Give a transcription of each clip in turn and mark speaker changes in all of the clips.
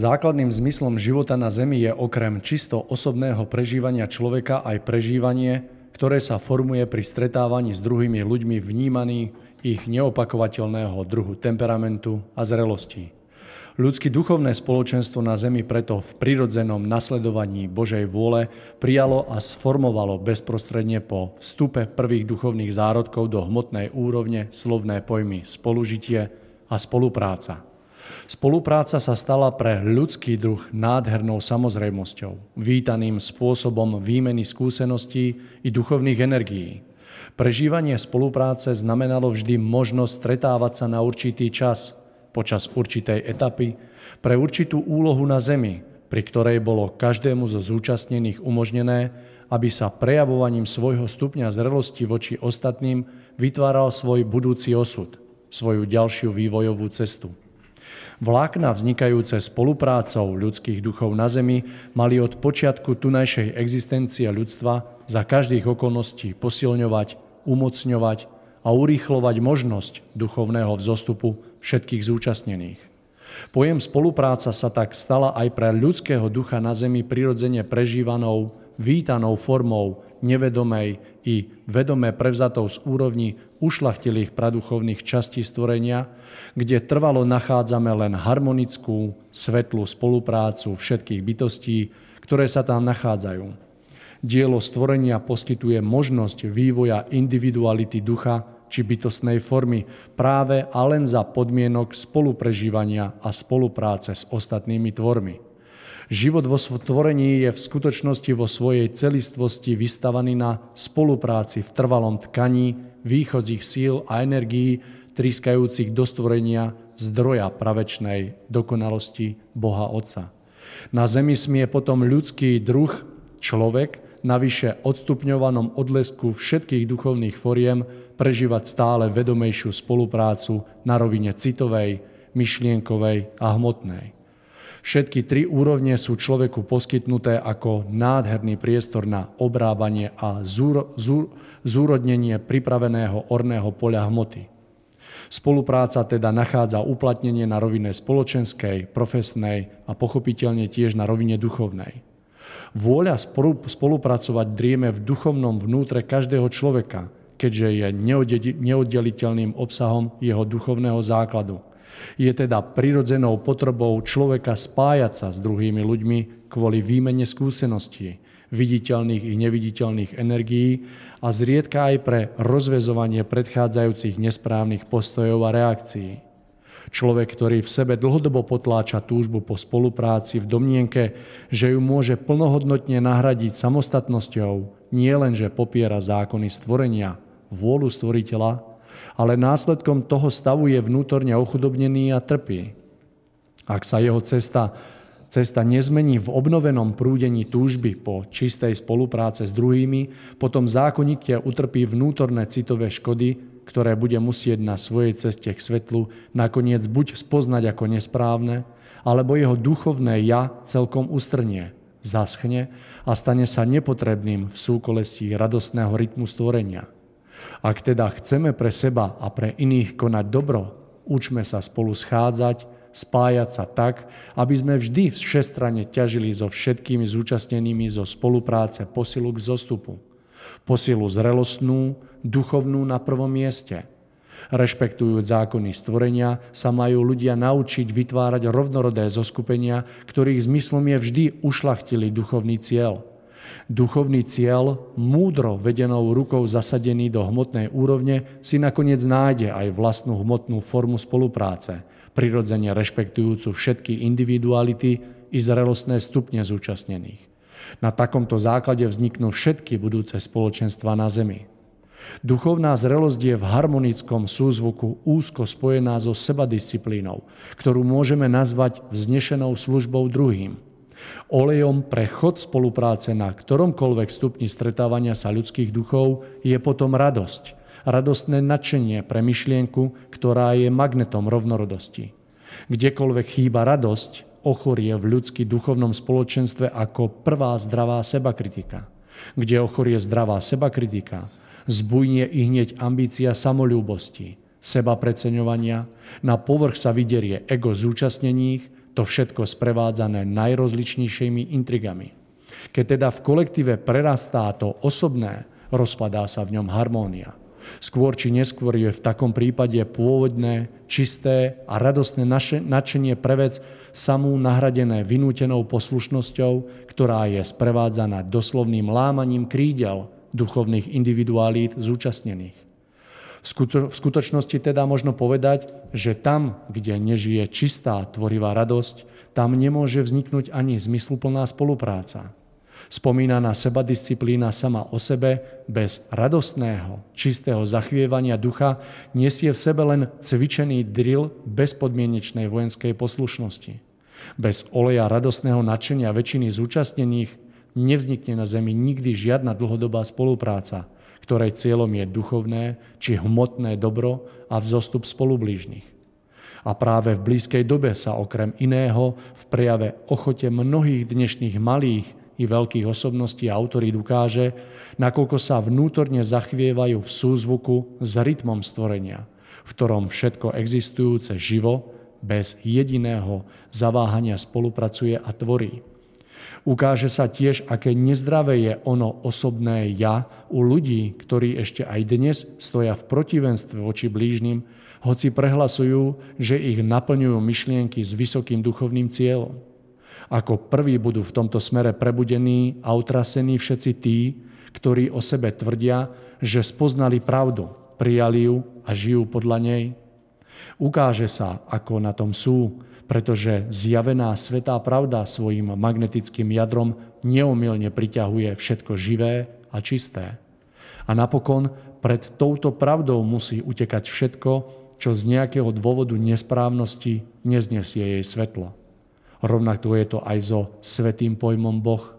Speaker 1: Základným zmyslom života na Zemi je okrem čisto osobného prežívania človeka aj prežívanie, ktoré sa formuje pri stretávaní s druhými ľuďmi vnímaný ich neopakovateľného druhu temperamentu a zrelosti. Ľudské duchovné spoločenstvo na Zemi preto v prirodzenom nasledovaní Božej vôle prijalo a sformovalo bezprostredne po vstupe prvých duchovných zárodkov do hmotnej úrovne slovné pojmy spolužitie a spolupráca – Spolupráca sa stala pre ľudský druh nádhernou samozrejmosťou, vítaným spôsobom výmeny skúseností i duchovných energií. Prežívanie spolupráce znamenalo vždy možnosť stretávať sa na určitý čas, počas určitej etapy, pre určitú úlohu na Zemi, pri ktorej bolo každému zo zúčastnených umožnené, aby sa prejavovaním svojho stupňa zrelosti voči ostatným vytváral svoj budúci osud, svoju ďalšiu vývojovú cestu. Vlákna vznikajúce spoluprácou ľudských duchov na Zemi mali od počiatku tunajšej existencie ľudstva za každých okolností posilňovať, umocňovať a urýchlovať možnosť duchovného vzostupu všetkých zúčastnených. Pojem spolupráca sa tak stala aj pre ľudského ducha na Zemi prirodzene prežívanou, vítanou formou nevedomej i vedomé prevzatou z úrovni ušlachtilých praduchovných častí stvorenia, kde trvalo nachádzame len harmonickú, svetlú spoluprácu všetkých bytostí, ktoré sa tam nachádzajú. Dielo stvorenia poskytuje možnosť vývoja individuality ducha či bytostnej formy práve a len za podmienok spoluprežívania a spolupráce s ostatnými tvormi. Život vo stvorení je v skutočnosti vo svojej celistvosti vystavaný na spolupráci v trvalom tkaní východzích síl a energií trískajúcich do stvorenia zdroja pravečnej dokonalosti Boha Otca. Na zemi smie potom ľudský druh, človek, na vyše odstupňovanom odlesku všetkých duchovných foriem prežívať stále vedomejšiu spoluprácu na rovine citovej, myšlienkovej a hmotnej. Všetky tri úrovne sú človeku poskytnuté ako nádherný priestor na obrábanie a zúro, zúr, zúrodnenie pripraveného orného poľa hmoty. Spolupráca teda nachádza uplatnenie na rovine spoločenskej, profesnej a pochopiteľne tiež na rovine duchovnej. Vôľa spolupracovať drieme v duchovnom vnútre každého človeka, keďže je neoddeliteľným obsahom jeho duchovného základu – je teda prirodzenou potrebou človeka spájať sa s druhými ľuďmi kvôli výmene skúseností, viditeľných i neviditeľných energií a zriedka aj pre rozvezovanie predchádzajúcich nesprávnych postojov a reakcií. Človek, ktorý v sebe dlhodobo potláča túžbu po spolupráci v domnienke, že ju môže plnohodnotne nahradiť samostatnosťou, nie len, že popiera zákony stvorenia, vôľu stvoriteľa, ale následkom toho stavu je vnútorne ochudobnený a trpí. Ak sa jeho cesta, cesta nezmení v obnovenom prúdení túžby po čistej spolupráce s druhými, potom zákonite utrpí vnútorné citové škody, ktoré bude musieť na svojej ceste k svetlu nakoniec buď spoznať ako nesprávne, alebo jeho duchovné ja celkom ustrnie, zaschne a stane sa nepotrebným v súkolesí radostného rytmu stvorenia. Ak teda chceme pre seba a pre iných konať dobro, učme sa spolu schádzať, spájať sa tak, aby sme vždy všestranne ťažili so všetkými zúčastnenými zo spolupráce posilu k zostupu. Posilu zrelostnú, duchovnú na prvom mieste. Rešpektujúc zákony stvorenia, sa majú ľudia naučiť vytvárať rovnorodé zoskupenia, ktorých zmyslom je vždy ušlachtili duchovný cieľ – Duchovný cieľ, múdro vedenou rukou zasadený do hmotnej úrovne, si nakoniec nájde aj vlastnú hmotnú formu spolupráce, prirodzene rešpektujúcu všetky individuality i zrelostné stupne zúčastnených. Na takomto základe vzniknú všetky budúce spoločenstva na Zemi. Duchovná zrelosť je v harmonickom súzvuku úzko spojená so sebadisciplínou, ktorú môžeme nazvať vznešenou službou druhým – Olejom pre chod spolupráce na ktoromkoľvek stupni stretávania sa ľudských duchov je potom radosť. Radostné nadšenie pre myšlienku, ktorá je magnetom rovnorodosti. Kdekoľvek chýba radosť, ochorie v ľudský duchovnom spoločenstve ako prvá zdravá sebakritika. Kde ochorie zdravá sebakritika, zbujnie i hneď ambícia samolúbosti, seba preceňovania, na povrch sa vyderie ego zúčastnených, to všetko sprevádzané najrozličnejšími intrigami. Keď teda v kolektíve prerastá to osobné, rozpadá sa v ňom harmónia. Skôr či neskôr je v takom prípade pôvodné, čisté a radostné nadšenie pre vec samú nahradené vynútenou poslušnosťou, ktorá je sprevádzaná doslovným lámaním krídel duchovných individuálít zúčastnených. V skutočnosti teda možno povedať, že tam, kde nežije čistá tvorivá radosť, tam nemôže vzniknúť ani zmysluplná spolupráca. Spomínaná sebadisciplína sama o sebe bez radostného, čistého zachvievania ducha nesie v sebe len cvičený drill bezpodmienečnej vojenskej poslušnosti. Bez oleja radostného nadšenia väčšiny zúčastnených nevznikne na Zemi nikdy žiadna dlhodobá spolupráca, ktorej cieľom je duchovné či hmotné dobro a vzostup spolublížnych. A práve v blízkej dobe sa okrem iného v prejave ochote mnohých dnešných malých i veľkých osobností a autorít ukáže, nakoľko sa vnútorne zachvievajú v súzvuku s rytmom stvorenia, v ktorom všetko existujúce živo bez jediného zaváhania spolupracuje a tvorí. Ukáže sa tiež, aké nezdravé je ono osobné ja u ľudí, ktorí ešte aj dnes stoja v protivenstve voči blížnym, hoci prehlasujú, že ich naplňujú myšlienky s vysokým duchovným cieľom. Ako prví budú v tomto smere prebudení a utrasení všetci tí, ktorí o sebe tvrdia, že spoznali pravdu, prijali ju a žijú podľa nej. Ukáže sa, ako na tom sú, pretože zjavená svetá pravda svojim magnetickým jadrom neomilne priťahuje všetko živé a čisté. A napokon pred touto pravdou musí utekať všetko, čo z nejakého dôvodu nesprávnosti neznesie jej svetlo. Rovnako je to aj so svetým pojmom Boh.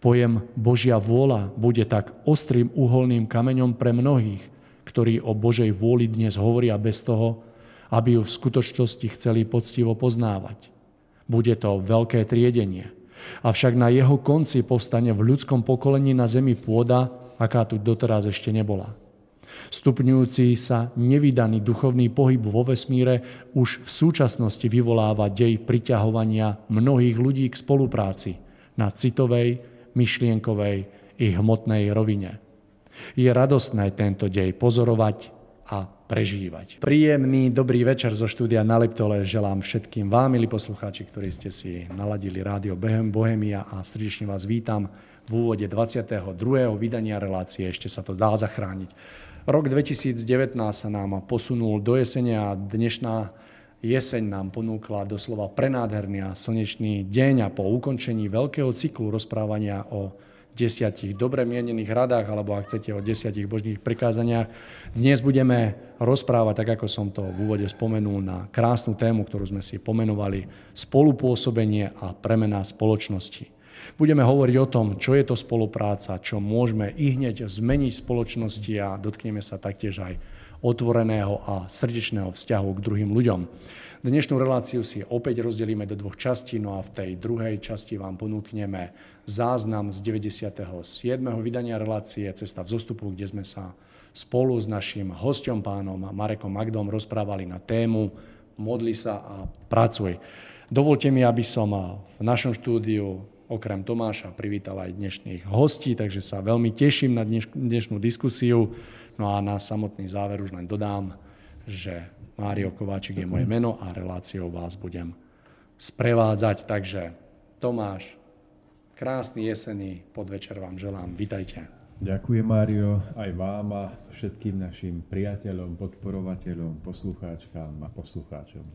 Speaker 1: Pojem Božia vôľa bude tak ostrým uholným kameňom pre mnohých, ktorí o Božej vôli dnes hovoria bez toho, aby ju v skutočnosti chceli poctivo poznávať. Bude to veľké triedenie. Avšak na jeho konci povstane v ľudskom pokolení na zemi pôda, aká tu doteraz ešte nebola. Stupňujúci sa nevydaný duchovný pohyb vo vesmíre už v súčasnosti vyvoláva dej priťahovania mnohých ľudí k spolupráci na citovej, myšlienkovej i hmotnej rovine. Je radostné tento dej pozorovať a prežívať. Príjemný dobrý večer zo štúdia na Liptole želám všetkým vám, milí poslucháči, ktorí ste si naladili rádio Bohemia a srdečne vás vítam v úvode 22. vydania relácie, ešte sa to dá zachrániť. Rok 2019 sa nám posunul do jesene a dnešná jeseň nám ponúkla doslova prenádherný a slnečný deň a po ukončení veľkého cyklu rozprávania o desiatich dobre mienených radách, alebo ak chcete o desiatich božných prikázaniach. Dnes budeme rozprávať, tak ako som to v úvode spomenul, na krásnu tému, ktorú sme si pomenovali spolupôsobenie a premena spoločnosti. Budeme hovoriť o tom, čo je to spolupráca, čo môžeme i hneď zmeniť v spoločnosti a dotkneme sa taktiež aj otvoreného a srdečného vzťahu k druhým ľuďom. Dnešnú reláciu si opäť rozdelíme do dvoch častí, no a v tej druhej časti vám ponúkneme záznam z 97. vydania relácie Cesta v zostupu, kde sme sa spolu s našim hostom, pánom Marekom Magdom, rozprávali na tému Modli sa a pracuj. Dovolte mi, aby som v našom štúdiu okrem Tomáša privítal aj dnešných hostí, takže sa veľmi teším na dnešnú diskusiu. No a na samotný záver už len dodám, že Mário Kováčik je moje meno a reláciou vás budem sprevádzať. Takže Tomáš, krásny jesený podvečer vám želám. Vitajte.
Speaker 2: Ďakujem, Mário, aj vám a všetkým našim priateľom, podporovateľom, poslucháčkám a poslucháčom.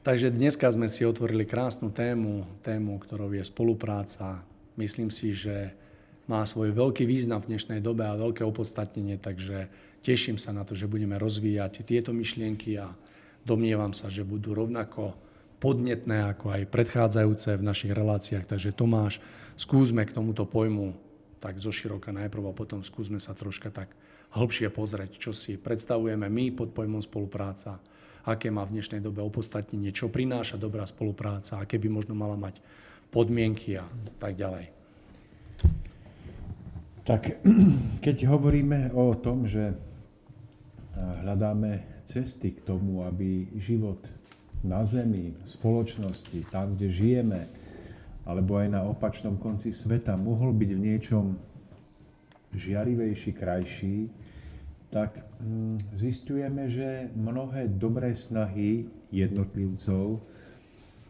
Speaker 1: Takže dneska sme si otvorili krásnu tému, tému, ktorou je spolupráca. Myslím si, že má svoj veľký význam v dnešnej dobe a veľké opodstatnenie, takže teším sa na to, že budeme rozvíjať tieto myšlienky a domnievam sa, že budú rovnako podnetné ako aj predchádzajúce v našich reláciách. Takže Tomáš, skúsme k tomuto pojmu tak zoširoka najprv a potom skúsme sa troška tak hĺbšie pozrieť, čo si predstavujeme my pod pojmom spolupráca, aké má v dnešnej dobe opodstatnenie, čo prináša dobrá spolupráca, aké by možno mala mať podmienky a tak ďalej.
Speaker 2: Tak keď hovoríme o tom, že hľadáme cesty k tomu, aby život na Zemi, v spoločnosti, tam, kde žijeme, alebo aj na opačnom konci sveta mohol byť v niečom žiarivejší, krajší, tak hm, zistujeme, že mnohé dobré snahy jednotlivcov,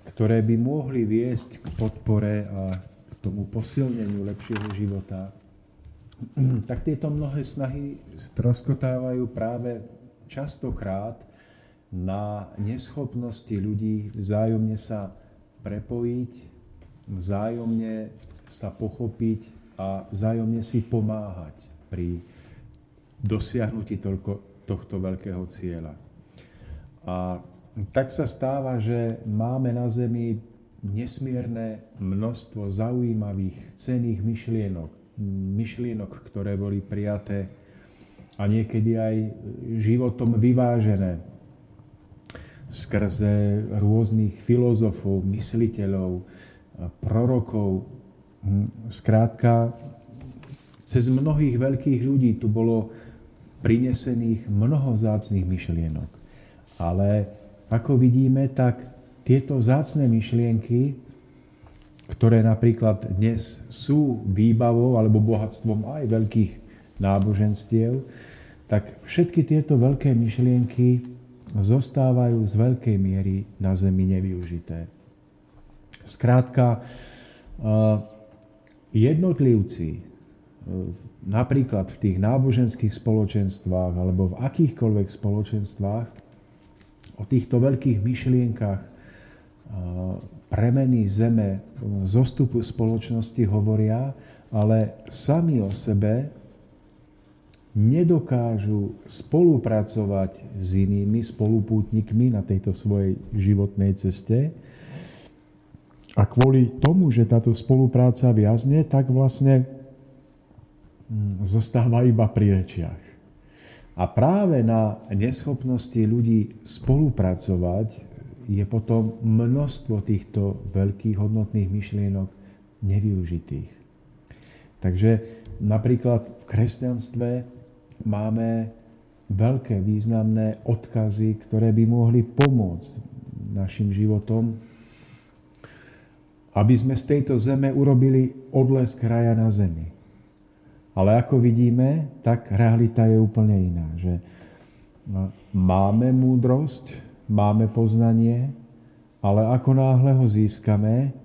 Speaker 2: ktoré by mohli viesť k podpore a k tomu posilneniu lepšieho života, tak tieto mnohé snahy stroskotávajú práve častokrát na neschopnosti ľudí vzájomne sa prepojiť, vzájomne sa pochopiť a vzájomne si pomáhať pri dosiahnutí toľko, tohto veľkého cieľa. A tak sa stáva, že máme na Zemi nesmierne množstvo zaujímavých, cených myšlienok, myšlienok, ktoré boli prijaté a niekedy aj životom vyvážené skrze rôznych filozofov, mysliteľov, prorokov. Hm, skrátka, cez mnohých veľkých ľudí tu bolo prinesených mnoho vzácných myšlienok. Ale ako vidíme, tak tieto vzácne myšlienky, ktoré napríklad dnes sú výbavou alebo bohatstvom aj veľkých náboženstiev, tak všetky tieto veľké myšlienky zostávajú z veľkej miery na zemi nevyužité. Skrátka, jednotlivci, napríklad v tých náboženských spoločenstvách alebo v akýchkoľvek spoločenstvách o týchto veľkých myšlienkach premeny zeme, zostupu spoločnosti hovoria, ale sami o sebe nedokážu spolupracovať s inými spolupútnikmi na tejto svojej životnej ceste. A kvôli tomu, že táto spolupráca viazne, tak vlastne mm, zostáva iba pri rečiach. A práve na neschopnosti ľudí spolupracovať je potom množstvo týchto veľkých hodnotných myšlienok nevyužitých. Takže napríklad v kresťanstve máme veľké významné odkazy, ktoré by mohli pomôcť našim životom, aby sme z tejto zeme urobili odles kraja na zemi. Ale ako vidíme, tak realita je úplne iná. Že máme múdrosť, máme poznanie, ale ako náhle ho získame,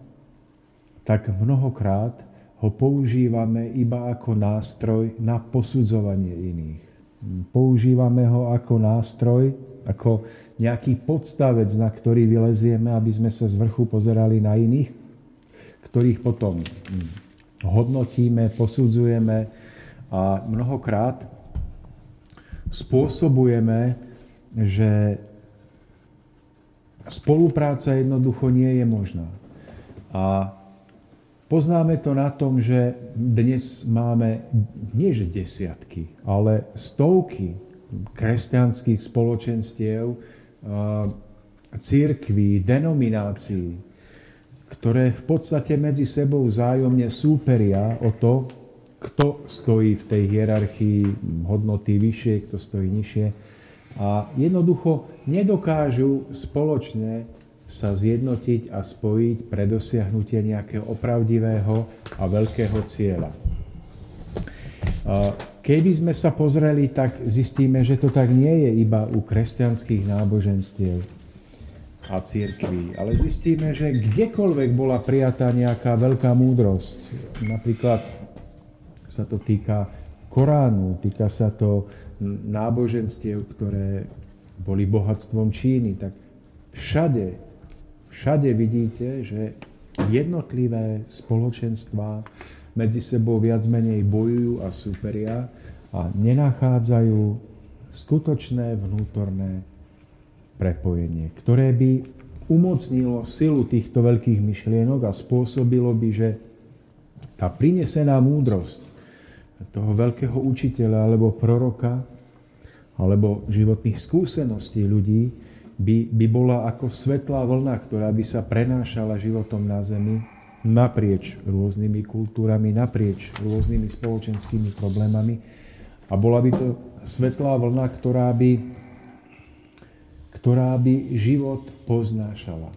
Speaker 2: tak mnohokrát ho používame iba ako nástroj na posudzovanie iných. Používame ho ako nástroj, ako nejaký podstavec, na ktorý vylezieme, aby sme sa z vrchu pozerali na iných, ktorých potom hm, hodnotíme, posudzujeme a mnohokrát spôsobujeme, že spolupráca jednoducho nie je možná. A poznáme to na tom, že dnes máme nie že desiatky, ale stovky kresťanských spoločenstiev, církví, denominácií, ktoré v podstate medzi sebou zájomne súperia o to, kto stojí v tej hierarchii hodnoty vyššie, kto stojí nižšie. A jednoducho nedokážu spoločne sa zjednotiť a spojiť pre dosiahnutie nejakého opravdivého a veľkého cieľa. Keby sme sa pozreli, tak zistíme, že to tak nie je iba u kresťanských náboženstiev a církví, ale zistíme, že kdekoľvek bola prijatá nejaká veľká múdrosť, napríklad sa to týka Koránu, týka sa to náboženstiev, ktoré boli bohatstvom Číny, tak všade, všade vidíte, že jednotlivé spoločenstvá medzi sebou viac menej bojujú a súperia a nenachádzajú skutočné vnútorné prepojenie, ktoré by umocnilo silu týchto veľkých myšlienok a spôsobilo by, že tá prinesená múdrosť toho veľkého učiteľa alebo proroka alebo životných skúseností ľudí by, by bola ako svetlá vlna, ktorá by sa prenášala životom na zemi naprieč rôznymi kultúrami, naprieč rôznymi spoločenskými problémami a bola by to svetlá vlna, ktorá by, ktorá by život poznášala.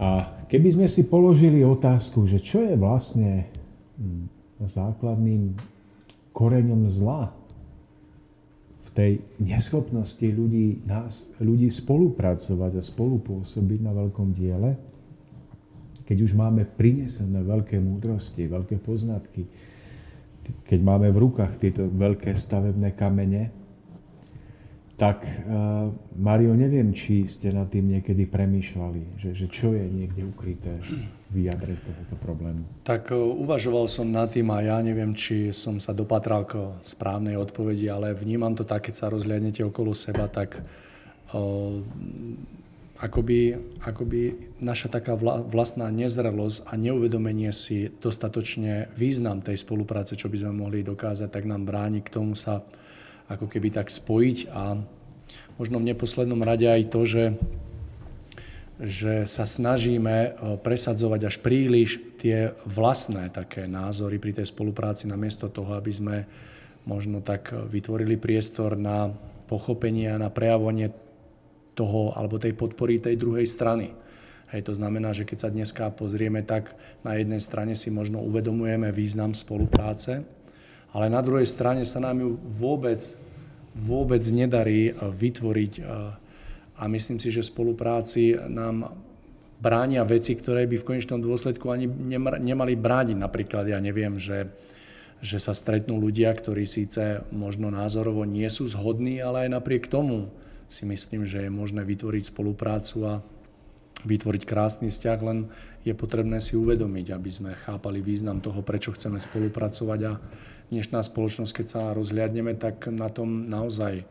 Speaker 2: A keby sme si položili otázku, že čo je vlastne základným koreňom zla v tej neschopnosti ľudí, nás, ľudí spolupracovať a spolupôsobiť na veľkom diele, keď už máme prinesené veľké múdrosti, veľké poznatky, keď máme v rukách tieto veľké stavebné kamene, tak, uh, Mario, neviem, či ste nad tým niekedy premýšľali, že, že čo je niekde ukryté v jadre tohoto problému.
Speaker 1: Tak uh, uvažoval som nad tým a ja neviem, či som sa dopatral k správnej odpovedi, ale vnímam to tak, keď sa rozhľadnete okolo seba, tak uh, akoby, akoby naša taká vlastná nezrelosť a neuvedomenie si dostatočne význam tej spolupráce, čo by sme mohli dokázať, tak nám bráni k tomu sa ako keby tak spojiť a možno v neposlednom rade aj to, že, že sa snažíme e, presadzovať až príliš tie vlastné také názory pri tej spolupráci namiesto toho, aby sme možno tak vytvorili priestor na pochopenie a na prejavovanie toho alebo tej podpory tej druhej strany. Hej, to znamená, že keď sa dneska pozrieme, tak na jednej strane si možno uvedomujeme význam spolupráce, ale na druhej strane sa nám ju vôbec, vôbec nedarí eh, vytvoriť eh, a myslím si, že spolupráci nám bránia veci, ktoré by v konečnom dôsledku ani nemali brániť. Napríklad, ja neviem, že, že sa stretnú ľudia, ktorí síce možno názorovo nie sú zhodní, ale aj napriek tomu si myslím, že je možné vytvoriť spoluprácu a vytvoriť krásny vzťah, len je potrebné si uvedomiť, aby sme chápali význam toho, prečo chceme spolupracovať a dnešná spoločnosť, keď sa rozhliadneme, tak na tom naozaj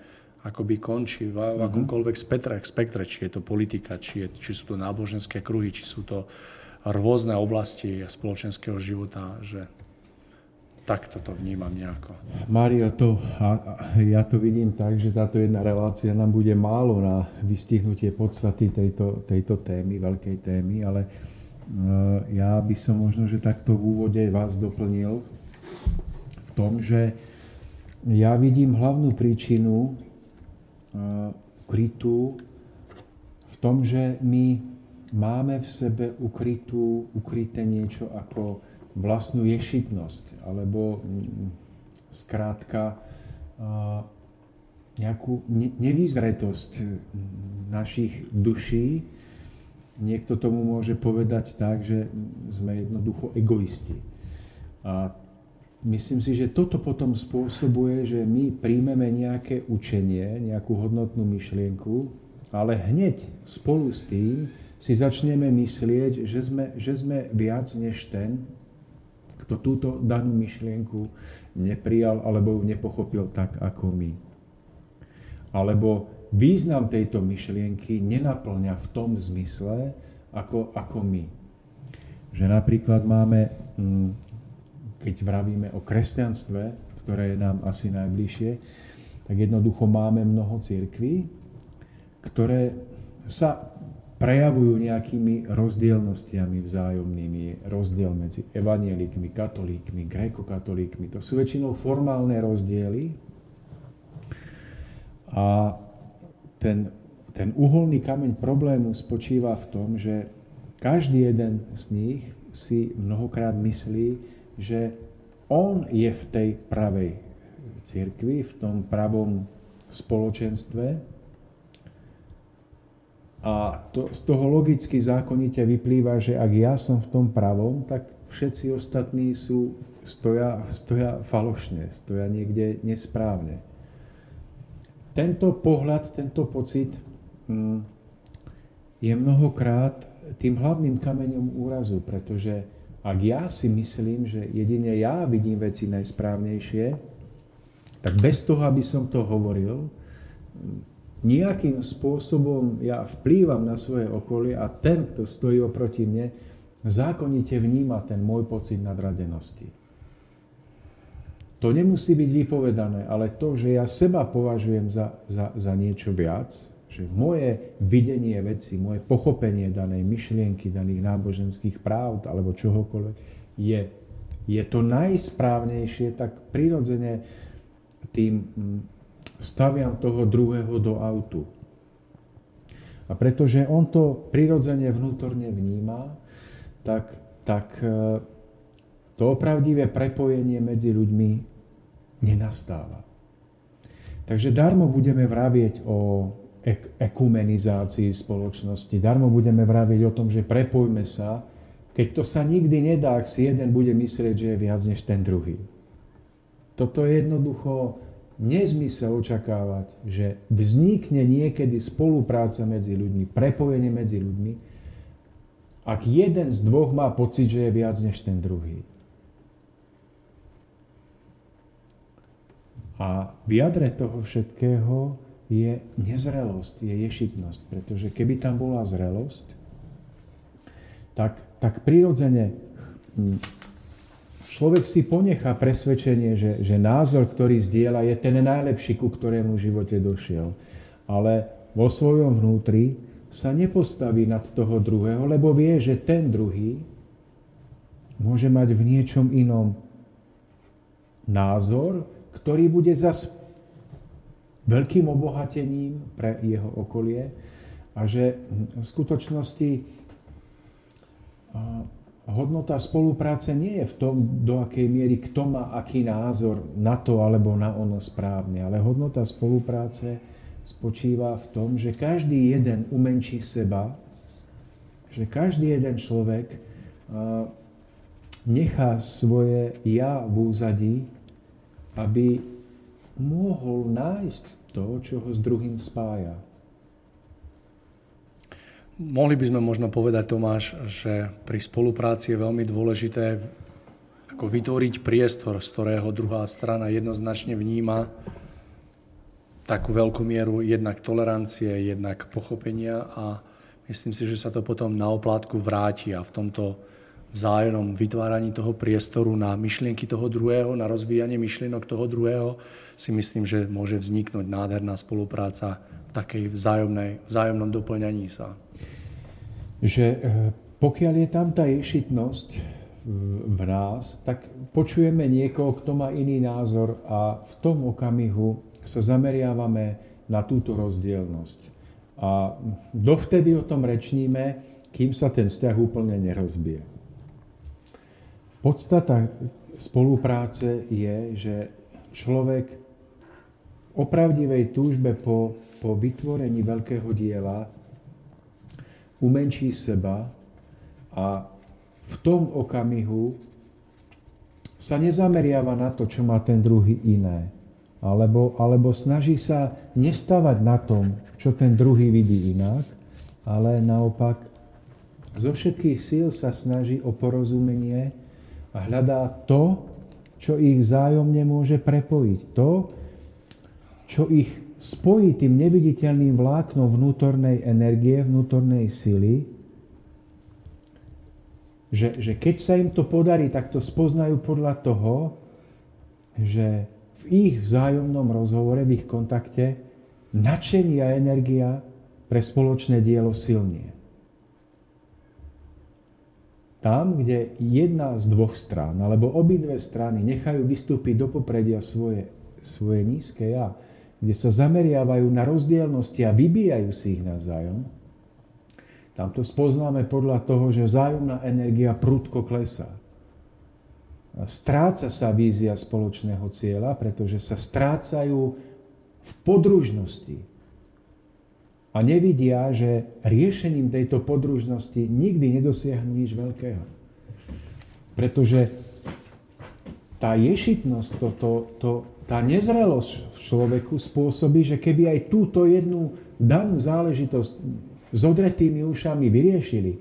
Speaker 1: akoby končí v, v mhm. akomkoľvek spektre, spektre, či je to politika, či, je, či sú to náboženské kruhy, či sú to rôzne oblasti spoločenského života, že takto to vnímam nejako.
Speaker 2: Mário, to, ja to vidím tak, že táto jedna relácia nám bude málo na vystihnutie podstaty tejto, tejto témy, veľkej témy, ale uh, ja by som možno, že takto v úvode vás doplnil tom, že ja vidím hlavnú príčinu uh, krytú v tom, že my máme v sebe ukrytú, ukryté niečo ako vlastnú ješitnosť, alebo zkrátka mm, nejakú nevýzretosť našich duší. Niekto tomu môže povedať tak, že sme jednoducho egoisti. A myslím si, že toto potom spôsobuje, že my príjmeme nejaké učenie, nejakú hodnotnú myšlienku, ale hneď spolu s tým si začneme myslieť, že sme, že sme viac než ten, kto túto danú myšlienku neprijal alebo ju nepochopil tak ako my. Alebo význam tejto myšlienky nenaplňa v tom zmysle ako, ako my. Že napríklad máme, mm, keď vravíme o kresťanstve, ktoré je nám asi najbližšie, tak jednoducho máme mnoho církví, ktoré sa prejavujú nejakými rozdielnostiami vzájomnými, rozdiel medzi evanielikmi, katolíkmi, grékokatolíkmi. To sú väčšinou formálne rozdiely a ten, ten uholný kameň problému spočíva v tom, že každý jeden z nich si mnohokrát myslí, že on je v tej pravej cirkvi, v tom pravom spoločenstve a to, z toho logicky zákonite vyplýva, že ak ja som v tom pravom, tak všetci ostatní sú, stoja, stoja falošne, stoja niekde nesprávne. Tento pohľad, tento pocit hm, je mnohokrát tým hlavným kameňom úrazu, pretože ak ja si myslím, že jedine ja vidím veci najsprávnejšie, tak bez toho, aby som to hovoril, nejakým spôsobom ja vplývam na svoje okolie a ten, kto stojí oproti mne, zákonite vníma ten môj pocit nadradenosti. To nemusí byť vypovedané, ale to, že ja seba považujem za, za, za niečo viac, že moje videnie veci, moje pochopenie danej myšlienky, daných náboženských práv alebo čohokoľvek je, je to najsprávnejšie, tak prirodzene tým staviam toho druhého do autu. A pretože on to prirodzene vnútorne vníma, tak, tak e, to opravdivé prepojenie medzi ľuďmi nenastáva. Takže darmo budeme vravieť o ek- ekumenizácii spoločnosti, darmo budeme vravieť o tom, že prepojme sa, keď to sa nikdy nedá, ak si jeden bude myslieť, že je viac než ten druhý. Toto je jednoducho nezmysel očakávať, že vznikne niekedy spolupráca medzi ľuďmi, prepojenie medzi ľuďmi, ak jeden z dvoch má pocit, že je viac než ten druhý. A v jadre toho všetkého je nezrelosť, je ješitnosť. Pretože keby tam bola zrelosť, tak, tak prirodzene hm, človek si ponechá presvedčenie, že, že názor, ktorý zdieľa, je ten najlepší, ku ktorému v živote došiel. Ale vo svojom vnútri sa nepostaví nad toho druhého, lebo vie, že ten druhý môže mať v niečom inom názor, ktorý bude zas veľkým obohatením pre jeho okolie a že v skutočnosti hodnota spolupráce nie je v tom, do akej miery kto má aký názor na to alebo na ono správne, ale hodnota spolupráce spočíva v tom, že každý jeden umenší seba, že každý jeden človek nechá svoje ja v úzadí, aby mohol nájsť to, čo ho s druhým spája.
Speaker 1: Mohli by sme možno povedať, Tomáš, že pri spolupráci je veľmi dôležité ako vytvoriť priestor, z ktorého druhá strana jednoznačne vníma takú veľkú mieru jednak tolerancie, jednak pochopenia a myslím si, že sa to potom na oplátku vráti a v tomto vzájomnom vytváraní toho priestoru na myšlienky toho druhého, na rozvíjanie myšlienok toho druhého, si myslím, že môže vzniknúť nádherná spolupráca v takej vzájomnej, vzájomnom doplňaní sa.
Speaker 2: Že e, pokiaľ je tam tá ješitnosť v nás, tak počujeme niekoho, kto má iný názor a v tom okamihu sa zameriavame na túto rozdielnosť. A dovtedy o tom rečníme, kým sa ten vzťah úplne nerozbije. Podstata spolupráce je, že človek o pravdivej túžbe po, po vytvorení veľkého diela umenší seba a v tom okamihu sa nezameriava na to, čo má ten druhý iné, alebo, alebo snaží sa nestavať na tom, čo ten druhý vidí inak, ale naopak zo všetkých síl sa snaží o porozumenie a hľadá to, čo ich vzájomne môže prepojiť. To, čo ich spojí tým neviditeľným vláknom vnútornej energie, vnútornej sily, že, že keď sa im to podarí, tak to spoznajú podľa toho, že v ich vzájomnom rozhovore, v ich kontakte, nadšenie a energia pre spoločné dielo silnie. Tam, kde jedna z dvoch strán, alebo obidve strany nechajú vystúpiť do popredia svoje, svoje nízke ja, kde sa zameriavajú na rozdielnosti a vybíjajú si ich navzájom, tam to spoznáme podľa toho, že vzájomná energia prudko klesá. Stráca sa vízia spoločného cieľa, pretože sa strácajú v podružnosti. A nevidia, že riešením tejto podružnosti nikdy nedosiahnu nič veľkého. Pretože tá ješitnosť, to, to, to, tá nezrelosť v človeku spôsobí, že keby aj túto jednu danú záležitosť s odretými ušami vyriešili,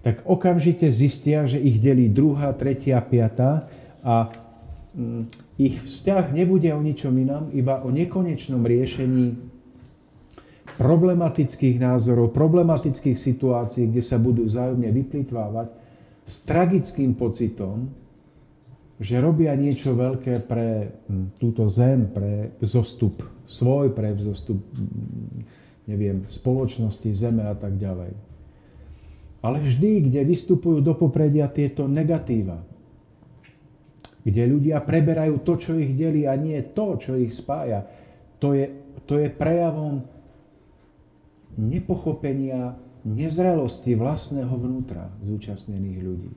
Speaker 2: tak okamžite zistia, že ich delí druhá, tretia, piatá a mm, ich vzťah nebude o ničom inom, iba o nekonečnom riešení problematických názorov, problematických situácií, kde sa budú vzájomne vyplitvávať s tragickým pocitom, že robia niečo veľké pre mm, túto zem, pre vzostup svoj, pre vzostup, mm, neviem, spoločnosti, zeme a tak ďalej. Ale vždy, kde vystupujú do popredia tieto negatíva, kde ľudia preberajú to, čo ich delí a nie to, čo ich spája. To je, to je prejavom nepochopenia, nezrelosti vlastného vnútra zúčastnených ľudí.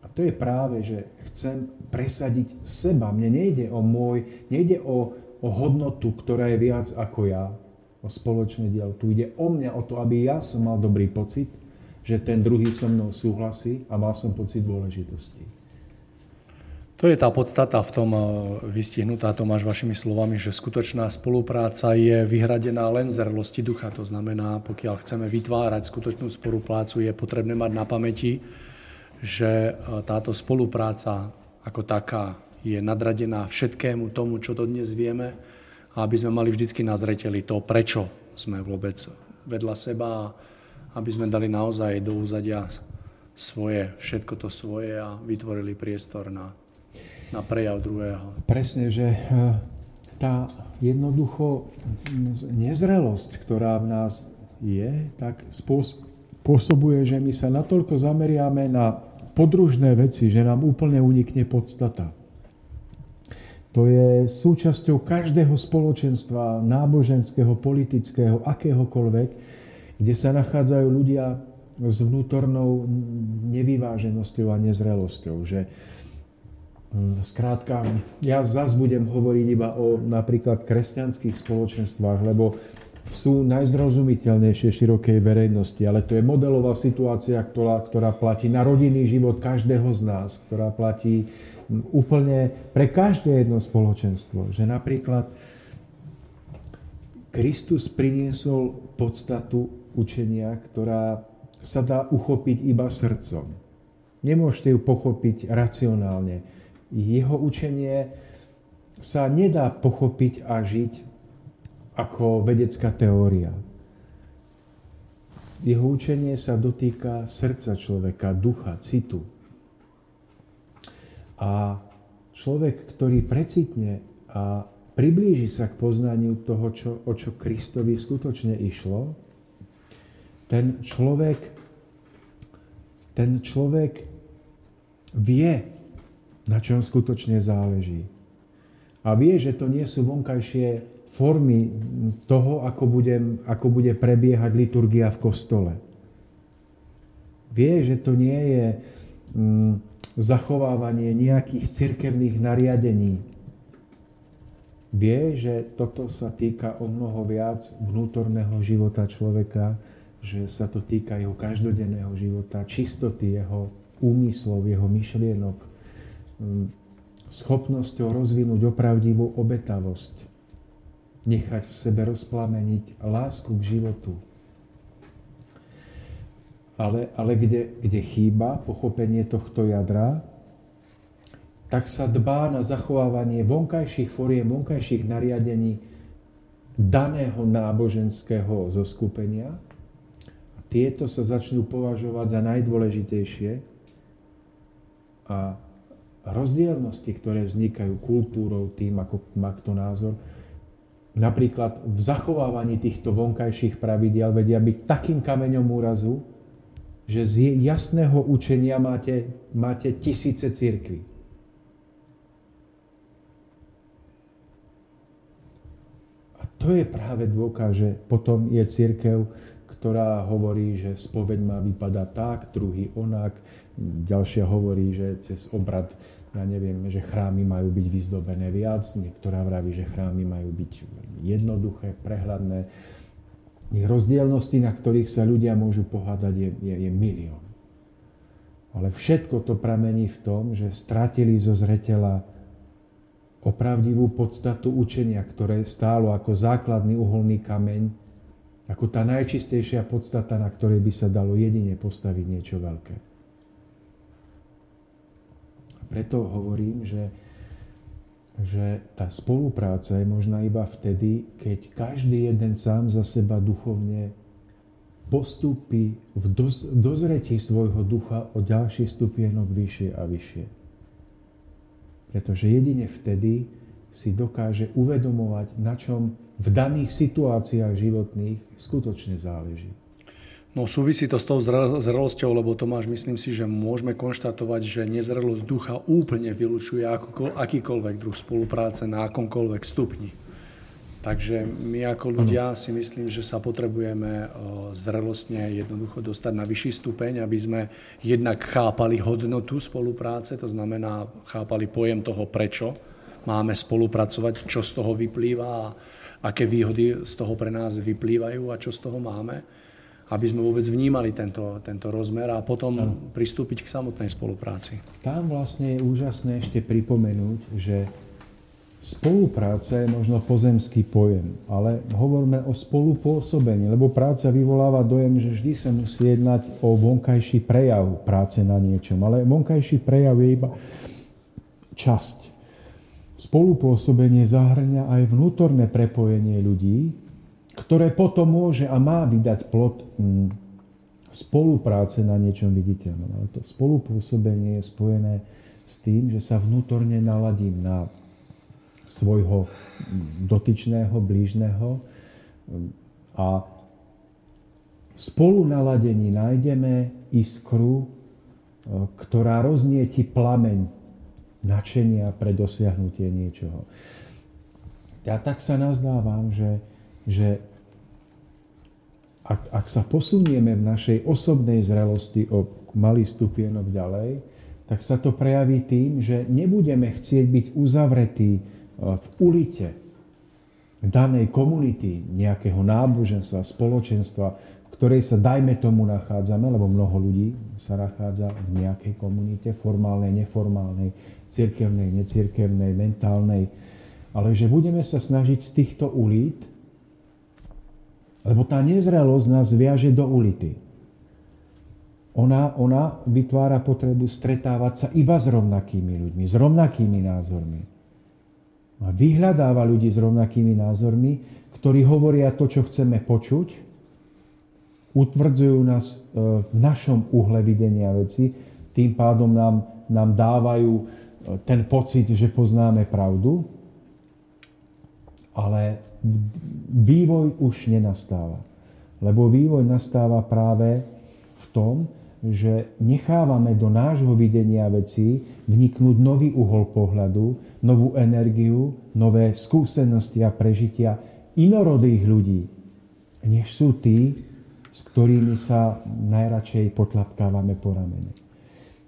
Speaker 2: A to je práve, že chcem presadiť seba. Mne nejde o môj, nejde o, o hodnotu, ktorá je viac ako ja, o spoločné dielo. Tu ide o mňa, o to, aby ja som mal dobrý pocit, že ten druhý so mnou súhlasí a mal som pocit dôležitosti.
Speaker 1: To je tá podstata v tom eh, vystihnutá Tomáš vašimi slovami, že skutočná spolupráca je vyhradená len zrlosti ducha. To znamená, pokiaľ chceme vytvárať skutočnú spoluprácu, je potrebné mať na pamäti, že eh, táto spolupráca ako taká je nadradená všetkému tomu, čo to dnes vieme a aby sme mali vždycky na zreteli to, prečo sme vôbec vedľa seba, aby sme dali naozaj do úzadia svoje, všetko to svoje a vytvorili priestor na, na prejav druhého.
Speaker 2: Presne, že e, tá jednoducho nezrelosť, ktorá v nás je, tak spôsobuje, že my sa natoľko zameriame na podružné veci, že nám úplne unikne podstata. To je súčasťou každého spoločenstva, náboženského, politického, akéhokoľvek, kde sa nachádzajú ľudia s vnútornou nevyváženosťou a nezrelosťou. Že hm, Skrátka, ja zase budem hovoriť iba o napríklad kresťanských spoločenstvách, lebo sú najzrozumiteľnejšie širokej verejnosti, ale to je modelová situácia, ktorá, ktorá platí na rodinný život každého z nás, ktorá platí úplne pre každé jedno spoločenstvo. Že napríklad Kristus priniesol podstatu učenia, ktorá sa dá uchopiť iba srdcom. Nemôžete ju pochopiť racionálne. Jeho učenie sa nedá pochopiť a žiť ako vedecká teória. Jeho učenie sa dotýka srdca človeka, ducha, citu. A človek, ktorý precitne a priblíži sa k poznaniu toho, čo, o čo Kristovi skutočne išlo, ten človek, ten človek vie, na čom skutočne záleží. A vie, že to nie sú vonkajšie formy toho, ako, budem, ako bude prebiehať liturgia v kostole. Vie, že to nie je mm, zachovávanie nejakých cirkevných nariadení. Vie, že toto sa týka o mnoho viac vnútorného života človeka, že sa to týka jeho každodenného života, čistoty jeho úmyslov, jeho myšlienok, mm, schopnosťou rozvinúť opravdivú obetavosť nechať v sebe rozplameniť lásku k životu. Ale, ale kde, kde chýba pochopenie tohto jadra, tak sa dbá na zachovávanie vonkajších foriem, vonkajších nariadení daného náboženského zoskupenia. A tieto sa začnú považovať za najdôležitejšie a rozdielnosti, ktoré vznikajú kultúrou, tým, ako má kto názor, napríklad v zachovávaní týchto vonkajších pravidiel vedia byť takým kameňom úrazu, že z jasného učenia máte, máte tisíce církví. A to je práve dôkaz, že potom je církev, ktorá hovorí, že spoveď má vypadať tak, druhý onak, ďalšia hovorí, že cez obrad ja neviem, že chrámy majú byť vyzdobené viac, niektorá vraví, že chrámy majú byť jednoduché, prehľadné. Rozdielnosti, na ktorých sa ľudia môžu pohádať, je, je, je milión. Ale všetko to pramení v tom, že stratili zo zretela opravdivú podstatu učenia, ktoré stálo ako základný uholný kameň, ako tá najčistejšia podstata, na ktorej by sa dalo jedine postaviť niečo veľké. Preto hovorím, že, že tá spolupráca je možná iba vtedy, keď každý jeden sám za seba duchovne postupí v doz, dozretí svojho ducha o ďalší stupienok vyššie a vyššie. Pretože jedine vtedy si dokáže uvedomovať, na čom v daných situáciách životných skutočne záleží.
Speaker 1: No súvisí to s tou zrelosťou, lebo Tomáš, myslím si, že môžeme konštatovať, že nezrelosť ducha úplne vylučuje akýkoľvek druh spolupráce na akomkoľvek stupni. Takže my ako ľudia si myslím, že sa potrebujeme zrelostne jednoducho dostať na vyšší stupeň, aby sme jednak chápali hodnotu spolupráce, to znamená chápali pojem toho, prečo máme spolupracovať, čo z toho vyplýva a aké výhody z toho pre nás vyplývajú a čo z toho máme aby sme vôbec vnímali tento, tento rozmer a potom no. pristúpiť k samotnej spolupráci.
Speaker 2: Tam vlastne je úžasné ešte pripomenúť, že spolupráca je možno pozemský pojem, ale hovoríme o spolupôsobení, lebo práca vyvoláva dojem, že vždy sa musí jednať o vonkajší prejav práce na niečom, ale vonkajší prejav je iba časť. spolupôsobenie zahrňa aj vnútorné prepojenie ľudí, ktoré potom môže a má vydať plod mm, spolupráce na niečom viditeľnom. Ale to spolupôsobenie je spojené s tým, že sa vnútorne naladím na svojho mm, dotyčného, blížneho a spolu naladení nájdeme iskru, e, ktorá roznieti plameň načenia pre dosiahnutie niečoho. Ja tak sa nazdávam, že, že ak, ak sa posunieme v našej osobnej zrelosti o malý stupienok ďalej, tak sa to prejaví tým, že nebudeme chcieť byť uzavretí e, v ulite danej komunity, nejakého náboženstva, spoločenstva, v ktorej sa, dajme tomu, nachádzame, lebo mnoho ľudí sa nachádza v nejakej komunite, formálnej, neformálnej, cirkevnej, necirkevnej, mentálnej, ale že budeme sa snažiť z týchto ulít, lebo tá nezrelosť nás viaže do ulity. Ona, ona vytvára potrebu stretávať sa iba s rovnakými ľuďmi, s rovnakými názormi. A vyhľadáva ľudí s rovnakými názormi, ktorí hovoria to, čo chceme počuť, utvrdzujú nás e, v našom uhle videnia veci, tým pádom nám, nám dávajú ten pocit, že poznáme pravdu, ale vývoj už nenastáva. Lebo vývoj nastáva práve v tom, že nechávame do nášho videnia vecí vniknúť nový uhol pohľadu, novú energiu, nové skúsenosti a prežitia inorodých ľudí, než sú tí, s ktorými sa najradšej potlapkávame po ramene.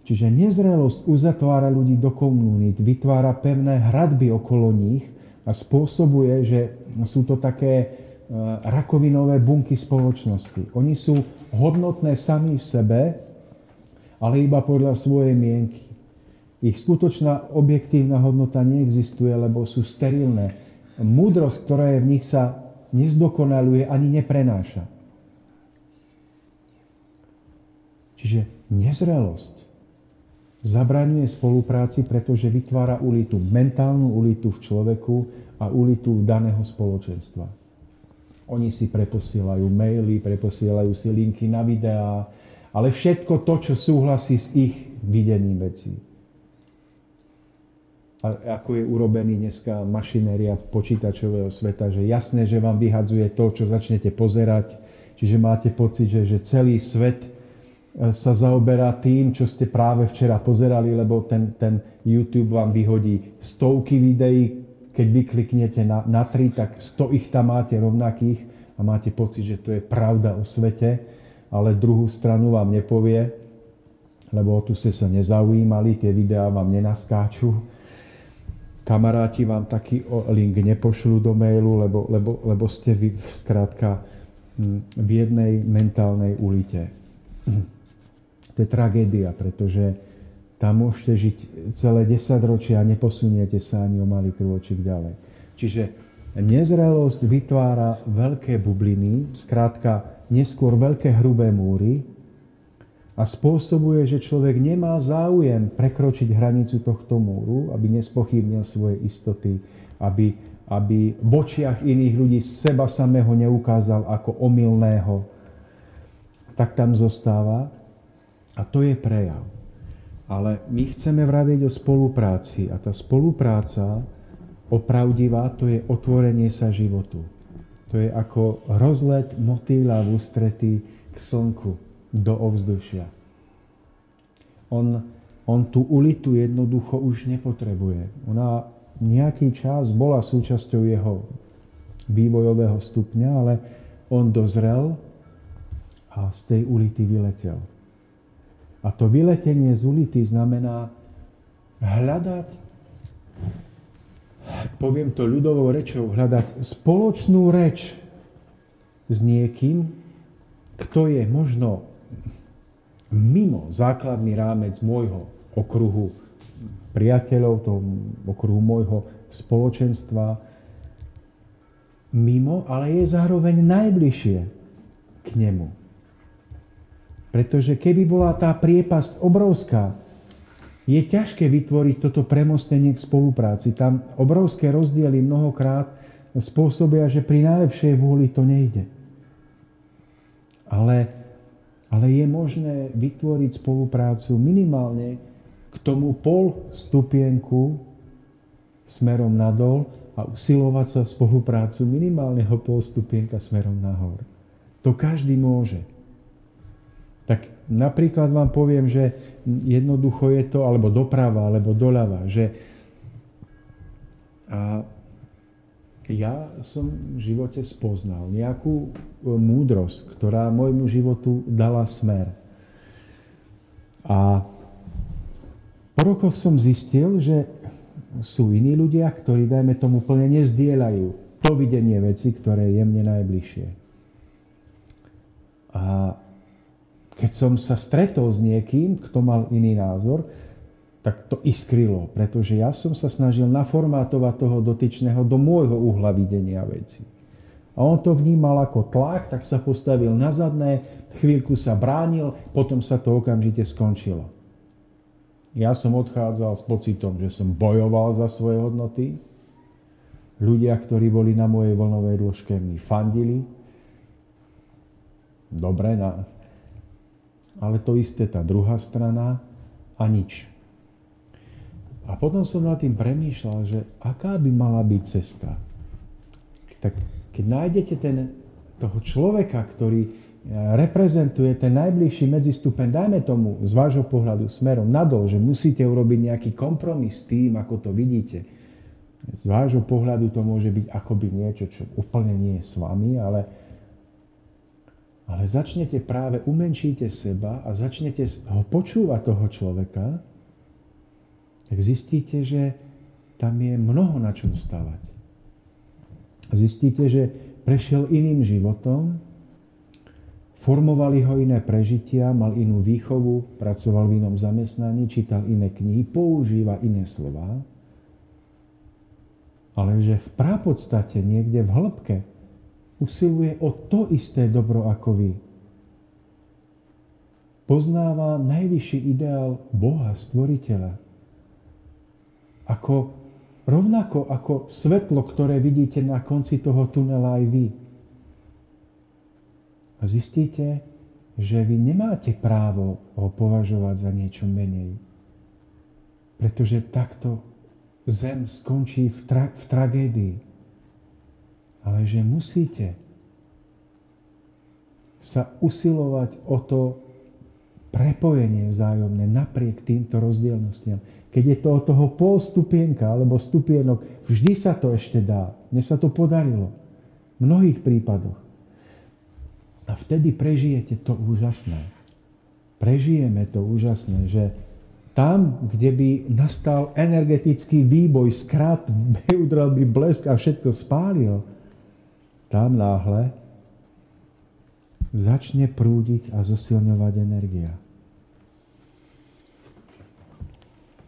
Speaker 2: Čiže nezrelosť uzatvára ľudí do komunít, vytvára pevné hradby okolo nich spôsobuje, že sú to také e, rakovinové bunky spoločnosti. Oni sú hodnotné sami v sebe, ale iba podľa svojej mienky. Ich skutočná objektívna hodnota neexistuje, lebo sú sterilné. Múdrosť, ktorá je v nich, sa nezdokonaluje ani neprenáša. Čiže nezrelosť zabraňuje spolupráci, pretože vytvára ulitu, mentálnu ulitu v človeku a ulitu daného spoločenstva. Oni si preposielajú maily, preposielajú si linky na videá, ale všetko to, čo súhlasí s ich videním vecí. A ako je urobený dneska mašinéria počítačového sveta, že jasné, že vám vyhadzuje to, čo začnete pozerať, čiže máte pocit, že, že celý svet sa zaoberá tým, čo ste práve včera pozerali, lebo ten, ten YouTube vám vyhodí stovky videí, keď vykliknete na, na tri, tak sto ich tam máte rovnakých a máte pocit, že to je pravda o svete, ale druhú stranu vám nepovie, lebo tu ste sa nezaujímali, tie videá vám nenaskáču. Kamaráti vám taký link nepošlú do mailu, lebo, lebo, lebo ste vy zkrátka hm, v jednej mentálnej ulite. To je tragédia, pretože tam môžete žiť celé 10 ročia a neposuniete sa ani o malý krôčik ďalej. Čiže nezrelosť vytvára veľké bubliny, skrátka neskôr veľké hrubé múry a spôsobuje, že človek nemá záujem prekročiť hranicu tohto múru, aby nespochybnil svoje istoty, aby, aby v očiach iných ľudí seba samého neukázal ako omylného, tak tam zostáva a to je prejav. Ale my chceme vraviť o spolupráci a tá spolupráca opravdivá, to je otvorenie sa životu. To je ako rozlet motýla v ústretí k slnku, do ovzdušia. On, on tú ulitu jednoducho už nepotrebuje. Ona nejaký čas bola súčasťou jeho vývojového stupňa, ale on dozrel a z tej ulity vyletel. A to vyletenie z ulity znamená hľadať, poviem to ľudovou rečou, hľadať spoločnú reč s niekým, kto je možno mimo základný rámec môjho okruhu priateľov, toho okruhu môjho spoločenstva, mimo, ale je zároveň najbližšie k nemu. Pretože keby bola tá priepasť obrovská, je ťažké vytvoriť toto premostenie k spolupráci. Tam obrovské rozdiely mnohokrát spôsobia, že pri najlepšej vôli to nejde. Ale, ale je možné vytvoriť spoluprácu minimálne k tomu pol stupienku smerom nadol a usilovať sa v spoluprácu minimálneho pol stupienka smerom nahor. To každý môže. Napríklad vám poviem, že jednoducho je to, alebo doprava, alebo doľava, že a ja som v živote spoznal nejakú múdrosť, ktorá môjmu životu dala smer. A po rokoch som zistil, že sú iní ľudia, ktorí, dajme tomu, plne nezdieľajú to videnie veci, ktoré je mne najbližšie. A keď som sa stretol s niekým, kto mal iný názor, tak to iskrilo, pretože ja som sa snažil naformátovať toho dotyčného do môjho uhla videnia veci. A on to vnímal ako tlak, tak sa postavil na zadné, chvíľku sa bránil, potom sa to okamžite skončilo. Ja som odchádzal s pocitom, že som bojoval za svoje hodnoty. Ľudia, ktorí boli na mojej vlnovej dĺžke, mi fandili. Dobre, na... ale to isté tá druhá strana a nič. A potom som nad tým premýšľal, že aká by mala byť cesta. Tak keď nájdete ten, toho človeka, ktorý reprezentuje ten najbližší medzistupeň, dajme tomu z vášho pohľadu smerom nadol, že musíte urobiť nejaký kompromis s tým, ako to vidíte. Z vášho pohľadu to môže byť akoby niečo, čo úplne nie je s vami, ale, ale začnete práve, umenšíte seba a začnete ho počúvať toho človeka, tak zistíte, že tam je mnoho na čom stavať. Zistíte, že prešiel iným životom, Formovali ho iné prežitia, mal inú výchovu, pracoval v inom zamestnaní, čítal iné knihy, používa iné slova. Ale že v prápodstate niekde v hĺbke usiluje o to isté dobro ako vy. Poznáva najvyšší ideál Boha, stvoriteľa. Ako, rovnako ako svetlo, ktoré vidíte na konci toho tunela aj vy a zistíte, že vy nemáte právo ho považovať za niečo menej. Pretože takto zem skončí v, tra- v tragédii. Ale že musíte sa usilovať o to prepojenie vzájomné napriek týmto rozdielnostiam. Keď je to od toho pol stupienka alebo stupienok, vždy sa to ešte dá. Mne sa to podarilo. V mnohých prípadoch. A vtedy prežijete to úžasné. Prežijeme to úžasné, že tam, kde by nastal energetický výboj, skrat, udrel by blesk a všetko spálil, tam náhle začne prúdiť a zosilňovať energia.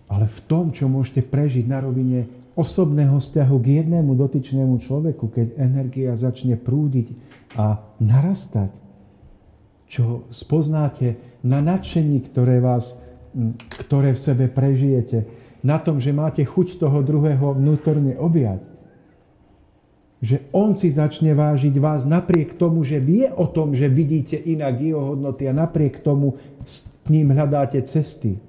Speaker 2: Ale v tom, čo môžete prežiť na rovine osobného vzťahu k jednému dotyčnému človeku, keď energia začne prúdiť a narastať, čo spoznáte na nadšení, ktoré, vás, ktoré v sebe prežijete, na tom, že máte chuť toho druhého vnútorne objať. Že on si začne vážiť vás napriek tomu, že vie o tom, že vidíte inak jeho hodnoty a napriek tomu s ním hľadáte cesty.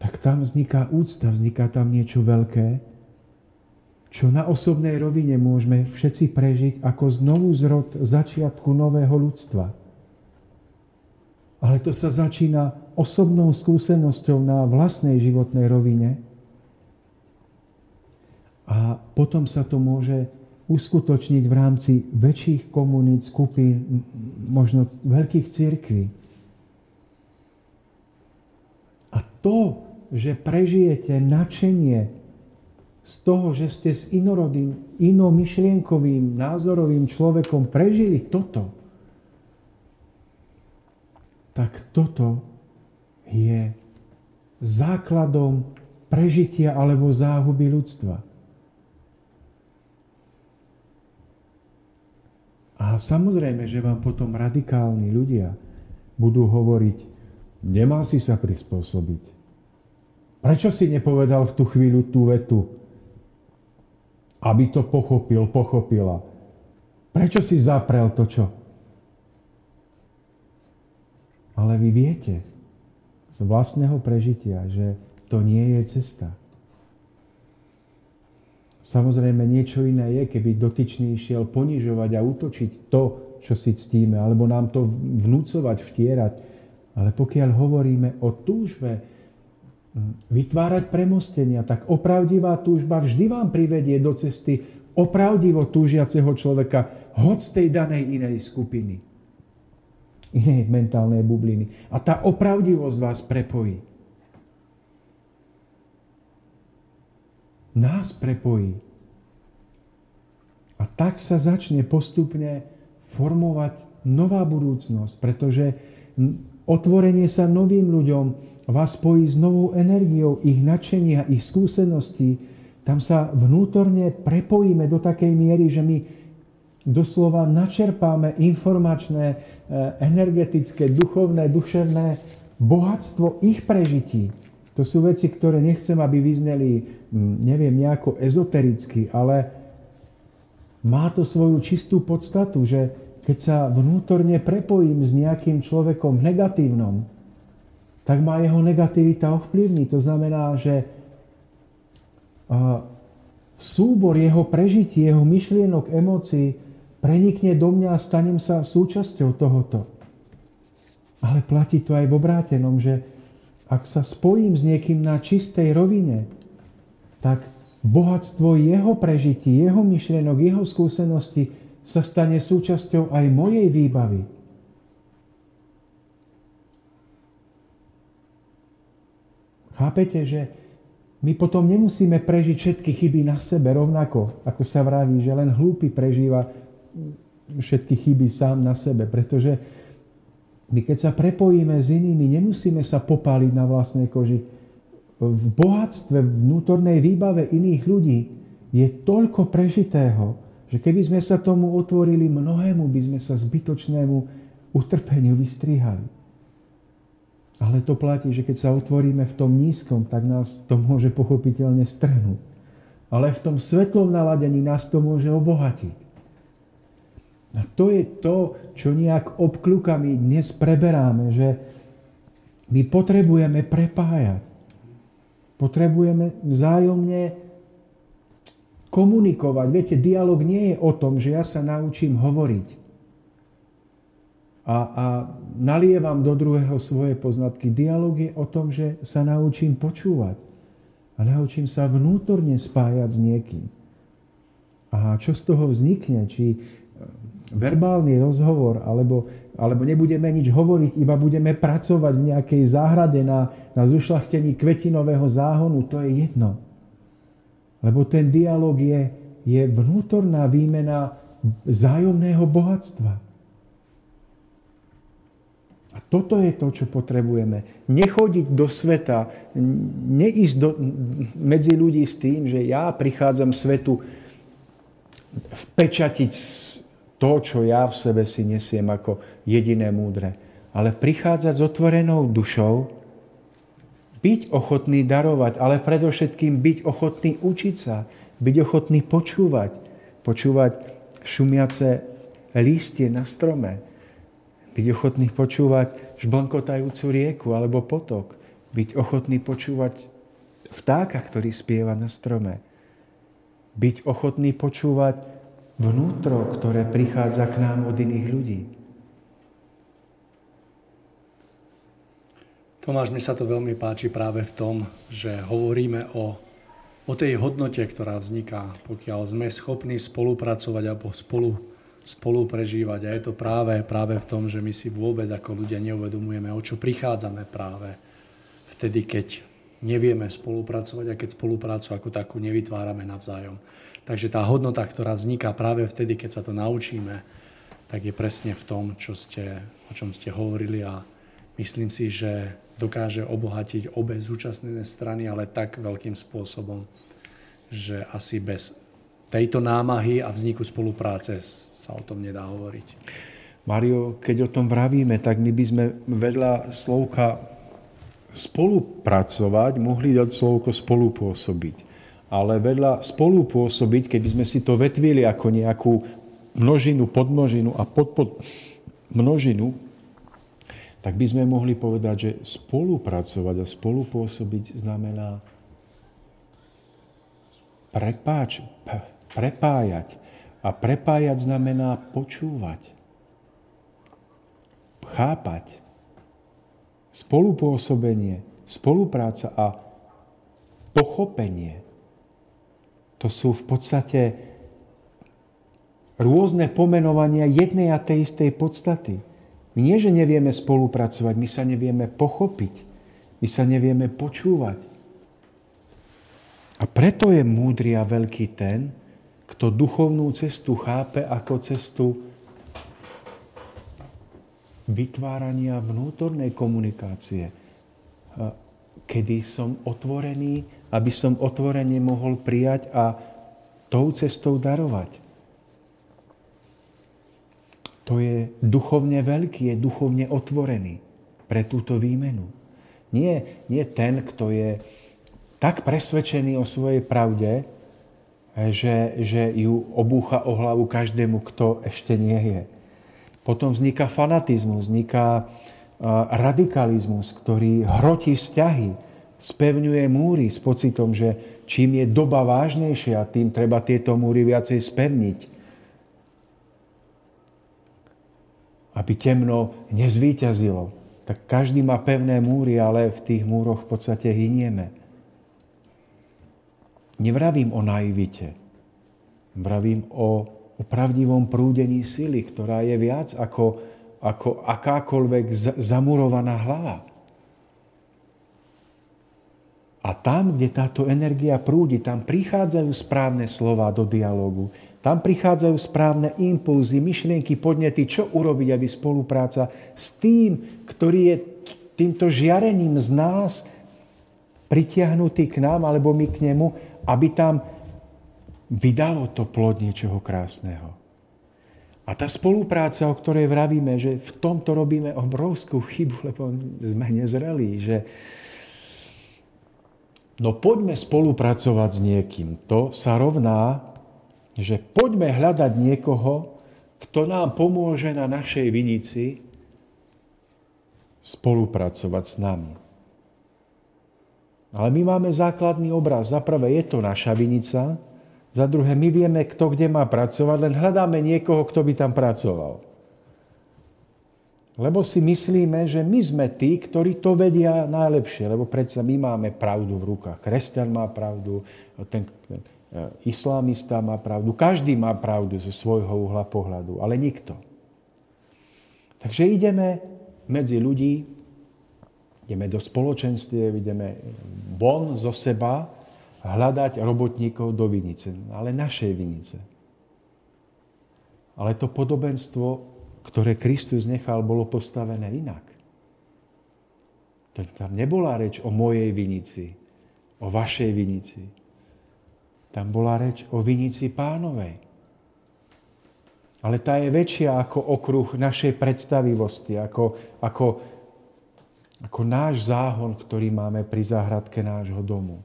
Speaker 2: Tak tam vzniká úcta, vzniká tam niečo veľké, čo na osobnej rovine môžeme všetci prežiť ako znovu zrod začiatku nového ľudstva. Ale to sa začína osobnou skúsenosťou na vlastnej životnej rovine a potom sa to môže uskutočniť v rámci väčších komunít, skupín, možno veľkých církví. A to, že prežijete načenie z toho, že ste s inorodým, inomyšlienkovým, názorovým človekom prežili toto, tak toto je základom prežitia alebo záhuby ľudstva. A samozrejme, že vám potom radikálni ľudia budú hovoriť, Nemá si sa prispôsobiť. Prečo si nepovedal v tú chvíľu tú vetu? Aby to pochopil, pochopila. Prečo si zaprel to, čo? Ale vy viete z vlastného prežitia, že to nie je cesta. Samozrejme, niečo iné je, keby dotyčný išiel ponižovať a útočiť to, čo si ctíme, alebo nám to vnúcovať, vtierať. Ale pokiaľ hovoríme o túžbe hm, vytvárať premostenia, tak opravdivá túžba vždy vám privedie do cesty opravdivo túžiaceho človeka, hoď z tej danej inej skupiny, inej mentálnej bubliny. A tá opravdivosť vás prepojí. Nás prepojí. A tak sa začne postupne formovať nová budúcnosť, pretože otvorenie sa novým ľuďom vás spojí s novou energiou ich nadšenia, ich skúseností. Tam sa vnútorne prepojíme do takej miery, že my doslova načerpáme informačné, e, energetické, duchovné, duševné bohatstvo ich prežití. To sú veci, ktoré nechcem, aby vyzneli, neviem, nejako ezotericky, ale má to svoju čistú podstatu, že keď sa vnútorne prepojím s nejakým človekom v negatívnom, tak má jeho negativita ovplyvniť. To znamená, že súbor jeho prežití, jeho myšlienok, emócií prenikne do mňa a stanem sa súčasťou tohoto. Ale platí to aj v obrátenom, že ak sa spojím s niekým na čistej rovine, tak bohatstvo jeho prežití, jeho myšlienok, jeho skúsenosti sa stane súčasťou aj mojej výbavy. Chápete, že my potom nemusíme prežiť všetky chyby na sebe rovnako, ako sa vraví, že len hlúpy prežíva všetky chyby sám na sebe, pretože my keď sa prepojíme s inými, nemusíme sa popáliť na vlastnej koži. V bohatstve, vnútornej výbave iných ľudí je toľko prežitého, že keby sme sa tomu otvorili, mnohému by sme sa zbytočnému utrpeniu vystrihali. Ale to platí, že keď sa otvoríme v tom nízkom, tak nás to môže pochopiteľne strhnúť. Ale v tom svetlom naladení nás to môže obohatiť. A to je to, čo nejak obklukami dnes preberáme, že my potrebujeme prepájať. Potrebujeme vzájomne komunikovať. Viete, dialog nie je o tom, že ja sa naučím hovoriť a, a nalievam do druhého svoje poznatky. Dialog je o tom, že sa naučím počúvať a naučím sa vnútorne spájať s niekým. A čo z toho vznikne? Či verbálny rozhovor, alebo, alebo nebudeme nič hovoriť, iba budeme pracovať v nejakej záhrade na, na zušlachtení kvetinového záhonu, to je jedno. Lebo ten dialog je, je vnútorná výmena zájomného bohatstva. A toto je to, čo potrebujeme. Nechodiť do sveta, neísť do, medzi ľudí s tým, že ja prichádzam svetu vpečatiť to, čo ja v sebe si nesiem ako jediné múdre. Ale prichádzať s otvorenou dušou, byť ochotný darovať, ale predovšetkým byť ochotný učiť sa, byť ochotný počúvať, počúvať šumiace lístie na strome, byť ochotný počúvať žblnkotajúcu rieku alebo potok, byť ochotný počúvať vtáka, ktorý spieva na strome, byť ochotný počúvať vnútro, ktoré prichádza k nám od iných ľudí.
Speaker 1: Tomáš, mi sa to veľmi páči práve v tom, že hovoríme o, o tej hodnote, ktorá vzniká, pokiaľ sme schopní spolupracovať alebo spolu, spolu prežívať. A je to práve, práve v tom, že my si vôbec ako ľudia neuvedomujeme, o čo prichádzame práve vtedy, keď nevieme spolupracovať a keď spoluprácu ako takú nevytvárame navzájom. Takže tá hodnota, ktorá vzniká práve vtedy, keď sa to naučíme, tak je presne v tom, čo ste, o čom ste hovorili a myslím si, že dokáže obohatiť obe zúčastnené strany, ale tak veľkým spôsobom, že asi bez tejto námahy a vzniku spolupráce sa o tom nedá hovoriť.
Speaker 2: Mario, keď o tom vravíme, tak my by sme vedľa slovka spolupracovať, mohli dať slovko spolupôsobiť. Ale vedľa spolupôsobiť, keby sme si to vetvili ako nejakú množinu, podmnožinu a podpod množinu, tak by sme mohli povedať, že spolupracovať a spolupôsobiť znamená prepáč, prepájať. A prepájať znamená počúvať chápať. Spolupôsobenie, spolupráca a pochopenie. To sú v podstate rôzne pomenovania jednej a tej istej podstaty. My nie, že nevieme spolupracovať, my sa nevieme pochopiť, my sa nevieme počúvať. A preto je múdry a veľký ten, kto duchovnú cestu chápe ako cestu vytvárania vnútornej komunikácie, kedy som otvorený, aby som otvorene mohol prijať a tou cestou darovať. To je duchovne veľký, je duchovne otvorený pre túto výmenu. Nie, nie ten, kto je tak presvedčený o svojej pravde, že, že ju obúcha o hlavu každému, kto ešte nie je. Potom vzniká fanatizmus, vzniká radikalizmus, ktorý hrotí vzťahy, spevňuje múry s pocitom, že čím je doba vážnejšia, tým treba tieto múry viacej spevniť. Aby temno nezvýťazilo. Tak každý má pevné múry, ale v tých múroch v podstate hynieme. Nevravím o naivite. Vravím o o pravdivom prúdení sily, ktorá je viac ako, ako akákoľvek zamurovaná hlava. A tam, kde táto energia prúdi, tam prichádzajú správne slova do dialogu. Tam prichádzajú správne impulzy, myšlienky, podnety, čo urobiť, aby spolupráca s tým, ktorý je týmto žiarením z nás pritiahnutý k nám, alebo my k nemu, aby tam vydalo to plod niečoho krásneho. A tá spolupráca, o ktorej vravíme, že v tomto robíme obrovskú chybu, lebo sme nezrelí, že no poďme spolupracovať s niekým. To sa rovná, že poďme hľadať niekoho, kto nám pomôže na našej vinici spolupracovať s nami. Ale my máme základný obraz. Za prvé je to naša vinica, za druhé, my vieme, kto kde má pracovať, len hľadáme niekoho, kto by tam pracoval. Lebo si myslíme, že my sme tí, ktorí to vedia najlepšie, lebo predsa my máme pravdu v rukách. Kresťan má pravdu, ten, ten e, islamista má pravdu, každý má pravdu zo svojho uhla pohľadu, ale nikto. Takže ideme medzi ľudí, ideme do spoločenstiev, ideme von zo seba hľadať robotníkov do vinice, ale našej vinice. Ale to podobenstvo, ktoré Kristus nechal, bolo postavené inak. Tam nebola reč o mojej vinici, o vašej vinici. Tam bola reč o vinici pánovej. Ale tá je väčšia ako okruh našej predstavivosti, ako, ako, ako náš záhon, ktorý máme pri záhradke nášho domu.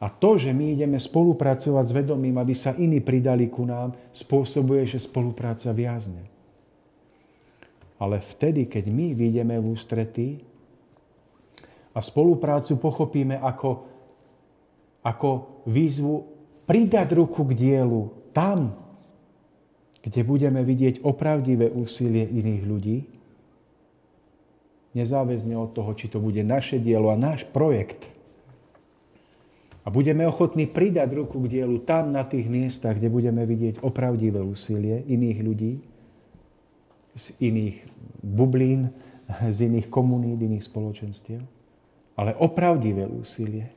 Speaker 2: A to, že my ideme spolupracovať s vedomím, aby sa iní pridali ku nám, spôsobuje, že spolupráca viazne. Ale vtedy, keď my vyjdeme v ústretí a spoluprácu pochopíme ako, ako výzvu pridať ruku k dielu tam, kde budeme vidieť opravdivé úsilie iných ľudí, nezáväzne od toho, či to bude naše dielo a náš projekt – a budeme ochotní pridať ruku k dielu tam, na tých miestach, kde budeme vidieť opravdivé úsilie iných ľudí, z iných bublín, z iných komunít, iných spoločenstiev. Ale opravdivé úsilie.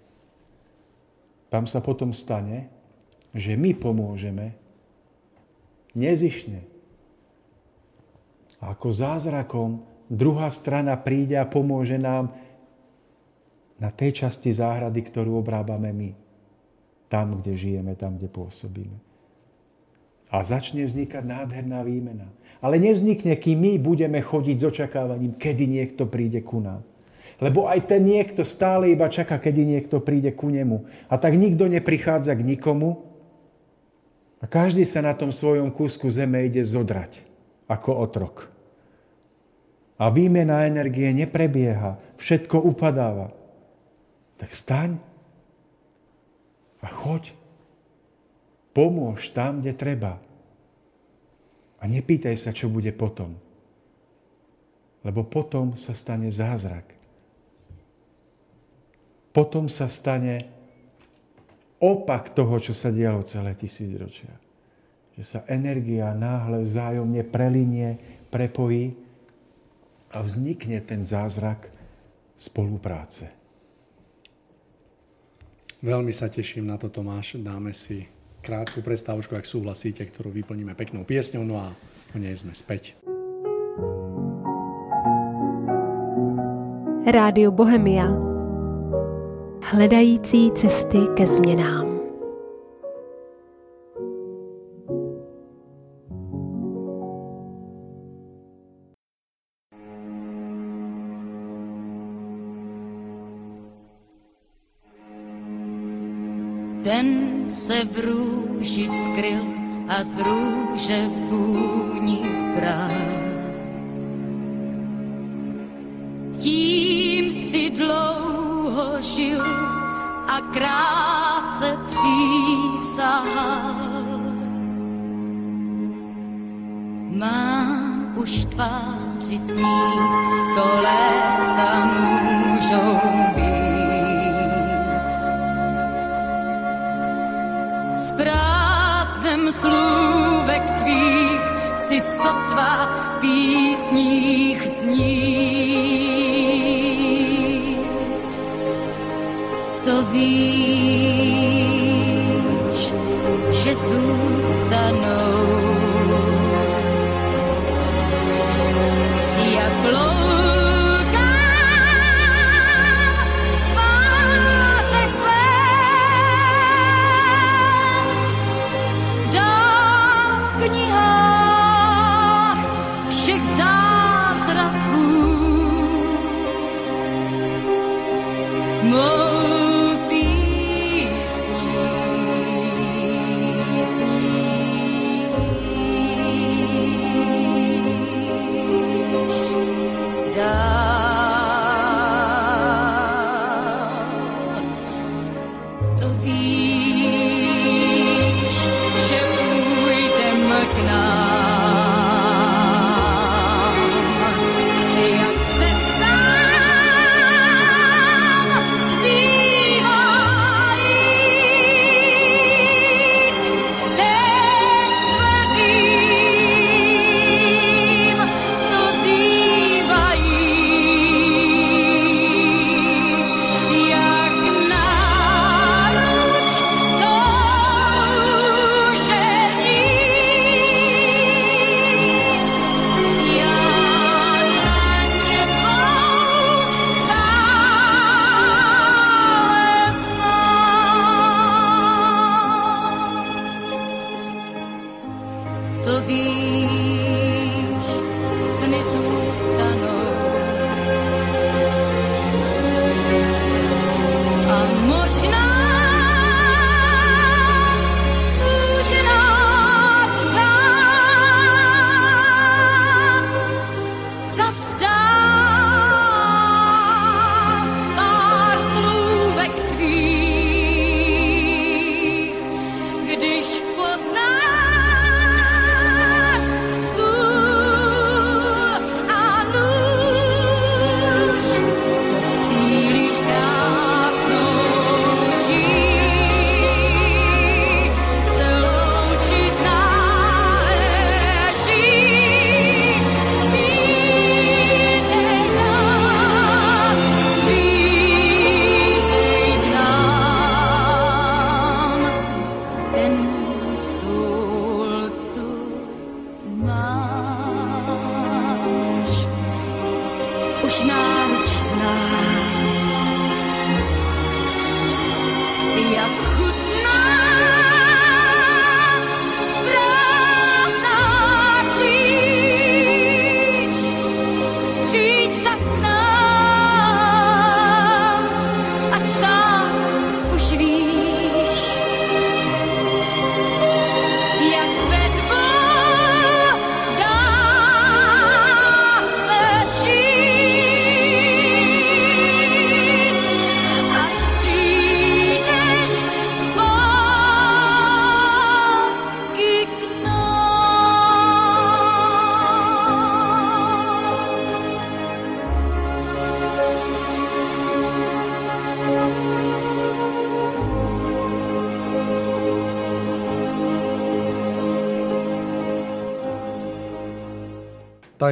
Speaker 2: Tam sa potom stane, že my pomôžeme nezišne. A ako zázrakom druhá strana príde a pomôže nám na tej časti záhrady, ktorú obrábame my. Tam, kde žijeme, tam, kde pôsobíme. A začne vznikať nádherná výmena. Ale nevznikne, kým my budeme chodiť s očakávaním, kedy niekto príde ku nám. Lebo aj ten niekto stále iba čaká, kedy niekto príde ku nemu. A tak nikto neprichádza k nikomu a každý sa na tom svojom kúsku zeme ide zodrať ako otrok. A výmena energie neprebieha, všetko upadáva. Tak staň a choď. Pomôž tam, kde treba. A nepýtaj sa, čo bude potom. Lebo potom sa stane zázrak. Potom sa stane opak toho, čo sa dialo celé tisícročia. Že sa energia náhle vzájomne prelinie, prepojí a vznikne ten zázrak spolupráce.
Speaker 1: Veľmi sa teším na to, Tomáš. Dáme si krátku prestávočku, ak súhlasíte, ktorú vyplníme peknou piesňou, no a po nej sme späť.
Speaker 3: Rádio Bohemia. Hledající cesty ke změnám.
Speaker 4: Ten se v růži skryl a z růže vůni bral. Tím si dlouho žil a kráse přísahal. Mám už tváři sní, to léta můžou být. Prázdnem slůvek tvých si sotva písních znít. To víš, že zůstanou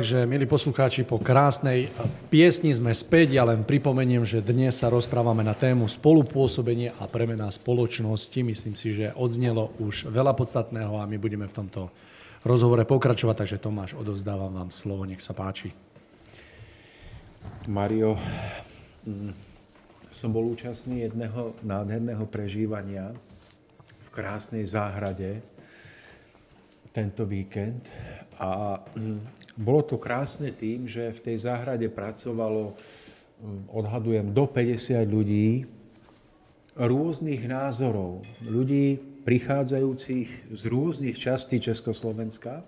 Speaker 1: Takže, milí poslucháči, po krásnej piesni sme späť. Ja len pripomeniem, že dnes sa rozprávame na tému spolupôsobenie a premena spoločnosti. Myslím si, že odznelo už veľa podstatného a my budeme v tomto rozhovore pokračovať. Takže Tomáš, odovzdávam vám slovo, nech sa páči.
Speaker 2: Mario, mm, som bol účastný jedného nádherného prežívania v krásnej záhrade tento víkend a mm, bolo to krásne tým, že v tej záhrade pracovalo, hm, odhadujem, do 50 ľudí rôznych názorov. Ľudí prichádzajúcich z rôznych častí Československa.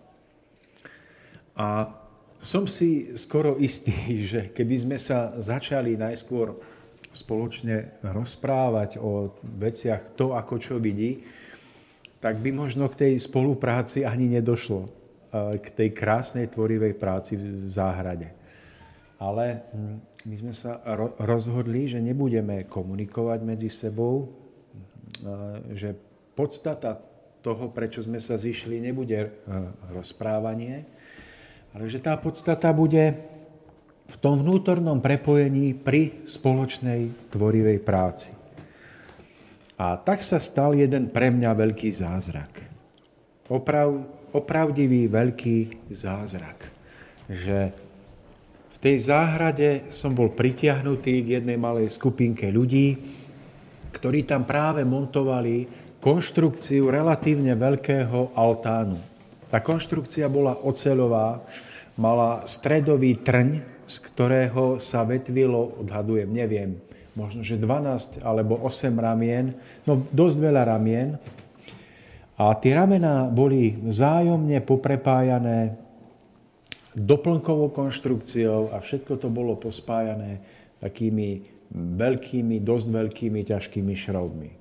Speaker 2: A som si skoro istý, že keby sme sa začali najskôr spoločne rozprávať o veciach to, ako čo vidí, tak by možno k tej spolupráci ani nedošlo k tej krásnej tvorivej práci v záhrade. Ale hm, my sme sa rozhodli, že nebudeme komunikovať medzi sebou, že podstata toho, prečo sme sa zišli, nebude e, rozprávanie, ale že tá podstata bude v tom vnútornom prepojení pri spoločnej tvorivej práci. A tak sa stal jeden pre mňa veľký zázrak. Oprav, opravdivý veľký zázrak. Že v tej záhrade som bol pritiahnutý k jednej malej skupinke ľudí, ktorí tam práve montovali konštrukciu relatívne veľkého altánu. Tá konštrukcia bola oceľová, mala stredový trň, z ktorého sa vetvilo, odhadujem, neviem, možno, že 12 alebo 8 ramien, no dosť veľa ramien, a tie ramená boli vzájomne poprepájané doplnkovou konštrukciou a všetko to bolo pospájané takými veľkými, dosť veľkými, ťažkými šroubmi.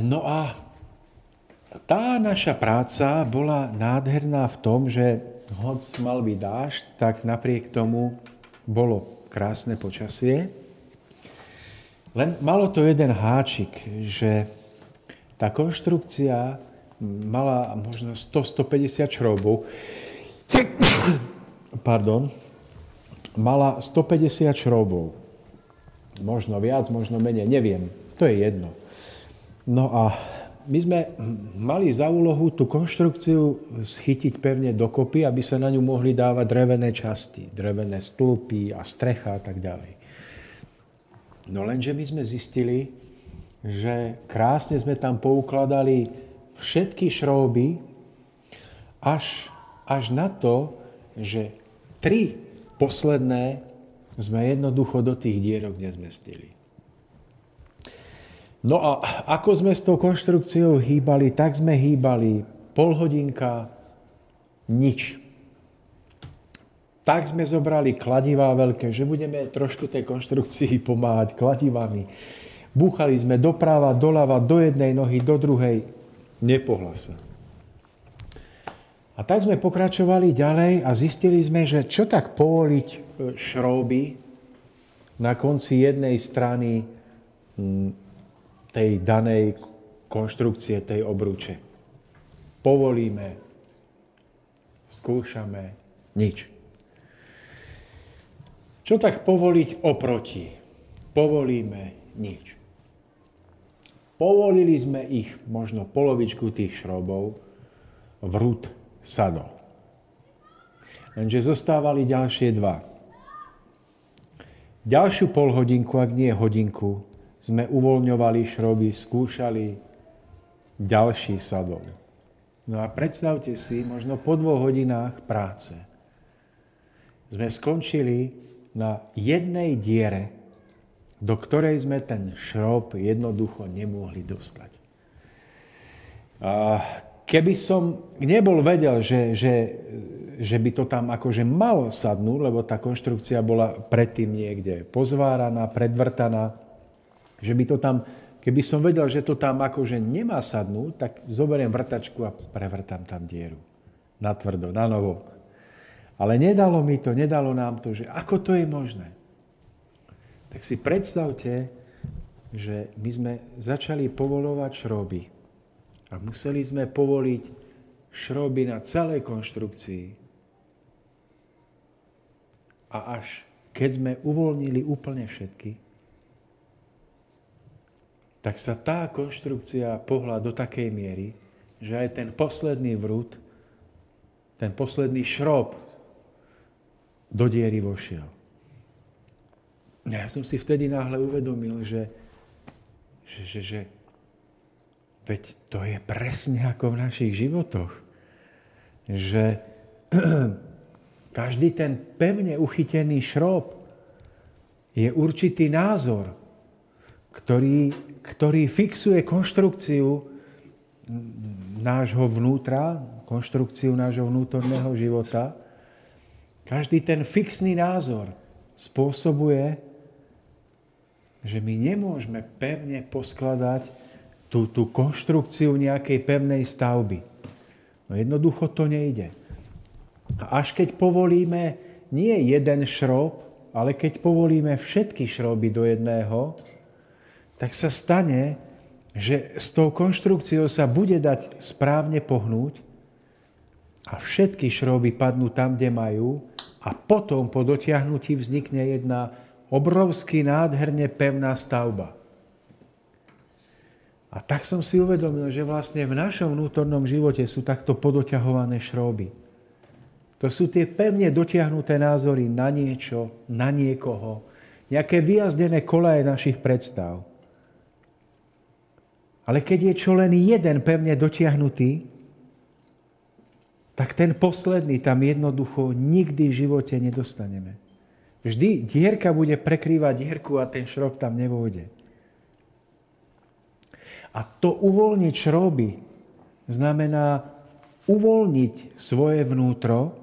Speaker 2: No a tá naša práca bola nádherná v tom, že hoď mal byť dážď, tak napriek tomu bolo krásne počasie. Len malo to jeden háčik, že tá konštrukcia mala možno 100-150 šroubov. Pardon. Mala 150 šroubov. Možno viac, možno menej, neviem. To je jedno. No a my sme mali za úlohu tú konštrukciu schytiť pevne dokopy, aby sa na ňu mohli dávať drevené časti, drevené stĺpy a strecha a tak ďalej. No lenže my sme zistili, že krásne sme tam poukladali všetky šrouby až, až na to, že tri posledné sme jednoducho do tých dierok nezmestili. No a ako sme s tou konštrukciou hýbali, tak sme hýbali pol hodinka, nič. Tak sme zobrali kladivá veľké, že budeme trošku tej konštrukcii pomáhať kladivami. Búchali sme doprava, doľava, do jednej nohy, do druhej. Nepohla sa. A tak sme pokračovali ďalej a zistili sme, že čo tak povoliť e, šrouby na konci jednej strany tej danej konštrukcie, tej obruče. Povolíme, skúšame, nič. Čo tak povoliť oproti? Povolíme, nič. Povolili sme ich, možno polovičku tých šrobov, vrút sadol. Lenže zostávali ďalšie dva. Ďalšiu polhodinku, ak nie hodinku, sme uvoľňovali šroby, skúšali ďalší sadol. No a predstavte si, možno po dvoch hodinách práce sme skončili na jednej diere do ktorej sme ten šrob jednoducho nemohli dostať. Keby som nebol vedel, že, že, že by to tam akože malo sadnúť, lebo tá konštrukcia bola predtým niekde pozváraná, predvrtaná, že by to tam, keby som vedel, že to tam akože nemá sadnúť, tak zoberiem vrtačku a prevrtám tam dieru. Na tvrdo, na novo. Ale nedalo mi to, nedalo nám to, že ako to je možné tak si predstavte, že my sme začali povolovať šroby a museli sme povoliť šroby na celej konštrukcii A až keď sme uvoľnili úplne všetky, tak sa tá konštrukcia pohla do takej miery, že aj ten posledný vrút, ten posledný šrob do diery vošiel. Ja som si vtedy náhle uvedomil, že, že, že, že veď to je presne ako v našich životoch. Že každý ten pevne uchytený šrob je určitý názor, ktorý, ktorý fixuje konštrukciu nášho vnútra, konštrukciu nášho vnútorného života. Každý ten fixný názor spôsobuje, že my nemôžeme pevne poskladať tú, tú konštrukciu nejakej pevnej stavby. No jednoducho to nejde. A až keď povolíme nie jeden šrob, ale keď povolíme všetky šroby do jedného, tak sa stane, že s tou konštrukciou sa bude dať správne pohnúť a všetky šroby padnú tam, kde majú a potom po dotiahnutí vznikne jedna obrovský nádherne pevná stavba. A tak som si uvedomil, že vlastne v našom vnútornom živote sú takto podoťahované šroby. To sú tie pevne dotiahnuté názory na niečo, na niekoho, nejaké vyjazdené kolaje našich predstav. Ale keď je čo len jeden pevne dotiahnutý, tak ten posledný tam jednoducho nikdy v živote nedostaneme. Vždy dierka bude prekrývať dierku a ten šrob tam nevôjde. A to uvoľniť šroby znamená uvoľniť svoje vnútro,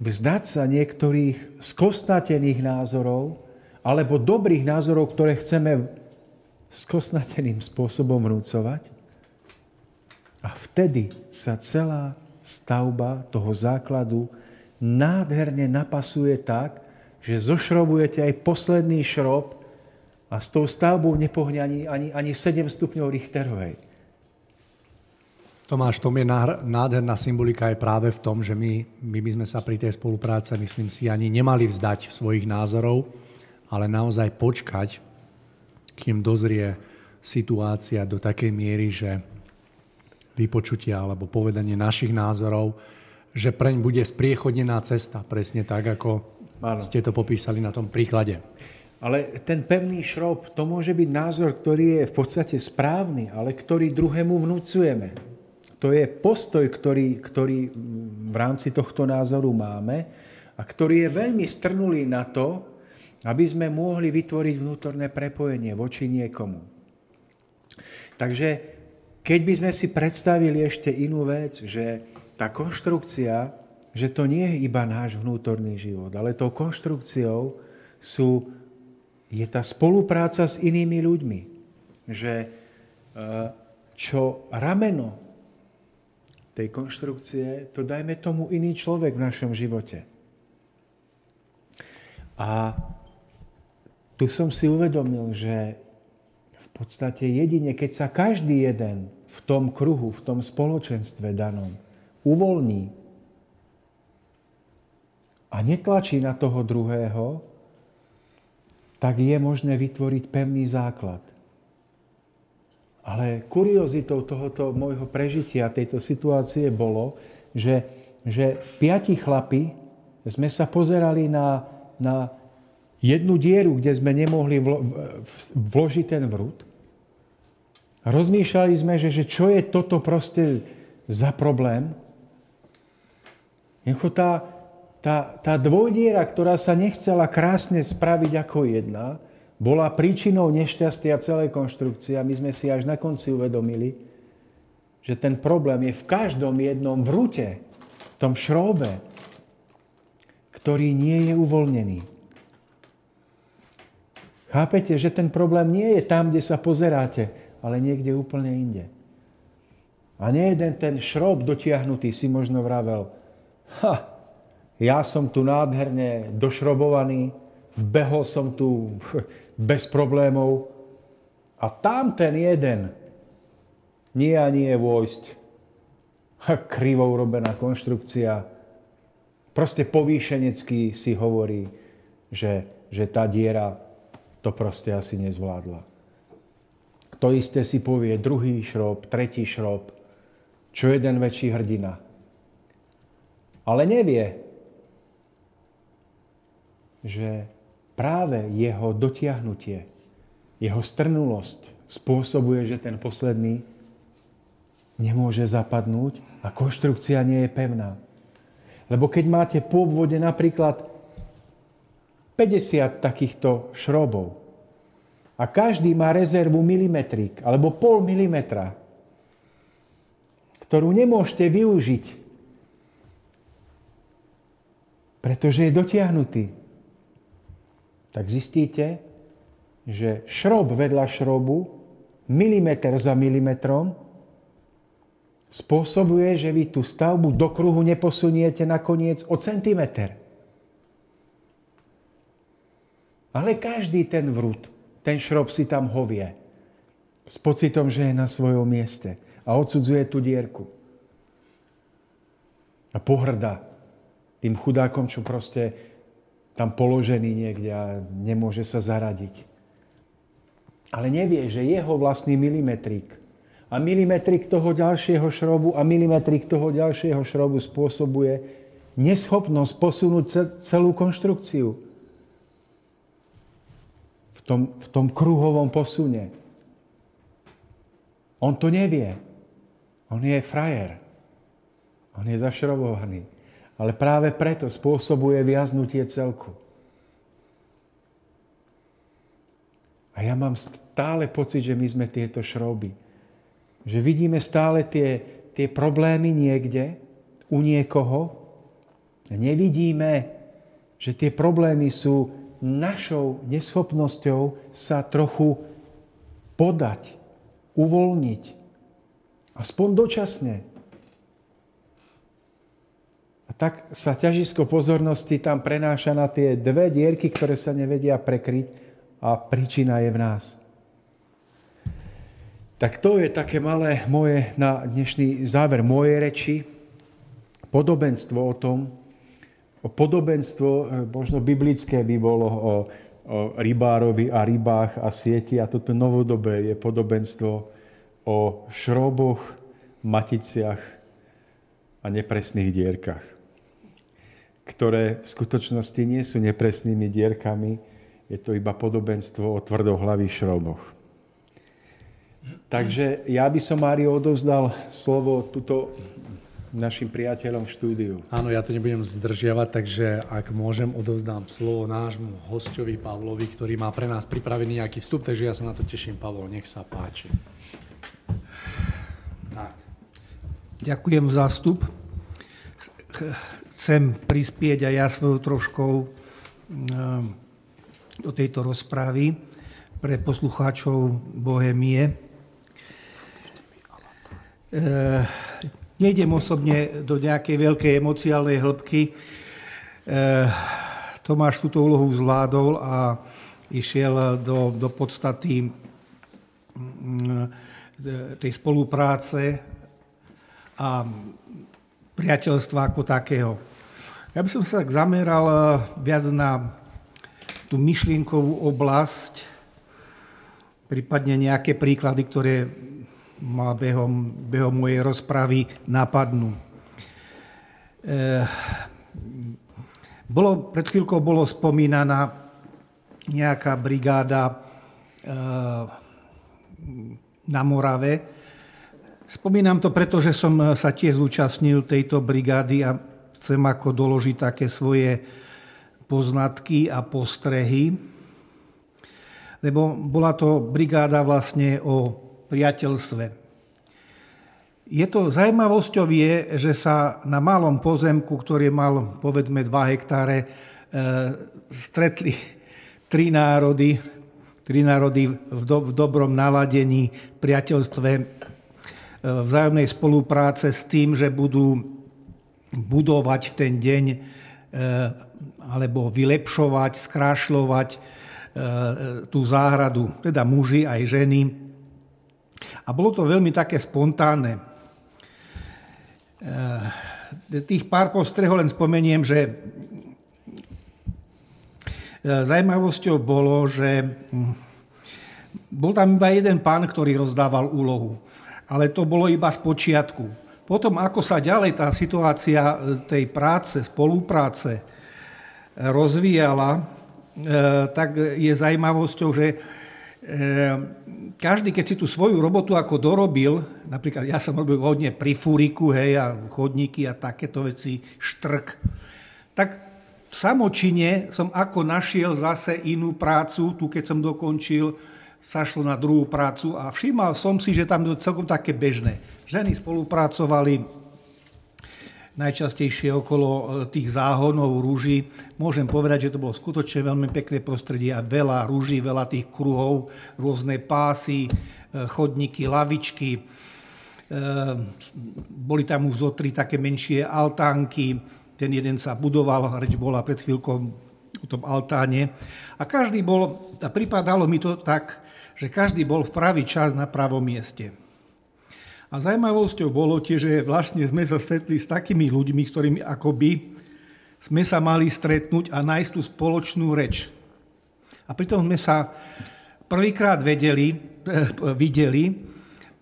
Speaker 2: vzdať sa niektorých skosnatených názorov alebo dobrých názorov, ktoré chceme skosnateným spôsobom vnúcovať. A vtedy sa celá stavba toho základu nádherne napasuje tak, že zošrobujete aj posledný šrob a s tou stavbou nepohne ani, ani, ani 7 stupňov Richterovej.
Speaker 1: Tomáš, tom je nádherná symbolika aj práve v tom, že my, my by sme sa pri tej spolupráce, myslím si, ani nemali vzdať svojich názorov, ale naozaj počkať, kým dozrie situácia do takej miery, že vypočutia alebo povedanie našich názorov, že preň bude spriechodnená cesta, presne tak, ako ano. ste to popísali na tom príklade.
Speaker 2: Ale ten pevný šrob, to môže byť názor, ktorý je v podstate správny, ale ktorý druhému vnúcujeme. To je postoj, ktorý, ktorý v rámci tohto názoru máme a ktorý je veľmi strnulý na to, aby sme mohli vytvoriť vnútorné prepojenie voči niekomu. Takže keď by sme si predstavili ešte inú vec, že tá konštrukcia, že to nie je iba náš vnútorný život, ale tou konštrukciou sú, je tá spolupráca s inými ľuďmi. Že e, čo rameno tej konštrukcie, to dajme tomu iný človek v našom živote. A tu som si uvedomil, že v podstate jedine, keď sa každý jeden v tom kruhu, v tom spoločenstve danom uvoľní a netlačí na toho druhého, tak je možné vytvoriť pevný základ. Ale kuriozitou tohoto môjho prežitia, tejto situácie bolo, že, že piati chlapi sme sa pozerali na, na jednu dieru, kde sme nemohli vlo, vložiť ten vrút. Rozmýšľali sme, že, že čo je toto proste za problém. Jednoducho tá, tá, tá dvojdiera, ktorá sa nechcela krásne spraviť ako jedna, bola príčinou nešťastia celej konštrukcie a my sme si až na konci uvedomili, že ten problém je v každom jednom vrute, v tom šróbe, ktorý nie je uvoľnený. Chápete, že ten problém nie je tam, kde sa pozeráte, ale niekde úplne inde. A nie jeden ten šrob dotiahnutý si možno vravel, ha, ja som tu nádherne došrobovaný, vbehol som tu bez problémov. A tam ten jeden nie a nie vojsť. Krivo urobená konštrukcia. proste povýšenecky si hovorí, že, že tá diera to proste asi nezvládla. To isté si povie druhý šrob, tretí šrob, čo jeden väčší hrdina. Ale nevie, že práve jeho dotiahnutie, jeho strnulosť spôsobuje, že ten posledný nemôže zapadnúť a konštrukcia nie je pevná. Lebo keď máte po obvode napríklad 50 takýchto šrobov a každý má rezervu milimetrik alebo pol milimetra, ktorú nemôžete využiť, pretože je dotiahnutý, tak zistíte, že šrob vedľa šrobu, milimeter za milimetrom, spôsobuje, že vy tú stavbu do kruhu neposuniete nakoniec o centimeter. Ale každý ten vrút, ten šrob si tam hovie. S pocitom, že je na svojom mieste. A odsudzuje tú dierku. A pohrda tým chudákom, čo proste tam položený niekde a nemôže sa zaradiť. Ale nevie, že jeho vlastný milimetrik a milimetrik toho ďalšieho šrobu a milimetrik toho ďalšieho šrobu spôsobuje neschopnosť posunúť celú konštrukciu. V tom, v tom kruhovom posune. On to nevie. On je frajer. On je zašrobovaný. Ale práve preto spôsobuje viaznutie celku. A ja mám stále pocit, že my sme tieto šroby. Že vidíme stále tie, tie problémy niekde, u niekoho. A nevidíme, že tie problémy sú našou neschopnosťou sa trochu podať, uvoľniť. Aspoň dočasne. Tak sa ťažisko pozornosti tam prenáša na tie dve dierky, ktoré sa nevedia prekryť a príčina je v nás. Tak to je také malé moje na dnešný záver mojej reči. Podobenstvo o tom, o podobenstvo, e, možno biblické by bolo o, o rybárovi a rybách a sieti a toto novodobé je podobenstvo o šroboch, maticiach a nepresných dierkach, ktoré v skutočnosti nie sú nepresnými dierkami, je to iba podobenstvo o tvrdohlavých šroboch. Takže ja by som, Mário, odovzdal slovo tuto našim priateľom v štúdiu.
Speaker 1: Áno, ja to nebudem zdržiavať, takže ak môžem, odovzdám slovo nášmu hostovi Pavlovi, ktorý má pre nás pripravený nejaký vstup, takže ja sa na to teším. Pavol, nech sa páči.
Speaker 5: Tak. Ďakujem za vstup. Chcem prispieť aj ja svojou troškou eh, do tejto rozprávy pre poslucháčov Bohemie. Eh, nejdem osobne do nejakej veľkej emociálnej hĺbky. Eh, Tomáš túto úlohu zvládol a išiel do, do podstaty mm, tej spolupráce a priateľstva ako takého. Ja by som sa tak zameral eh, viac na tú myšlienkovú oblasť, prípadne nejaké príklady, ktoré ma behom, behom mojej rozpravy napadnú. E, bolo, pred chvíľkou bolo spomínaná nejaká brigáda e, na Morave. Spomínam to preto, že som sa tiež zúčastnil tejto brigády a chcem ako doložiť také svoje poznatky a postrehy. Lebo bola to brigáda vlastne o priateľstve. Je to zaujímavosťou je, že sa na malom pozemku, ktorý mal povedzme 2 hektáre, e, stretli tri národy, tri národy v, do, v dobrom naladení, priateľstve, vzájomnej spolupráce s tým, že budú budovať v ten deň e, alebo vylepšovať, skrášľovať tú záhradu, teda muži aj ženy, a bolo to veľmi také spontánne. Eh, tých pár postrehov len spomeniem, že e, zajímavosťou bolo, že hm, bol tam iba jeden pán, ktorý rozdával úlohu. Ale to bolo iba z počiatku. Potom, ako sa ďalej tá situácia tej práce, spolupráce rozvíjala, tak je zaujímavosťou, že každý, keď si tú svoju robotu ako dorobil, napríklad ja som robil hodne pri fúriku, hej, a chodníky a takéto veci, štrk, tak samočine som ako našiel zase inú prácu, tu keď som dokončil, sašlo na druhú prácu a všímal som si, že tam to celkom také bežné. Ženy spolupracovali, najčastejšie okolo e, tých záhonov rúží. Môžem povedať, že to bolo skutočne veľmi pekné prostredie a veľa rúží, veľa tých kruhov, rôzne pásy, e, chodníky, lavičky. E, boli tam už zo tri také menšie altánky, ten jeden sa budoval, reč bola pred chvíľkou o tom altáne. A každý bol, a pripadalo mi to tak, že každý bol v pravý čas na pravom mieste. A zaujímavosťou bolo tiež, že vlastne sme sa stretli s takými ľuďmi, s ktorými akoby sme sa mali stretnúť a nájsť tú spoločnú reč. A pritom sme sa prvýkrát vedeli, videli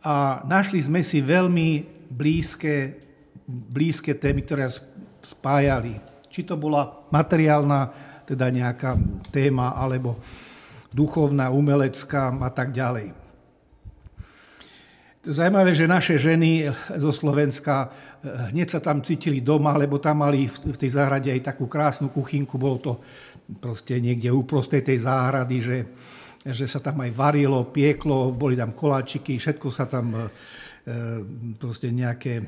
Speaker 5: a našli sme si veľmi blízke, blízke témy, ktoré spájali. Či to bola materiálna, teda nejaká téma, alebo duchovná, umelecká a tak ďalej. Zajímavé, že naše ženy zo Slovenska eh, hneď sa tam cítili doma, lebo tam mali v tej záhrade aj takú krásnu kuchynku. Bolo to proste niekde uprostej tej záhrady, že, že sa tam aj varilo, pieklo, boli tam koláčiky, všetko sa tam eh, proste nejaké,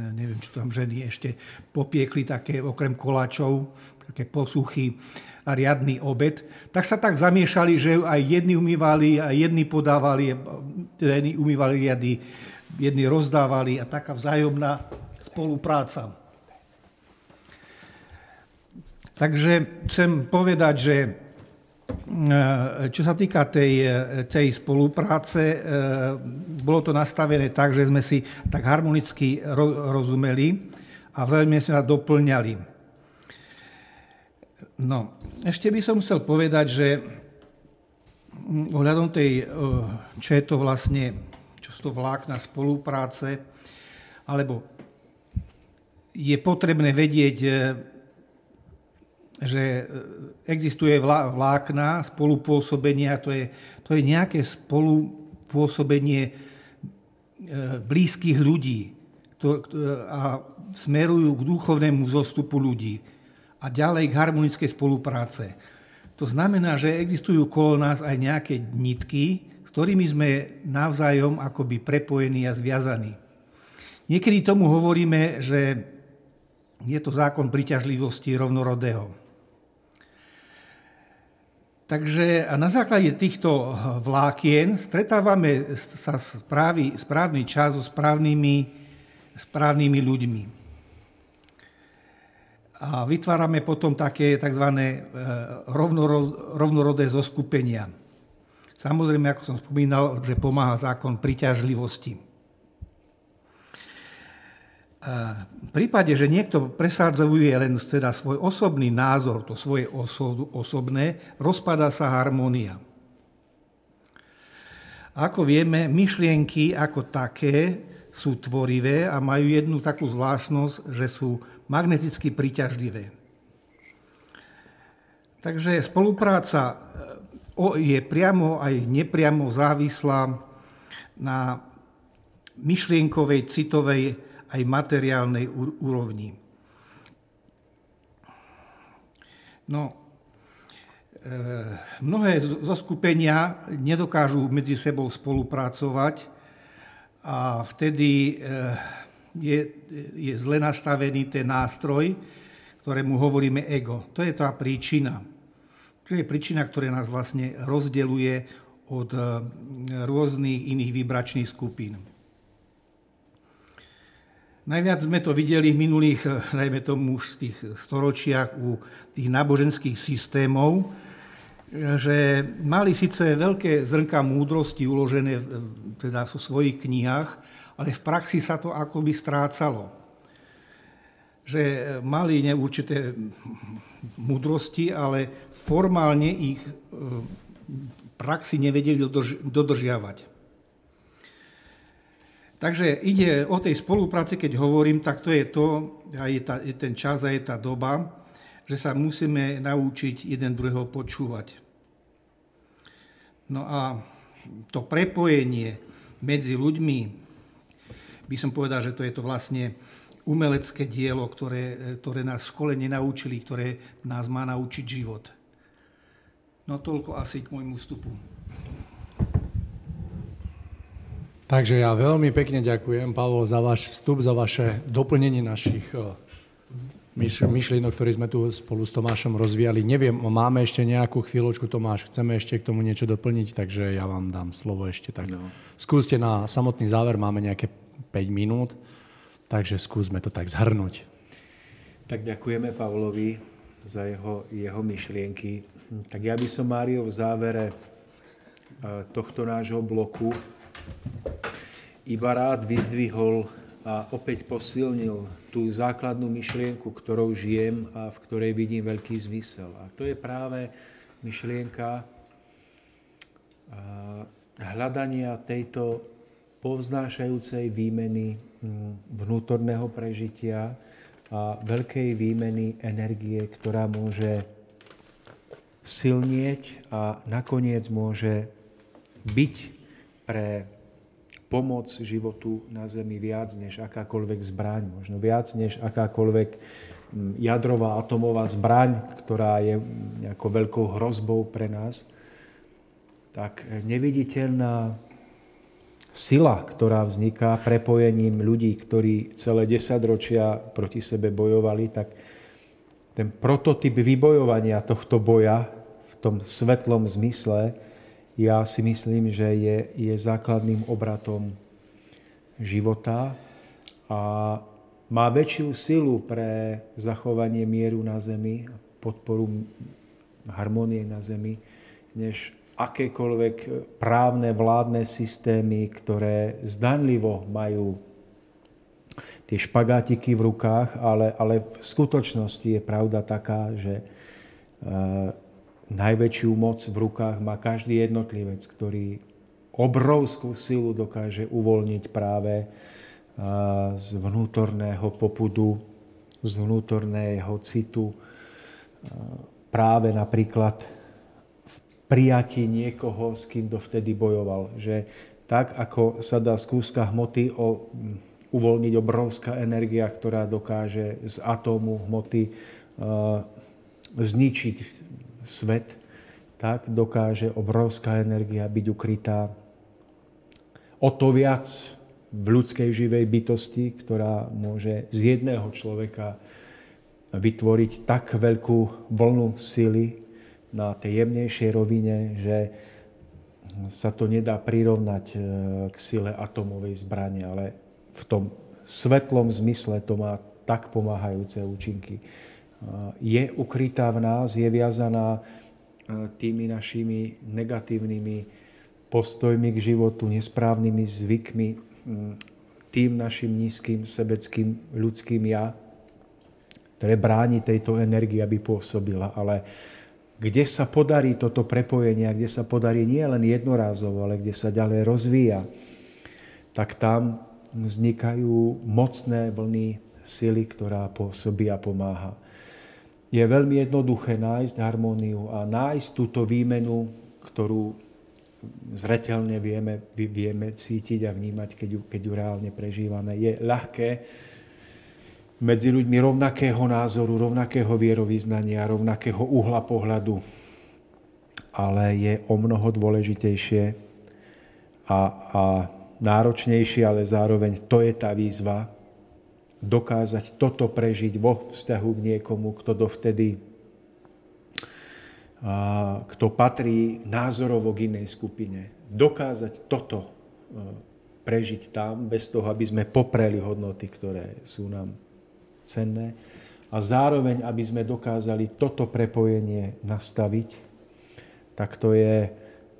Speaker 5: neviem, čo tam ženy ešte popiekli, také okrem koláčov, také posuchy a riadny obed, tak sa tak zamiešali, že aj jedni umývali, aj jedni podávali, teda jedni umývali riady, jedni rozdávali a taká vzájomná spolupráca. Takže chcem povedať, že e, čo sa týka tej, tej spolupráce, e, bolo to nastavené tak, že sme si tak harmonicky rozumeli a veľmi sme sa doplňali. No, ešte by som chcel povedať, že ohľadom tej, čo je to vlastne, čo sú to vlákna spolupráce, alebo je potrebné vedieť, e, že existuje vlákna spolupôsobenia, to je, to je nejaké spolupôsobenie e, blízkych ľudí a smerujú k duchovnému zostupu ľudí a ďalej k harmonickej spolupráce. To znamená, že existujú kolo nás aj nejaké nitky, s ktorými sme navzájom akoby prepojení a zviazaní. Niekedy tomu hovoríme, že je to zákon priťažlivosti rovnorodého. Takže a na základe týchto vlákien stretávame sa správny čas so správnymi, správnymi ľuďmi a vytvárame potom také tzv. E, rovnorodé zoskupenia. Samozrejme, ako som spomínal, že pomáha zákon priťažlivosti. E, v prípade, že niekto presádzuje len teda svoj osobný názor, to svoje osobné, rozpadá sa harmónia. Ako vieme, myšlienky ako také sú tvorivé a majú jednu takú zvláštnosť, že sú magneticky príťažlivé. Takže spolupráca e, je priamo aj nepriamo závislá na myšlienkovej, citovej aj materiálnej úrovni. No, e, mnohé zo skupenia nedokážu medzi sebou spolupracovať a vtedy e, je, je zle nastavený ten nástroj, ktorému hovoríme ego. To je tá príčina. To je príčina, ktorá nás vlastne rozdeluje od eh, rôznych iných vibračných skupín. Najviac sme to videli v minulých, najmä eh, tomu už v tých storočiach u tých náboženských systémov, že mali síce veľké zrnka múdrosti uložené teda v svojich knihách, ale v praxi sa to akoby strácalo. že mali neurčité múdrosti, ale formálne ich v praxi nevedeli dodržiavať. Takže ide o tej spolupráci, keď hovorím, tak to je to, a je, tá, je ten čas a je tá doba, že sa musíme naučiť jeden druhého počúvať. No a to prepojenie medzi ľuďmi, by som povedal, že to je to vlastne umelecké dielo, ktoré, ktoré nás v škole nenaučili, ktoré nás má naučiť život. No toľko asi k môjmu vstupu.
Speaker 1: Takže ja veľmi pekne ďakujem, Pavol, za váš vstup, za vaše doplnenie našich eh, myšlienok, ktoré sme tu spolu s Tomášom rozvíjali. Neviem, máme ešte nejakú chvíľočku, Tomáš, chceme ešte k tomu niečo doplniť, takže ja vám dám slovo ešte. Tak no. skúste na samotný záver, máme nejaké 5 minút, takže skúsme to tak zhrnúť.
Speaker 2: Tak ďakujeme Pavlovi za jeho, jeho myšlienky. Tak ja by som, Mário, v závere eh, tohto nášho bloku iba rád vyzdvihol a opäť posilnil tú základnú myšlienku, ktorou žijem a v ktorej vidím veľký zmysel. A to je práve myšlienka hľadania tejto povznášajúcej výmeny mm, vnútorného prežitia a veľkej výmeny energie, ktorá môže silnieť a nakoniec môže byť pre pomoc životu na Zemi viac než akákoľvek zbraň, možno viac než akákoľvek mm, jadrová atomová zbraň, ktorá je nejakou veľkou hrozbou pre nás, tak neviditeľná sila, ktorá vzniká prepojením ľudí, ktorí celé desaťročia proti sebe bojovali, tak ten prototyp vybojovania tohto boja v tom svetlom zmysle ja si myslím, že je, je základným obratom života a má väčšiu silu pre zachovanie mieru na Zemi a podporu harmonie na Zemi, než akékoľvek právne vládne systémy, ktoré zdanlivo majú tie špagátiky v rukách, ale, ale v skutočnosti je pravda taká, že eh, najväčšiu moc v rukách má každý jednotlivec, ktorý obrovskú silu dokáže uvoľniť práve z vnútorného popudu, z vnútorného citu, práve napríklad prijatí niekoho, s kým dovtedy bojoval. Že tak, ako sa dá z kúska hmoty o, uvoľniť obrovská energia, ktorá dokáže z atómu hmoty uh, zničiť svet, tak dokáže obrovská energia byť ukrytá o to viac v ľudskej živej bytosti, ktorá môže z jedného človeka vytvoriť tak veľkú vlnu sily na tej jemnejšej rovine, že sa to nedá prirovnať e, k sile atomovej zbrane, ale v tom svetlom zmysle to má tak pomáhajúce účinky je ukrytá v nás, je viazaná tými našimi negatívnymi postojmi k životu, nesprávnymi zvykmi, tým našim nízkym sebeckým ľudským ja, ktoré bráni tejto energii, aby pôsobila. Ale kde sa podarí toto prepojenie, kde sa podarí nie len jednorázovo, ale kde sa ďalej rozvíja, tak tam vznikajú mocné vlny sily, ktorá pôsobí a pomáha je veľmi jednoduché nájsť harmóniu a nájsť túto výmenu, ktorú zretelne vieme, vieme cítiť a vnímať, keď ju, keď ju reálne prežívame. Je ľahké medzi ľuďmi rovnakého názoru, rovnakého vierovýznania, rovnakého uhla pohľadu, ale je o mnoho dôležitejšie a, a náročnejšie, ale zároveň to je tá výzva, dokázať toto prežiť vo vzťahu k niekomu, kto dovtedy kto patrí názorovo k inej skupine. Dokázať toto e, prežiť tam, bez toho, aby sme popreli hodnoty, ktoré sú nám cenné. A zároveň, aby sme dokázali toto prepojenie nastaviť, tak to je,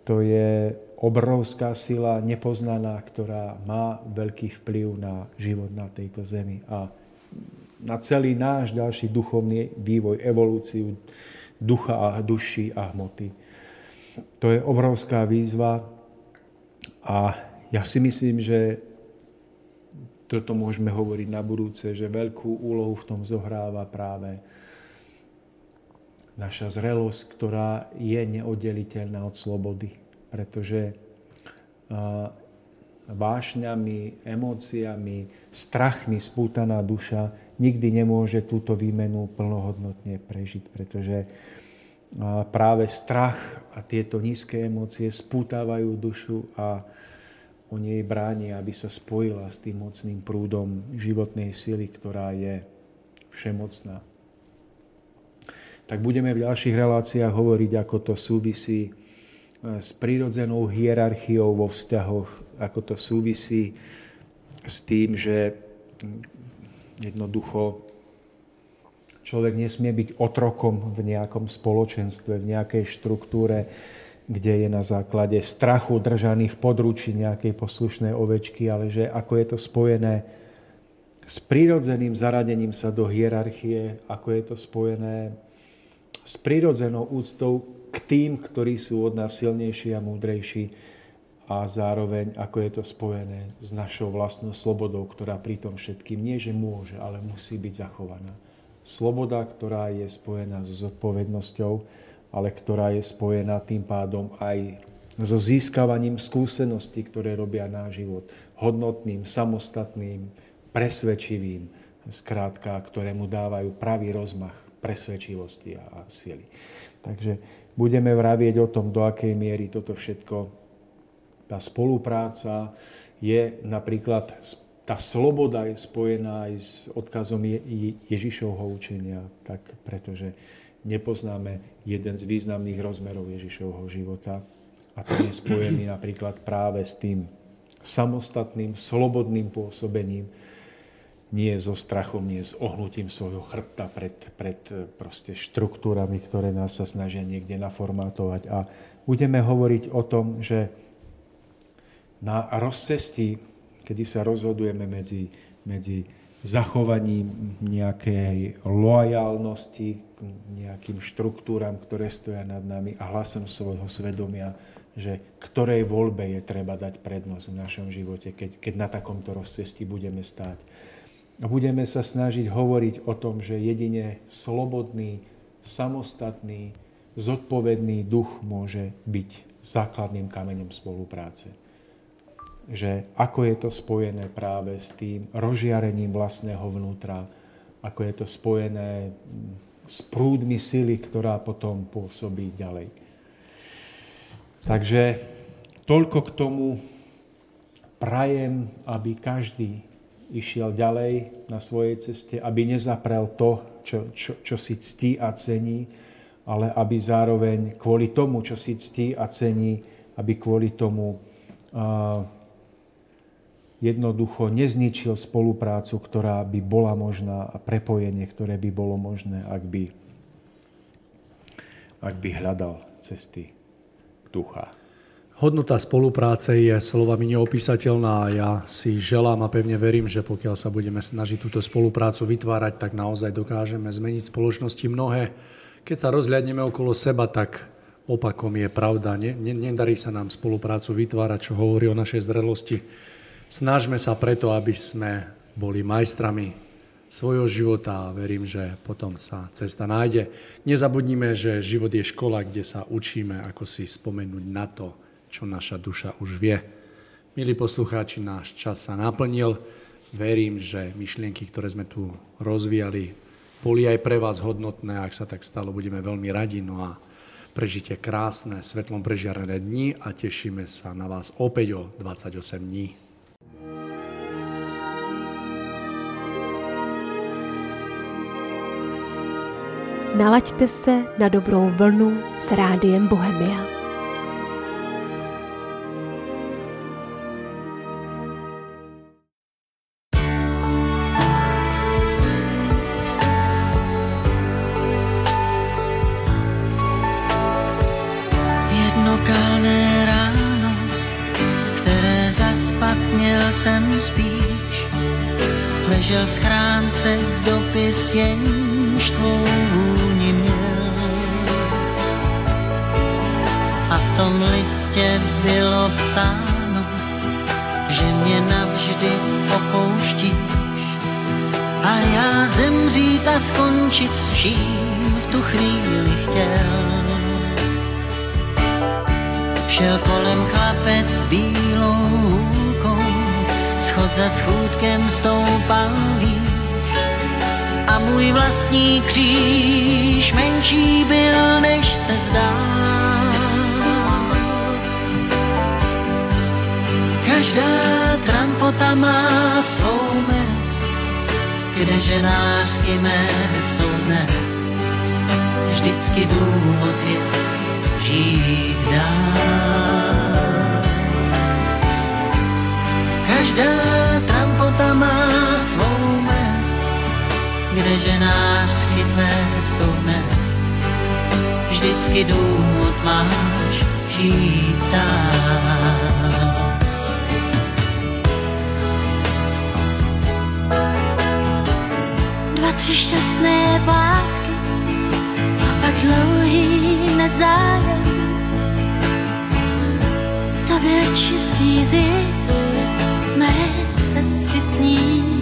Speaker 2: to je obrovská sila, nepoznaná, ktorá má veľký vplyv na život na tejto zemi. A na celý náš ďalší duchovný vývoj, evolúciu ducha a duši a hmoty. To je obrovská výzva a ja si myslím, že toto môžeme hovoriť na budúce, že veľkú úlohu v tom zohráva práve naša zrelosť, ktorá je neoddeliteľná od slobody. Pretože vášňami, emóciami, strachmi spútaná duša nikdy nemôže túto výmenu plnohodnotne prežiť, pretože práve strach a tieto nízke emócie spútávajú dušu a oni jej bránia, aby sa spojila s tým mocným prúdom životnej sily, ktorá je všemocná. Tak budeme v ďalších reláciách hovoriť, ako to súvisí e, s prírodzenou hierarchiou vo vzťahoch, ako to súvisí s tým, že jednoducho človek nesmie byť otrokom v nejakom spoločenstve, v nejakej štruktúre, kde je na základe strachu držaný v područí nejakej poslušnej ovečky, ale že ako je to spojené s prírodzeným zaradením sa do hierarchie, ako je to spojené s prírodzenou úctou k tým, ktorí sú od nás silnejší a múdrejší a zároveň ako je to spojené s našou vlastnou slobodou, ktorá pri tom všetkým nie, že môže, ale musí byť zachovaná. Sloboda, ktorá je spojená s zodpovednosťou, ale ktorá je spojená tým pádom aj so získavaním skúseností, ktoré robia náš život hodnotným, samostatným, presvedčivým, zkrátka, ktoré mu dávajú pravý rozmach presvedčivosti a sily. Takže budeme vravieť o tom, do akej miery toto všetko, tá spolupráca je napríklad, tá sloboda je spojená aj s odkazom Ježišovho učenia, tak pretože nepoznáme jeden z významných rozmerov Ježišovho života. A ten je spojený napríklad práve s tým samostatným, slobodným pôsobením, nie so strachom, nie s ohnutím svojho chrbta pred, pred eh, proste štruktúrami, ktoré nás sa snažia niekde naformátovať. A budeme hovoriť o tom, že na rozcestí, kedy sa rozhodujeme medzi, medzi zachovaním nejakej loajálnosti k nejakým štruktúram, ktoré stoja nad nami a hlasom svojho svedomia, že ktorej voľbe je treba dať prednosť v našom živote, keď, keď na takomto rozcestí budeme stáť. A budeme sa snažiť hovoriť o tom, že jedine slobodný, samostatný, zodpovedný duch môže byť základným kameňom spolupráce že ako je to spojené práve s tým rozžiarením vlastného vnútra, ako je to spojené s prúdmi sily, ktorá potom pôsobí ďalej. Takže toľko k tomu prajem, aby každý išiel ďalej na svojej ceste, aby nezaprel to, čo, čo, čo si ctí a cení, ale aby zároveň kvôli tomu, čo si ctí a cení, aby kvôli tomu uh, jednoducho nezničil spoluprácu, ktorá by bola možná a prepojenie, ktoré by bolo možné, ak by, ak by hľadal cesty ducha.
Speaker 1: Hodnota spolupráce je slovami neopísateľná a ja si želám a pevne verím, že pokiaľ sa budeme snažiť túto spoluprácu vytvárať, tak naozaj dokážeme zmeniť spoločnosti mnohé. Keď sa rozhľadneme okolo seba, tak opakom je pravda. Nedarí sa nám spoluprácu vytvárať, čo hovorí o našej zrelosti Snažme sa preto, aby sme boli majstrami svojho života a verím, že potom sa cesta nájde. Nezabudnime, že život je škola, kde sa učíme, ako si spomenúť na to, čo naša duša už vie. Milí poslucháči, náš čas sa naplnil. Verím, že myšlienky, ktoré sme tu rozvíjali, boli aj pre vás hodnotné. Ak sa tak stalo, budeme veľmi radi. No a prežite krásne, svetlom prežiarené dni a tešíme sa na vás opäť o 28 dní.
Speaker 3: Nalaďte se na dobrou vlnu s rádiem Bohemia.
Speaker 6: Jedno kalné ráno, které zaspat jsem spíš, ležel v schránce dopis, jenž vůni měl. A v tom listě bylo psáno, že mě navždy opouštíš a já zemřít a skončit s vším v tu chvíli chtěl. Šel kolem chlapec s bílou hůlkou, schod za schůdkem stoupal výš. Můj vlastní kříž menší byl, než se zdá. Každá trampota má svou mes, kde ženářky mé jsou dnes. Vždycky důvod je žít dál. Každá kde ženářky tvé jsou dnes. Vždycky důvod máš žít dál.
Speaker 7: Dva, tři šťastné pátky a pak dlouhý nezájem. Tobě čistý zisk z mé cesty sní.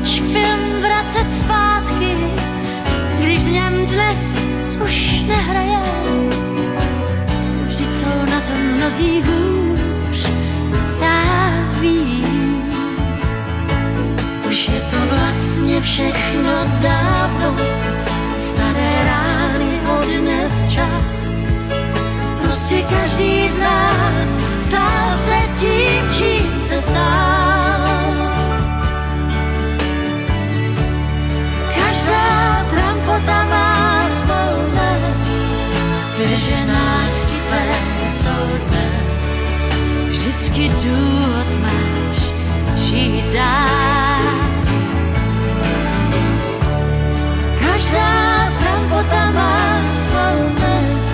Speaker 7: Nač film vracet zpátky, když v něm dnes už nehraje. Vždyť jsou na tom mnozí hůř, já vím.
Speaker 6: Už je to vlastně všechno dávno, staré rány odnes čas. Prostě každý z nás stál se tím, čím se stál. Trampota má svou mes, kde ženářky tvé jsou dnes.
Speaker 7: Vždycky důvod máš žít.
Speaker 6: Každá trampota má svou mes,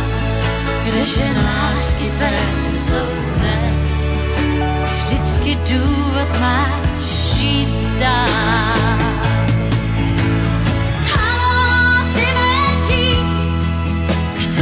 Speaker 6: kde ženářky tvé jsou dnes.
Speaker 7: Vždycky důvod máš žít dál.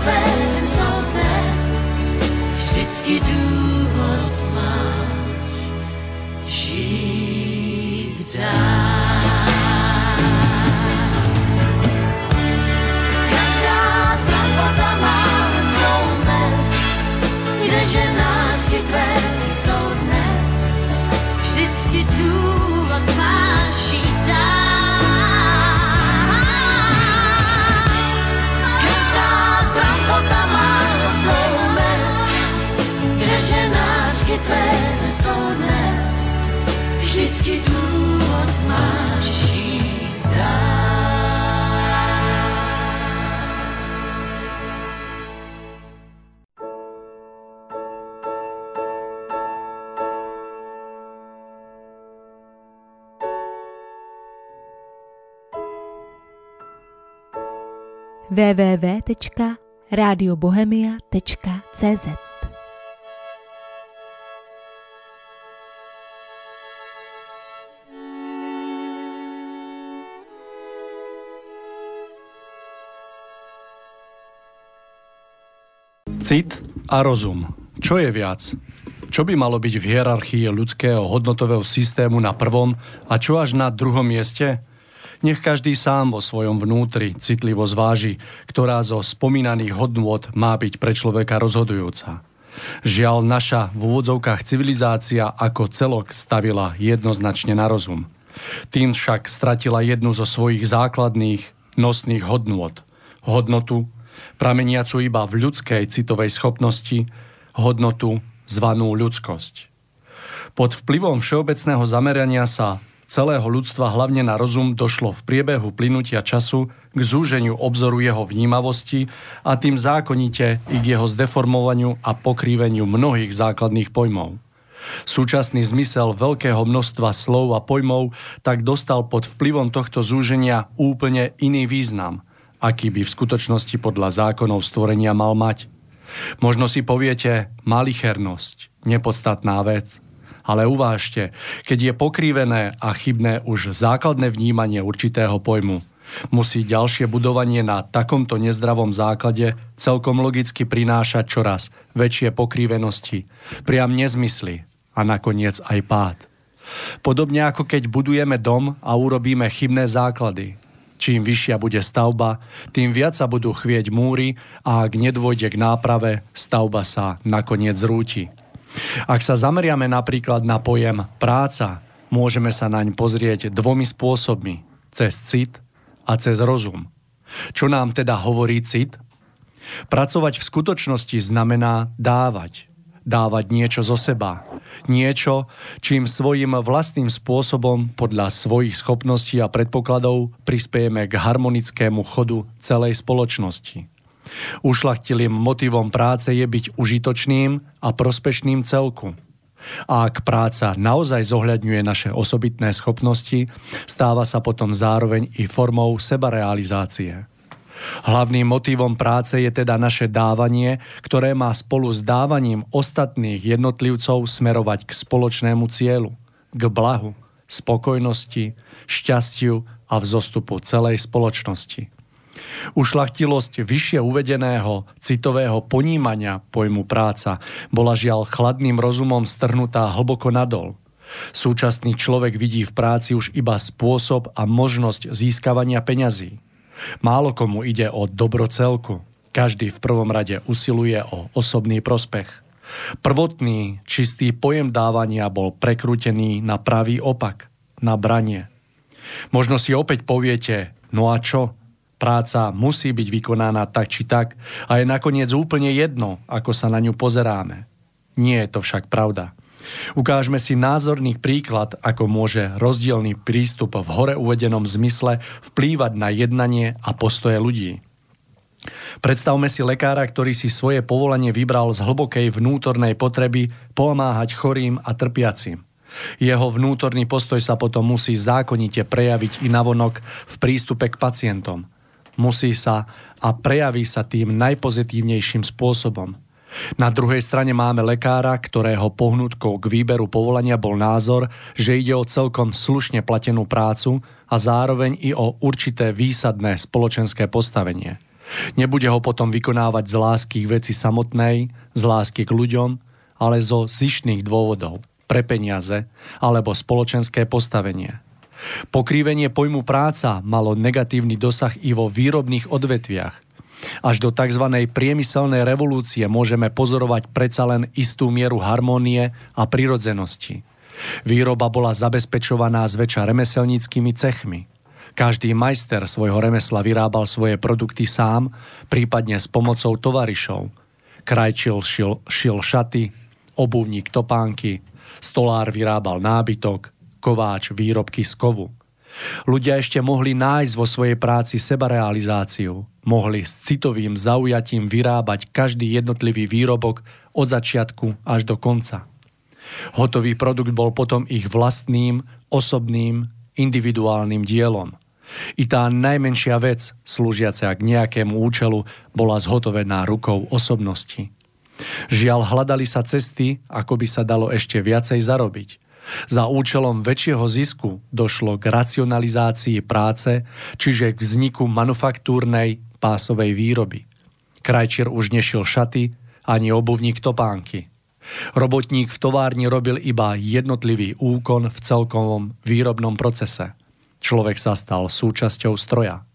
Speaker 6: ženáčky tvé jsou dnes. Vždycky důvod tvé jsou dnes. Vždycky důvod máš žít dál.
Speaker 3: www.radiobohemia.cz
Speaker 1: Cit a rozum. Čo je viac? Čo by malo byť v hierarchii ľudského hodnotového systému na prvom a čo až na druhom mieste? Nech každý sám vo svojom vnútri citlivo zváži, ktorá zo spomínaných hodnôt má byť pre človeka rozhodujúca. Žiaľ, naša v úvodzovkách civilizácia ako celok stavila jednoznačne na rozum. Tým však stratila jednu zo svojich základných nosných hodnôt. Hodnotu, prameniacu iba v ľudskej citovej schopnosti, hodnotu zvanú ľudskosť. Pod vplyvom všeobecného zamerania sa celého ľudstva hlavne na rozum došlo v priebehu plynutia času k zúženiu obzoru jeho vnímavosti a tým zákonite i k jeho zdeformovaniu a pokrýveniu mnohých základných pojmov. Súčasný zmysel veľkého množstva slov a pojmov tak dostal pod vplyvom tohto zúženia úplne iný význam, aký by v skutočnosti podľa zákonov stvorenia mal mať. Možno si poviete malichernosť, nepodstatná vec – ale uvážte, keď je pokrivené a chybné už základné vnímanie určitého pojmu, musí ďalšie budovanie na takomto nezdravom základe celkom logicky prinášať čoraz väčšie pokrivenosti, priam nezmysly a nakoniec aj pád. Podobne ako keď budujeme dom a urobíme chybné základy. Čím vyššia bude stavba, tým viac sa budú chvieť múry a ak nedôjde k náprave, stavba sa nakoniec zrúti. Ak sa zameriame napríklad na pojem práca, môžeme sa naň pozrieť dvomi spôsobmi. Cez cit a cez rozum. Čo nám teda hovorí cit? Pracovať v skutočnosti znamená dávať. Dávať niečo zo seba. Niečo, čím svojim vlastným spôsobom podľa svojich schopností a predpokladov prispiejeme k harmonickému chodu celej spoločnosti. Ušlachtilým motivom práce je byť užitočným a prospešným celku. A ak práca naozaj zohľadňuje naše osobitné schopnosti, stáva sa potom zároveň i formou sebarealizácie. Hlavným motivom práce je teda naše dávanie, ktoré má spolu s dávaním ostatných jednotlivcov smerovať k spoločnému cieľu, k blahu, spokojnosti, šťastiu a vzostupu celej spoločnosti. Ušlachtilosť vyššie uvedeného citového ponímania pojmu práca bola žiaľ chladným rozumom strhnutá hlboko nadol. Súčasný človek vidí v práci už iba spôsob a možnosť získavania peňazí. Málo komu ide o dobro celku. Každý v prvom rade usiluje o osobný prospech. Prvotný, čistý pojem dávania bol prekrútený na pravý opak, na branie. Možno si opäť poviete, no a čo? Práca musí byť vykonaná tak či tak a je nakoniec úplne jedno, ako sa na ňu pozeráme. Nie je to však pravda. Ukážme si názorný príklad, ako môže rozdielný prístup v hore uvedenom zmysle vplývať na jednanie a postoje ľudí. Predstavme si lekára, ktorý si svoje povolanie vybral z hlbokej vnútornej potreby pomáhať chorým a trpiacim. Jeho vnútorný postoj sa potom musí zákonite prejaviť i navonok v prístupe k pacientom – musí sa a prejaví sa tým najpozitívnejším spôsobom. Na druhej strane máme lekára, ktorého pohnutkou k výberu povolania bol názor, že ide o celkom slušne platenú prácu a zároveň i o určité výsadné spoločenské postavenie. Nebude ho potom vykonávať z lásky k veci samotnej, z lásky k ľuďom, ale zo zišných dôvodov, pre peniaze alebo spoločenské postavenie. Pokrývenie pojmu práca malo negatívny dosah i vo výrobných odvetviach. Až do tzv. priemyselnej revolúcie môžeme pozorovať predsa len istú mieru harmónie a prirodzenosti. Výroba bola zabezpečovaná zväčša remeselníckými cechmi. Každý majster svojho remesla vyrábal svoje produkty sám, prípadne s pomocou tovarišov. Krajčil šil, šil šaty, obuvník topánky, stolár vyrábal nábytok, kováč výrobky z kovu. Ľudia ešte mohli nájsť vo svojej práci sebarealizáciu. Mohli s citovým zaujatím vyrábať každý jednotlivý výrobok od začiatku až do konca. Hotový produkt bol potom ich vlastným, osobným, individuálnym dielom. I tá najmenšia vec, slúžiaca k nejakému účelu, bola zhotovená rukou osobnosti. Žiaľ, hľadali sa cesty, ako by sa dalo ešte viacej zarobiť – za účelom väčšieho zisku došlo k racionalizácii práce, čiže k vzniku manufaktúrnej pásovej výroby. Krajčier už nešiel šaty ani obuvník topánky. Robotník v továrni robil iba jednotlivý úkon v celkovom výrobnom procese. Človek sa stal súčasťou stroja.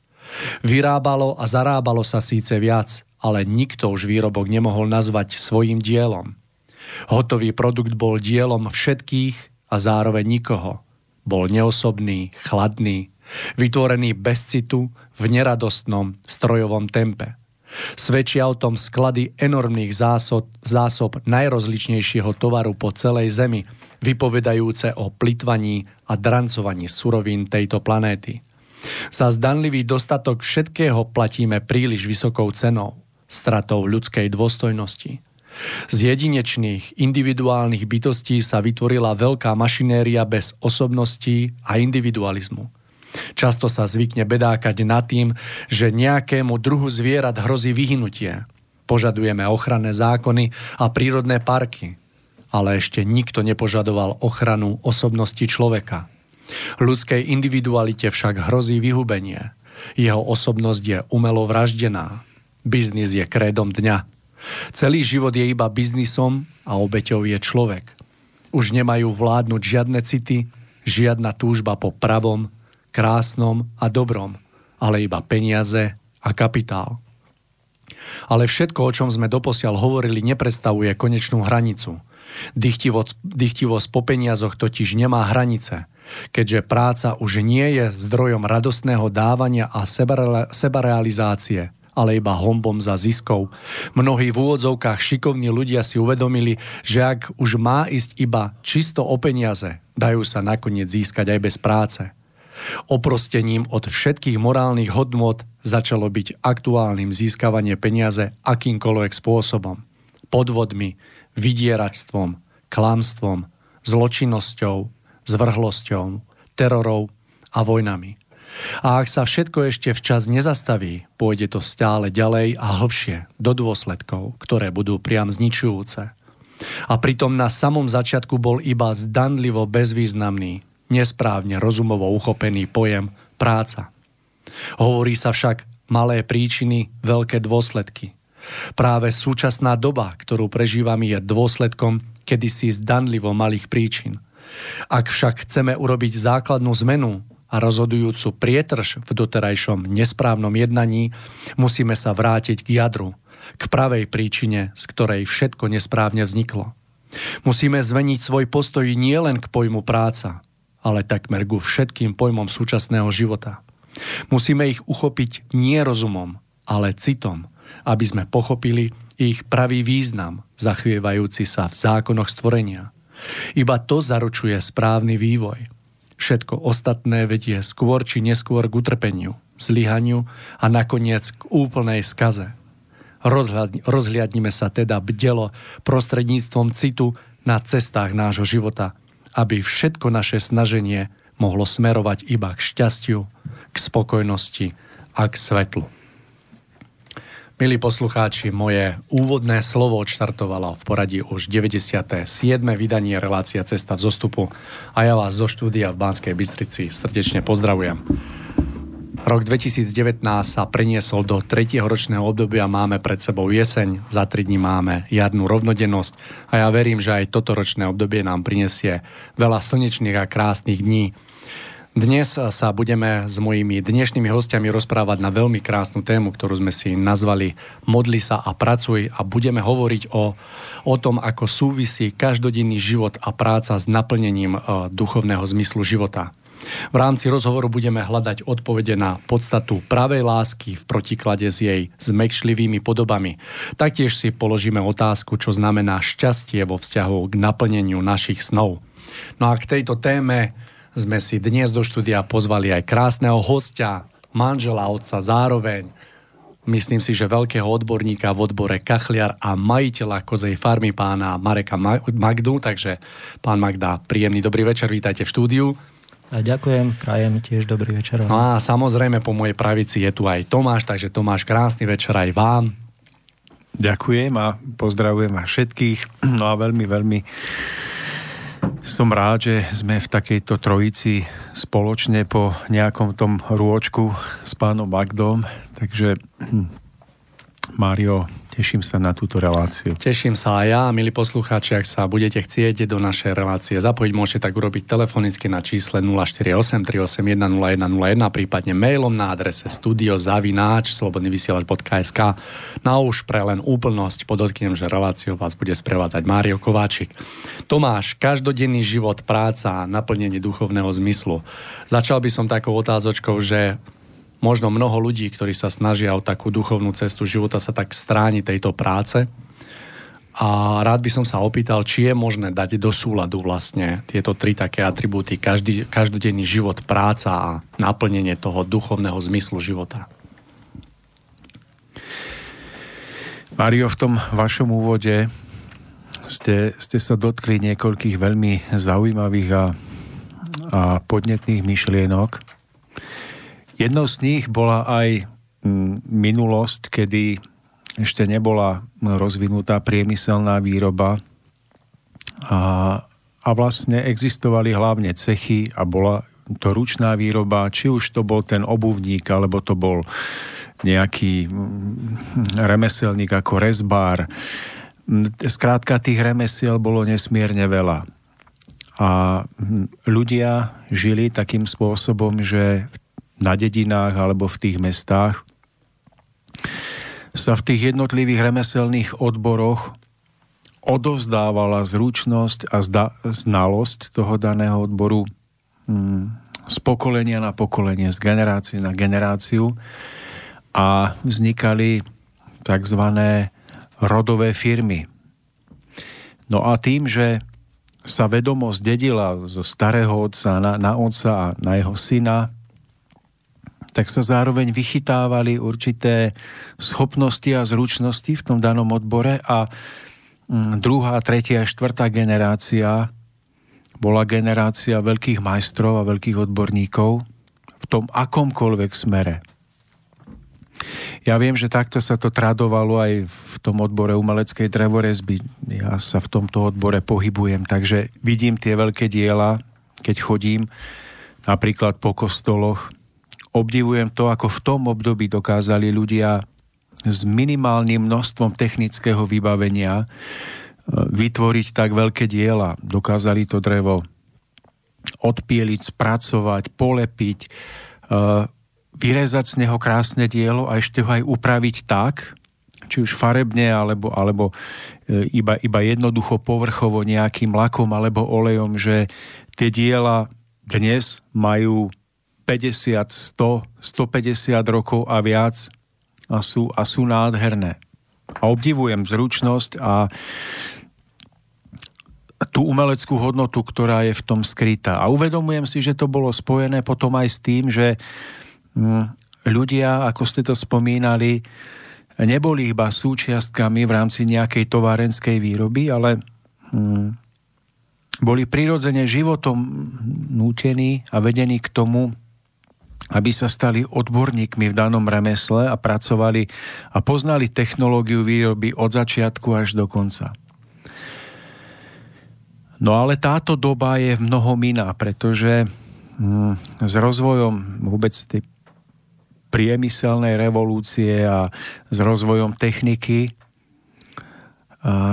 Speaker 1: Vyrábalo a zarábalo sa síce viac, ale nikto už výrobok nemohol nazvať svojim dielom. Hotový produkt bol dielom všetkých a zároveň nikoho. Bol neosobný, chladný, vytvorený bez citu v neradostnom strojovom tempe. Svedčia o tom sklady enormných zásob, zásob najrozličnejšieho tovaru po celej Zemi, vypovedajúce o plitvaní a drancovaní surovín tejto planéty. Za zdanlivý dostatok všetkého platíme príliš vysokou cenou, stratou ľudskej dôstojnosti. Z jedinečných, individuálnych bytostí sa vytvorila veľká mašinéria bez osobností a individualizmu. Často sa zvykne bedákať nad tým, že nejakému druhu zvierat hrozí vyhnutie. Požadujeme ochranné zákony a prírodné parky, ale ešte nikto nepožadoval ochranu osobnosti človeka. Ľudskej individualite však hrozí vyhubenie. Jeho osobnosť je umelo vraždená. Biznis je krédom dňa. Celý život je iba biznisom a obeťou je človek. Už nemajú vládnuť žiadne city, žiadna túžba po pravom, krásnom a dobrom, ale iba peniaze a kapitál. Ale všetko, o čom sme doposiaľ hovorili, nepredstavuje konečnú hranicu. Dychtivosť, dychtivosť po peniazoch totiž nemá hranice, keďže práca už nie je zdrojom radostného dávania a sebarealizácie, ale iba hombom za ziskov. Mnohí v úvodzovkách šikovní ľudia si uvedomili, že ak už má ísť iba čisto o peniaze, dajú sa nakoniec získať aj bez práce. Oprostením od všetkých morálnych hodnôt začalo byť aktuálnym získavanie peniaze akýmkoľvek spôsobom. Podvodmi, vydieračstvom, klamstvom, zločinnosťou, zvrhlosťou, terorou a vojnami. A ak sa všetko ešte včas nezastaví, pôjde to stále ďalej a hlbšie do dôsledkov, ktoré budú priam zničujúce. A pritom na samom začiatku bol iba zdanlivo bezvýznamný, nesprávne rozumovo uchopený pojem práca. Hovorí sa však malé príčiny, veľké dôsledky. Práve súčasná doba, ktorú prežívame, je dôsledkom kedysi zdanlivo malých príčin. Ak však chceme urobiť základnú zmenu a rozhodujúcu prietrž v doterajšom nesprávnom jednaní, musíme sa vrátiť k jadru, k pravej príčine, z ktorej všetko nesprávne vzniklo. Musíme zmeniť svoj postoj nielen k pojmu práca, ale takmer ku všetkým pojmom súčasného života. Musíme ich uchopiť nie rozumom, ale citom, aby sme pochopili ich pravý význam, zachvievajúci sa v zákonoch stvorenia. Iba to zaručuje správny vývoj. Všetko ostatné vedie skôr či neskôr k utrpeniu, zlyhaniu a nakoniec k úplnej skaze. Rozhliadnime sa teda bdelo prostredníctvom citu na cestách nášho života – aby všetko naše snaženie mohlo smerovať iba k šťastiu, k spokojnosti a k svetlu. Milí poslucháči, moje úvodné slovo odštartovalo v poradí už 97. vydanie relácia Cesta v zostupu a ja vás zo štúdia v Banskej Bystrici srdečne pozdravujem. Rok 2019 sa preniesol do tretieho ročného obdobia, máme pred sebou jeseň, za tri dní máme jarnú rovnodennosť a ja verím, že aj toto ročné obdobie nám prinesie veľa slnečných a krásnych dní. Dnes sa budeme s mojimi dnešnými hostiami rozprávať na veľmi krásnu tému, ktorú sme si nazvali Modli sa a pracuj a budeme hovoriť o, o tom, ako súvisí každodenný život a práca s naplnením uh, duchovného zmyslu života. V rámci rozhovoru budeme hľadať odpovede na podstatu pravej lásky v protiklade s jej zmekšlivými podobami. Taktiež si položíme otázku, čo znamená šťastie vo vzťahu k naplneniu našich snov. No a k tejto téme sme si dnes do štúdia pozvali aj krásneho hostia, manžela otca zároveň, myslím si, že veľkého odborníka v odbore kachliar a majiteľa kozej farmy pána Mareka Magdu, takže pán Magda, príjemný dobrý večer, vítajte v štúdiu.
Speaker 8: A ďakujem, prajem tiež dobrý večer.
Speaker 1: No a samozrejme po mojej pravici je tu aj Tomáš, takže Tomáš, krásny večer aj vám.
Speaker 9: Ďakujem a pozdravujem vás všetkých. No a veľmi, veľmi som rád, že sme v takejto trojici spoločne po nejakom tom rôčku s pánom Magdom. Takže hm, Mário,
Speaker 2: Teším sa na túto reláciu.
Speaker 1: Teším sa aj ja, milí poslucháči, ak sa budete chcieť do našej relácie zapojiť, môžete tak urobiť telefonicky na čísle 048 381 0101, prípadne mailom na adrese studiozavináč slobodnyvysielač.sk. Na už pre len úplnosť podotknem, že reláciu vás bude sprevádzať Mário Kováčik. Tomáš, každodenný život, práca a naplnenie duchovného zmyslu. Začal by som takou otázočkou, že možno mnoho ľudí, ktorí sa snažia o takú duchovnú cestu života, sa tak stráni tejto práce. A rád by som sa opýtal, či je možné dať do súladu vlastne tieto tri také atribúty, každý, každodenný život, práca a naplnenie toho duchovného zmyslu života.
Speaker 2: Mario, v tom vašom úvode ste, ste sa dotkli niekoľkých veľmi zaujímavých a, a podnetných myšlienok. Jednou z nich bola aj mm, minulosť, kedy ešte nebola rozvinutá priemyselná výroba a, a vlastne existovali hlavne cechy a bola to ručná výroba, či už to bol ten obuvník, alebo to bol nejaký mm, remeselník ako rezbár. Skrátka tých remesiel bolo nesmierne veľa. A mm, ľudia žili takým spôsobom, že na dedinách alebo v tých mestách, sa v tých jednotlivých remeselných odboroch odovzdávala zručnosť a zda, znalosť toho daného odboru hmm, z pokolenia na pokolenie, z generácie na generáciu a vznikali tzv. rodové firmy. No a tým, že sa vedomosť dedila zo starého otca na, na otca a na jeho syna, tak sa zároveň vychytávali určité schopnosti a zručnosti v tom danom odbore a mm, druhá, tretia štvrtá generácia bola generácia veľkých majstrov a veľkých odborníkov v tom akomkoľvek smere. Ja viem, že takto sa to tradovalo aj v tom odbore umeleckej drevorezby. Ja sa v tomto odbore pohybujem, takže vidím tie veľké diela, keď chodím napríklad po kostoloch, obdivujem to, ako v tom období dokázali ľudia s minimálnym množstvom technického vybavenia e, vytvoriť tak veľké diela. Dokázali to drevo odpieliť, spracovať, polepiť, e, vyrezať z neho krásne dielo a ešte ho aj upraviť tak, či už farebne, alebo, alebo e, iba, iba jednoducho povrchovo nejakým lakom alebo olejom, že tie diela dnes majú 50, 100, 150 rokov a viac a sú, a sú nádherné. A obdivujem zručnosť a tú umeleckú hodnotu, ktorá je v tom skrytá. A uvedomujem si, že to bolo spojené potom aj s tým, že ľudia, ako ste to spomínali, neboli iba súčiastkami v rámci nejakej továrenskej výroby, ale hm, boli prirodzene životom nútení a vedení k tomu, aby sa stali odborníkmi v danom remesle a pracovali a poznali technológiu výroby od začiatku až do konca. No ale táto doba je mnoho iná, pretože hm, s rozvojom vôbec tej priemyselnej revolúcie a s rozvojom techniky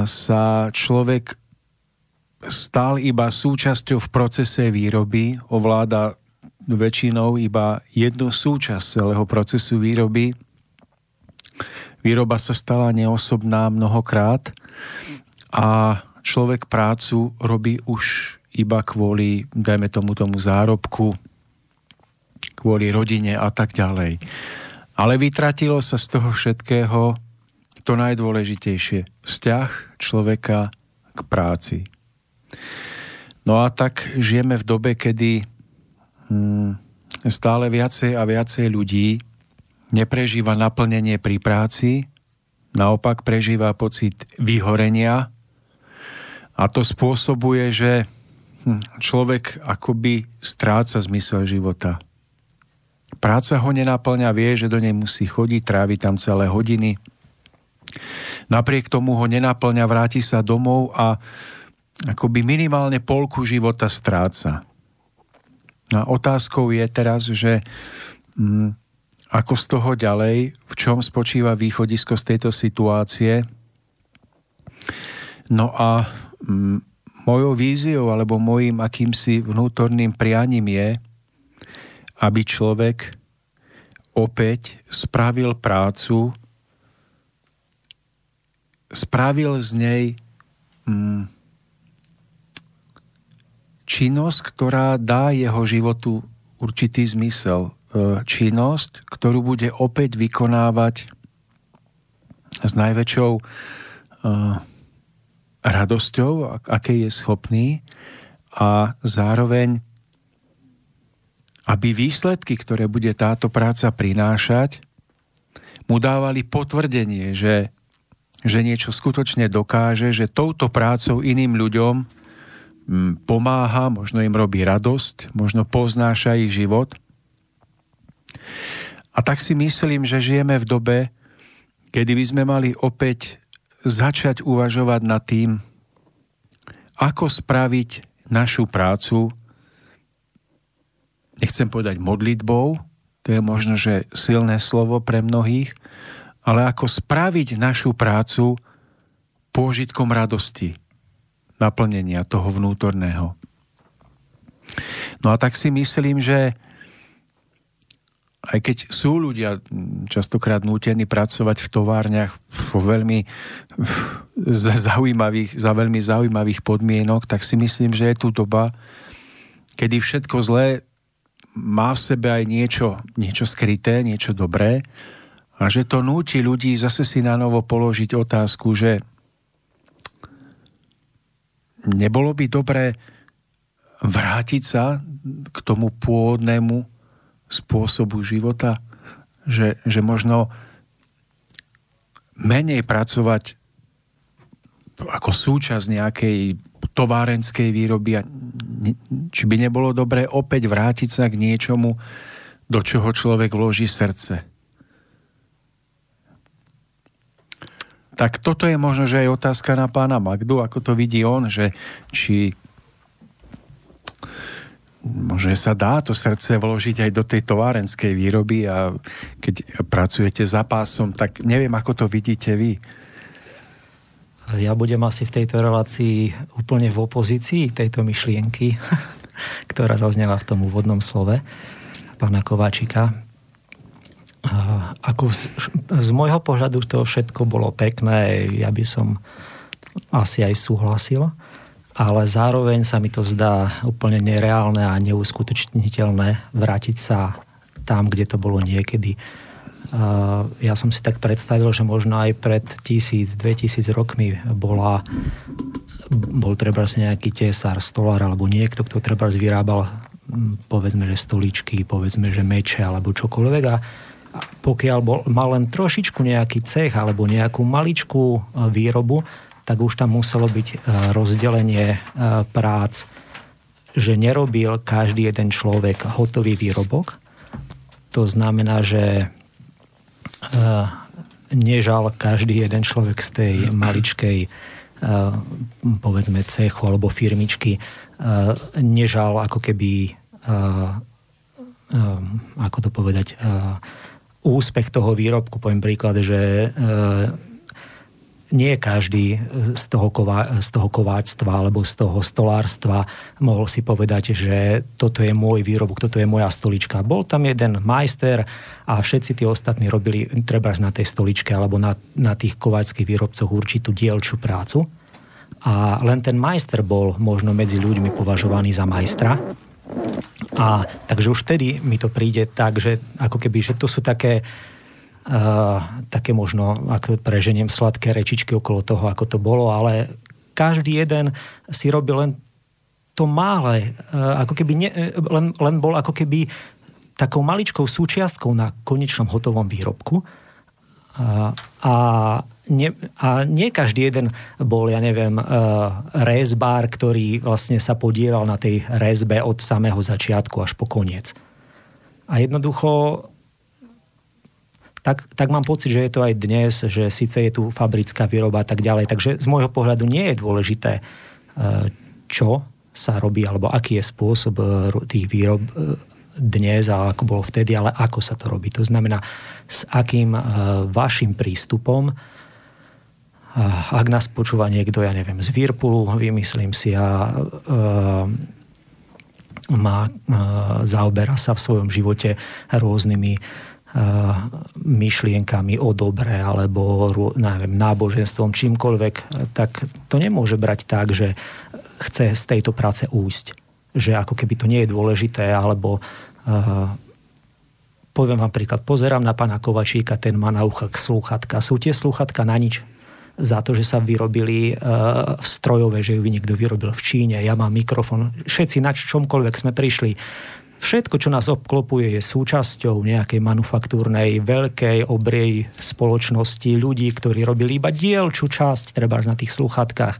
Speaker 2: sa človek stal iba súčasťou v procese výroby, ovláda väčšinou iba jednu súčasť celého procesu výroby. Výroba sa stala neosobná mnohokrát a človek prácu robí už iba kvôli, dajme tomu tomu zárobku, kvôli rodine a tak ďalej. Ale vytratilo sa z toho všetkého to najdôležitejšie. Vzťah človeka k práci. No a tak žijeme v dobe, kedy Mm, stále viacej a viacej ľudí neprežíva naplnenie pri práci, naopak prežíva pocit vyhorenia a to spôsobuje, že hm, človek akoby stráca zmysel života. Práca ho nenaplňa, vie, že do nej musí chodiť, trávi tam celé hodiny. Napriek tomu ho nenaplňa, vráti sa domov a akoby minimálne polku života stráca. A otázkou je teraz, že mm, ako z toho ďalej, v čom spočíva východisko z tejto situácie. No a m, mojou víziou alebo mojim akýmsi vnútorným prianím je, aby človek opäť spravil prácu, spravil z nej mm, činnosť, ktorá dá jeho životu určitý zmysel. E, činnosť, ktorú bude opäť vykonávať s najväčšou uh, radosťou, aké je schopný a zároveň aby výsledky, ktoré bude táto práca prinášať, mu dávali potvrdenie, že, že niečo skutočne dokáže, že touto prácou iným ľuďom mm, pomáha, možno im robí radosť, možno poznáša ich život. A tak si myslím, že žijeme v dobe, kedy by sme mali opäť začať uvažovať nad tým, ako spraviť našu prácu nechcem povedať modlitbou, to je možno, že silné slovo pre mnohých, ale ako spraviť našu prácu pôžitkom radosti, naplnenia toho vnútorného. No a tak si myslím, že aj keď sú ľudia častokrát nútení pracovať v továrniach vo veľmi zaujímavých, za veľmi zaujímavých podmienok, tak si myslím, že je tu doba, kedy všetko zlé má v sebe aj niečo, niečo skryté, niečo dobré a že to núti ľudí zase si na novo položiť otázku, že nebolo by dobré vrátiť sa k tomu pôvodnému spôsobu života, že, že možno menej pracovať ako súčasť nejakej továrenskej výroby a či by nebolo dobré opäť vrátiť sa k niečomu, do čoho človek vloží srdce. Tak toto je možno, že aj otázka na pána Magdu, ako to vidí on, že či možno sa dá to srdce vložiť aj do tej továrenskej výroby a keď pracujete za pásom, tak neviem, ako to vidíte vy.
Speaker 8: Ja budem asi v tejto relácii úplne v opozícii tejto myšlienky, ktorá zaznela v tom úvodnom slove pána Kováčika. Ako z, z môjho pohľadu to všetko bolo pekné, ja by som asi aj súhlasil, ale zároveň sa mi to zdá úplne nereálne a neuskutočniteľné vrátiť sa tam, kde to bolo niekedy ja som si tak predstavil, že možno aj pred tisíc, dve tisíc rokmi bola, bol treba nejaký tesár, stolár alebo niekto, kto treba vyrábal povedzme, že stoličky, povedzme, že meče alebo čokoľvek a pokiaľ bol, mal len trošičku nejaký cech alebo nejakú maličkú výrobu, tak už tam muselo byť rozdelenie prác, že nerobil každý jeden človek hotový výrobok. To znamená, že nežal každý jeden človek z tej maličkej eh, povedzme cechu alebo firmičky nežal ako keby ako to povedať úspech toho výrobku, poviem príklad, že nie každý z toho, kova, z toho kováctva alebo z toho stolárstva mohol si povedať, že toto je môj výrobok, toto je moja stolička. Bol tam jeden majster a všetci tí ostatní robili treba na tej stoličke alebo na, na tých kováckých výrobcoch určitú dielčú prácu. A len ten majster bol možno medzi ľuďmi považovaný za majstra. A takže už vtedy mi to príde tak, že ako keby, že to sú také také možno, ako preženiem sladké rečičky okolo toho, ako to bolo, ale každý jeden si robil len to malé, ako keby ne, len, len bol ako keby takou maličkou súčiastkou na konečnom hotovom výrobku. A, a, nie, a nie každý jeden bol, ja neviem, rezbár, ktorý vlastne sa podielal na tej rezbe od samého začiatku až po koniec. A jednoducho tak, tak mám pocit, že je to aj dnes, že síce je tu fabrická výroba a tak ďalej. Takže z môjho pohľadu nie je dôležité, e, čo sa robí, alebo aký je spôsob e, tých výrob, e, dnes a ako bolo vtedy, ale ako sa to robí. To znamená, s akým vašim prístupom ak nás počúva niekto, ja neviem, z Virpulu, vymyslím si a má, zaoberá sa v svojom živote rôznymi myšlienkami o dobre alebo neviem, náboženstvom, čímkoľvek, tak to nemôže brať tak, že chce z tejto práce újsť. Že ako keby to nie je dôležité, alebo uh, poviem vám príklad, pozerám na pána Kovačíka, ten má na uchách slúchatka. Sú tie slúchatka na nič? za to, že sa vyrobili uh, strojové, že ju niekto vyrobil v Číne, ja mám mikrofon. Všetci na čomkoľvek sme prišli Všetko, čo nás obklopuje, je súčasťou nejakej manufaktúrnej, veľkej, obrej spoločnosti ľudí, ktorí robili iba dielčú časť, treba na tých sluchatkách.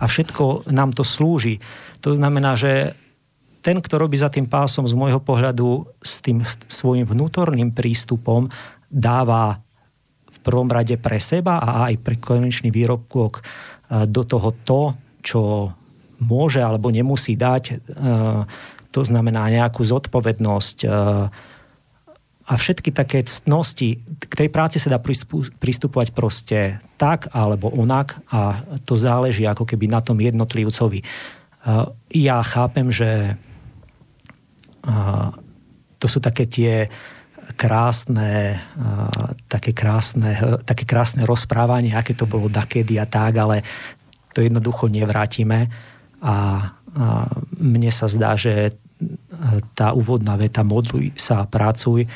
Speaker 8: A všetko nám to slúži. To znamená, že ten, kto robí za tým pásom z môjho pohľadu s tým svojim vnútorným prístupom, dáva v prvom rade pre seba a aj pre konečný výrobok eh, do toho to, čo môže alebo nemusí dať eh, to znamená nejakú zodpovednosť e, a všetky také ctnosti. K tej práci sa dá pristupovať proste tak alebo onak a to záleží ako keby na tom jednotlivcovi. E, ja chápem, že e, to sú také tie krásne, také krásne, také krásne rozprávanie, aké to bolo dakedy a tak, ale to jednoducho nevrátime a mne sa zdá, že tá úvodná veta modluj sa a pracuj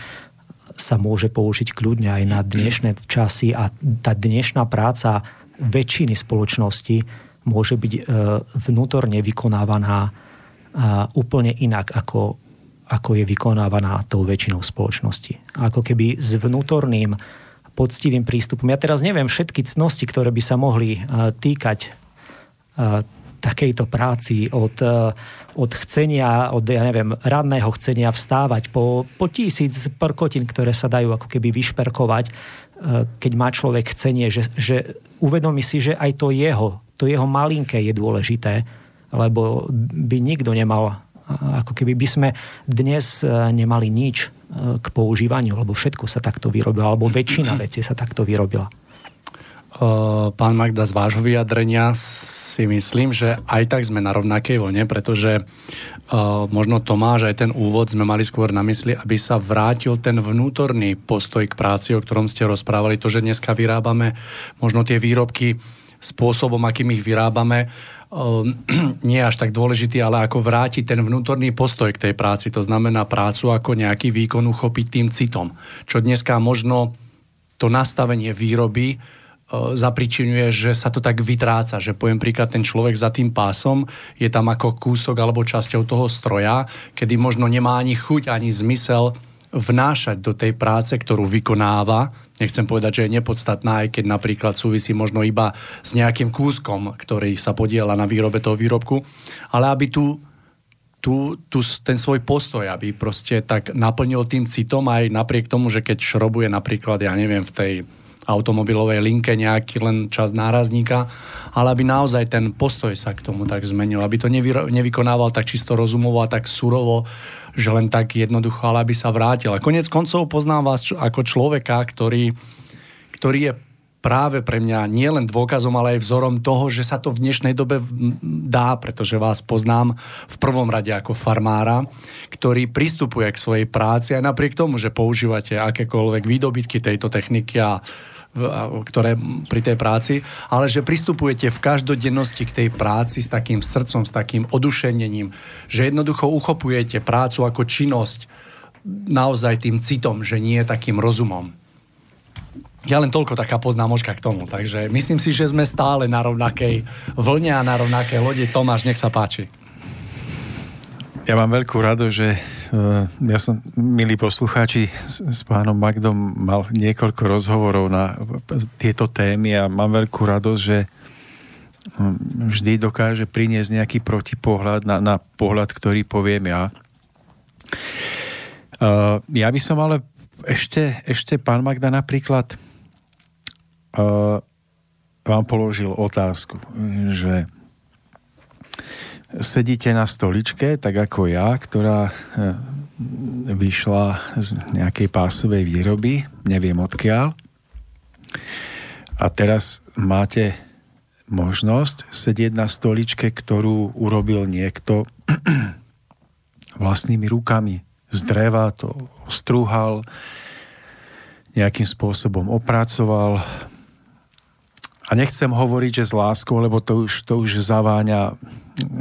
Speaker 8: sa môže použiť kľudne aj na dnešné časy a tá dnešná práca väčšiny spoločnosti môže byť e, vnútorne vykonávaná úplne inak, ako, ako je vykonávaná tou väčšinou spoločnosti. Ako keby s vnútorným poctivým prístupom. Ja teraz neviem všetky cnosti, ktoré by sa mohli e, týkať e, takejto práci, od, eh, od chcenia, od, ja neviem, radného chcenia vstávať po, po tisíc prkotín, ktoré sa dajú ako keby vyšperkovať, eh, keď má človek chcenie, že, že uvedomí si, že aj to jeho, to jeho malinké je dôležité, lebo by nikto nemal, eh, ako keby by sme dnes nemali nič k používaniu, lebo všetko sa takto vyrobilo, alebo väčšina vecí sa takto vyrobila.
Speaker 1: Pán Magda, z vášho vyjadrenia si myslím, že aj tak sme na rovnakej vlne, pretože možno Tomáš, aj ten úvod sme mali skôr na mysli, aby sa vrátil ten vnútorný postoj k práci, o ktorom ste rozprávali. To, že dneska vyrábame možno tie výrobky spôsobom, akým ich vyrábame, uh, nie je až tak dôležitý, ale ako vrátiť ten vnútorný postoj k tej práci. To znamená prácu ako nejaký výkon uchopiť tým citom. Čo dneska možno to nastavenie výroby zapričinuje, že sa to tak vytráca, že poviem príklad, ten človek za tým pásom je tam ako kúsok alebo časťou toho stroja, kedy možno nemá ani chuť, ani zmysel vnášať do tej práce, ktorú vykonáva. Nechcem povedať, že je nepodstatná, aj keď napríklad súvisí možno iba s nejakým kúskom, ktorý sa podiela na výrobe toho výrobku, ale aby tu tu, tu ten svoj postoj, aby proste tak naplnil tým citom aj napriek tomu, že keď šrobuje napríklad, ja neviem, v tej automobilovej linke nejaký len čas nárazníka, ale aby naozaj ten postoj sa k tomu tak zmenil, aby to nevy, nevykonával tak čisto rozumovo a tak surovo, že len tak jednoducho, ale aby sa vrátil. A konec koncov poznám vás ako človeka, ktorý, ktorý je práve pre mňa nielen dôkazom, ale aj vzorom toho, že sa to v dnešnej dobe dá, pretože vás poznám v prvom rade ako farmára, ktorý pristupuje k svojej práci aj napriek tomu, že používate akékoľvek výdobytky tejto techniky a ktoré pri tej práci, ale že pristupujete v každodennosti k tej práci s takým srdcom, s takým odušenením, že jednoducho uchopujete prácu ako činnosť naozaj tým citom, že nie takým rozumom. Ja len toľko taká poznámočka k tomu. Takže myslím si, že sme stále na rovnakej vlne a na rovnakej lode. Tomáš, nech sa páči.
Speaker 9: Ja mám veľkú rado, že uh, ja som, milí poslucháči, s, pánom Magdom mal niekoľko rozhovorov na tieto témy a mám veľkú radosť, že um, vždy dokáže priniesť nejaký protipohľad na, na pohľad, ktorý poviem ja. Uh, ja by som ale ešte, ešte pán Magda napríklad uh, vám položil otázku, že sedíte na stoličke, tak ako ja, ktorá eh,
Speaker 2: vyšla z nejakej pásovej výroby, neviem odkiaľ. A teraz máte možnosť sedieť na stoličke, ktorú urobil niekto vlastnými rukami z dreva, to strúhal, nejakým spôsobom opracoval. A nechcem hovoriť, že s láskou, lebo to už, to už zaváňa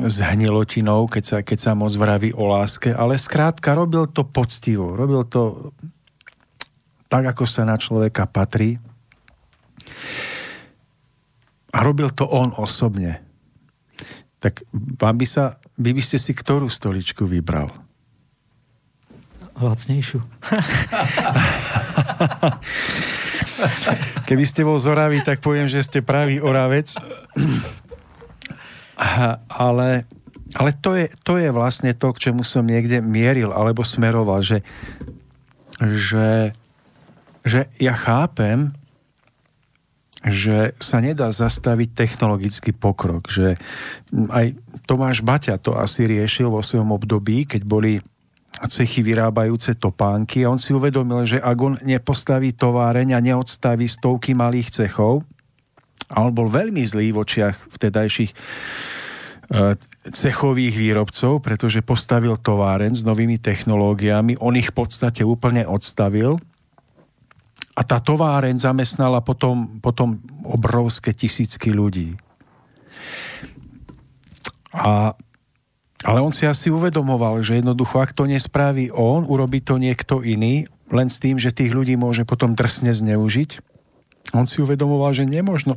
Speaker 2: s hnilotinou, keď sa, keď sa moc vraví o láske, ale skrátka robil to poctivo, robil to tak, ako sa na človeka patrí. A robil to on osobne. Tak vám by sa, vy by ste si ktorú stoličku vybral?
Speaker 8: Lacnejšiu.
Speaker 2: Keby ste bol zoravý, tak poviem, že ste pravý oravec. Ale, ale to, je, to je vlastne to, k čemu som niekde mieril alebo smeroval, že, že, že ja chápem, že sa nedá zastaviť technologický pokrok, že aj Tomáš Baťa to asi riešil vo svojom období, keď boli cechy vyrábajúce topánky a on si uvedomil, že ak on nepostaví továreň a neodstaví stovky malých cechov, a on bol veľmi zlý v očiach vtedajších e, cechových výrobcov, pretože postavil továren s novými technológiami, on ich v podstate úplne odstavil a tá továren zamestnala potom, potom obrovské tisícky ľudí. A, ale on si asi uvedomoval, že jednoducho, ak to nespraví on, urobí to niekto iný, len s tým, že tých ľudí môže potom drsne zneužiť. On si uvedomoval, že nemožno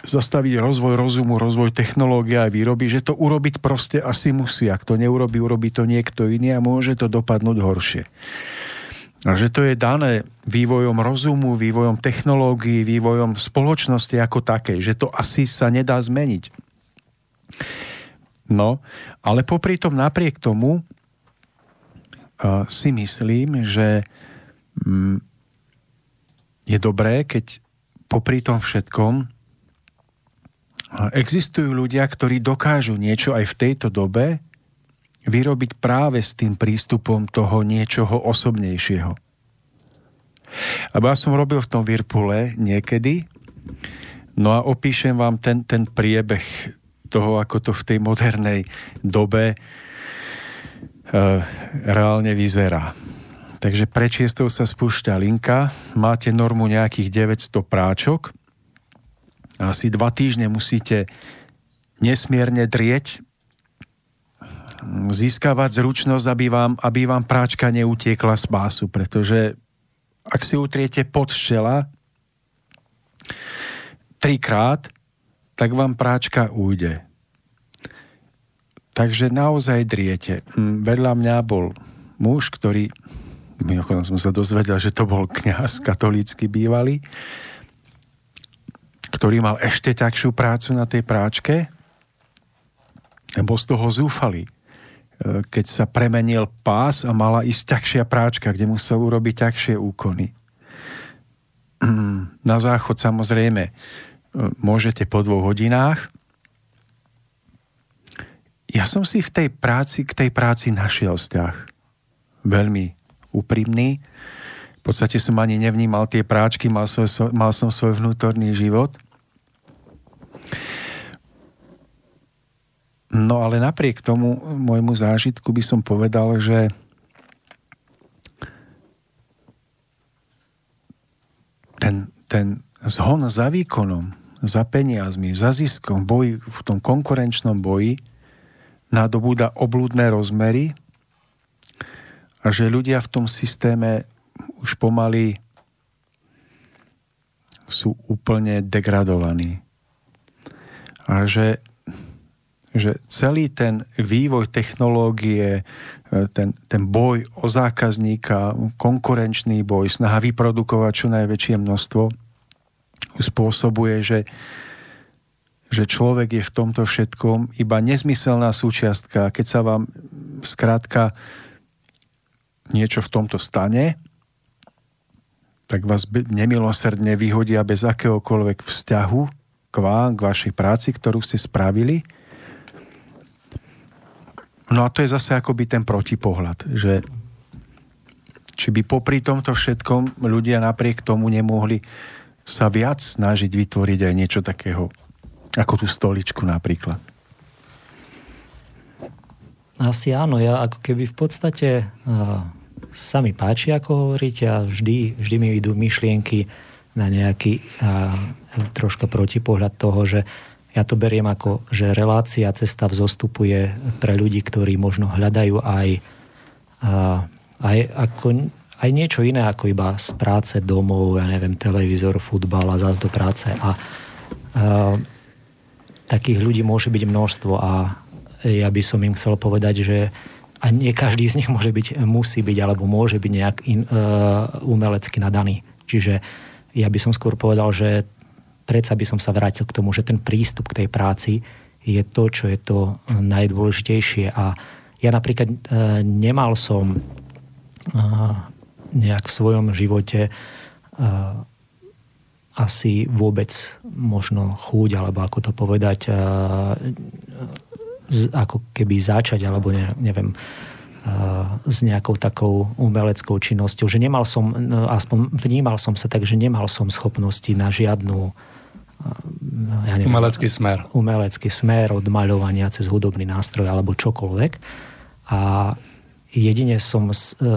Speaker 2: zastaviť rozvoj rozumu, rozvoj technológie a výroby, že to urobiť proste asi musí. Ak to neurobi, urobí to niekto iný a môže to dopadnúť horšie. A že to je dané vývojom rozumu, vývojom technológií, vývojom spoločnosti ako takej, že to asi sa nedá zmeniť. No, ale popri tom napriek tomu uh, si myslím, že um, je dobré, keď popri tom všetkom existujú ľudia, ktorí dokážu niečo aj v tejto dobe vyrobiť práve s tým prístupom toho niečoho osobnejšieho. Lebo ja som robil v tom Virpule niekedy, no a opíšem vám ten, ten priebeh toho, ako to v tej modernej dobe e, reálne vyzerá. Takže pre sa spúšťa linka, máte normu nejakých 900 práčok, asi dva týždne musíte nesmierne drieť získavať zručnosť, aby vám, aby vám práčka neutiekla z pásu, pretože ak si utriete pod čela trikrát, tak vám práčka ujde. Takže naozaj driete. Hm, vedľa mňa bol muž, ktorý, mimochodom som sa dozvedel, že to bol kňaz katolícky bývalý, ktorý mal ešte ťažšiu prácu na tej práčke, bol z toho zúfalý keď sa premenil pás a mala ísť ťažšia práčka, kde musel urobiť ťažšie úkony. Na záchod samozrejme e, môžete po dvoch hodinách. Ja som si v tej práci, k tej práci našiel vzťah. Veľmi úprimný. V podstate som ani nevnímal tie práčky, mal, svoj, mal som svoj vnútorný život – No ale napriek tomu môjmu zážitku by som povedal, že ten, ten zhon za výkonom, za peniazmi, za ziskom, boji, v tom konkurenčnom boji nadobúda oblúdne rozmery a že ľudia v tom systéme už pomaly sú úplne degradovaní. A že že celý ten vývoj technológie, e, ten, ten boj o zákazníka, konkurenčný boj, snaha vyprodukovať čo najväčšie množstvo, spôsobuje, že, že človek je v tomto všetkom iba nezmyselná súčiastka. Keď sa vám skrátka niečo v tomto stane, tak vás nemilosrdne vyhodia bez akéhokoľvek vzťahu k vám, k vašej práci, ktorú ste spravili –
Speaker 9: No a to je zase akoby ten protipohľad, že či by popri tomto všetkom ľudia napriek tomu nemohli sa viac snažiť vytvoriť aj niečo takého, ako tú stoličku napríklad.
Speaker 8: Asi áno, ja ako keby v podstate uh, sa mi páči, ako hovoríte a vždy, vždy mi idú myšlienky na nejaký uh, troška protipohľad toho, že ja to beriem ako, že relácia cesta v zostupu pre ľudí, ktorí možno hľadajú aj, uh, aj, ako, aj niečo iné ako iba z práce domov, ja neviem, televízor, futbal a zás do práce. A uh, takých ľudí môže byť množstvo a ja by som im chcel povedať, že a nie každý z nich môže byť, musí byť alebo môže byť nejak in, uh, umelecky nadaný. Čiže ja by som skôr povedal, že predsa by som sa vrátil k tomu, že ten prístup k tej práci je to, čo je to najdôležitejšie. A ja napríklad uh, nemal som uh, nejak v svojom živote uh, asi vôbec možno chúť, alebo ako to povedať, uh, ako keby začať, alebo ne, neviem, s nejakou takou umeleckou činnosťou, že nemal som, no, aspoň vnímal som sa tak, že nemal som schopnosti na žiadnu
Speaker 1: ja neviem, umelecký smer.
Speaker 8: Umelecký smer od maľovania cez hudobný nástroj alebo čokoľvek. A jedine som,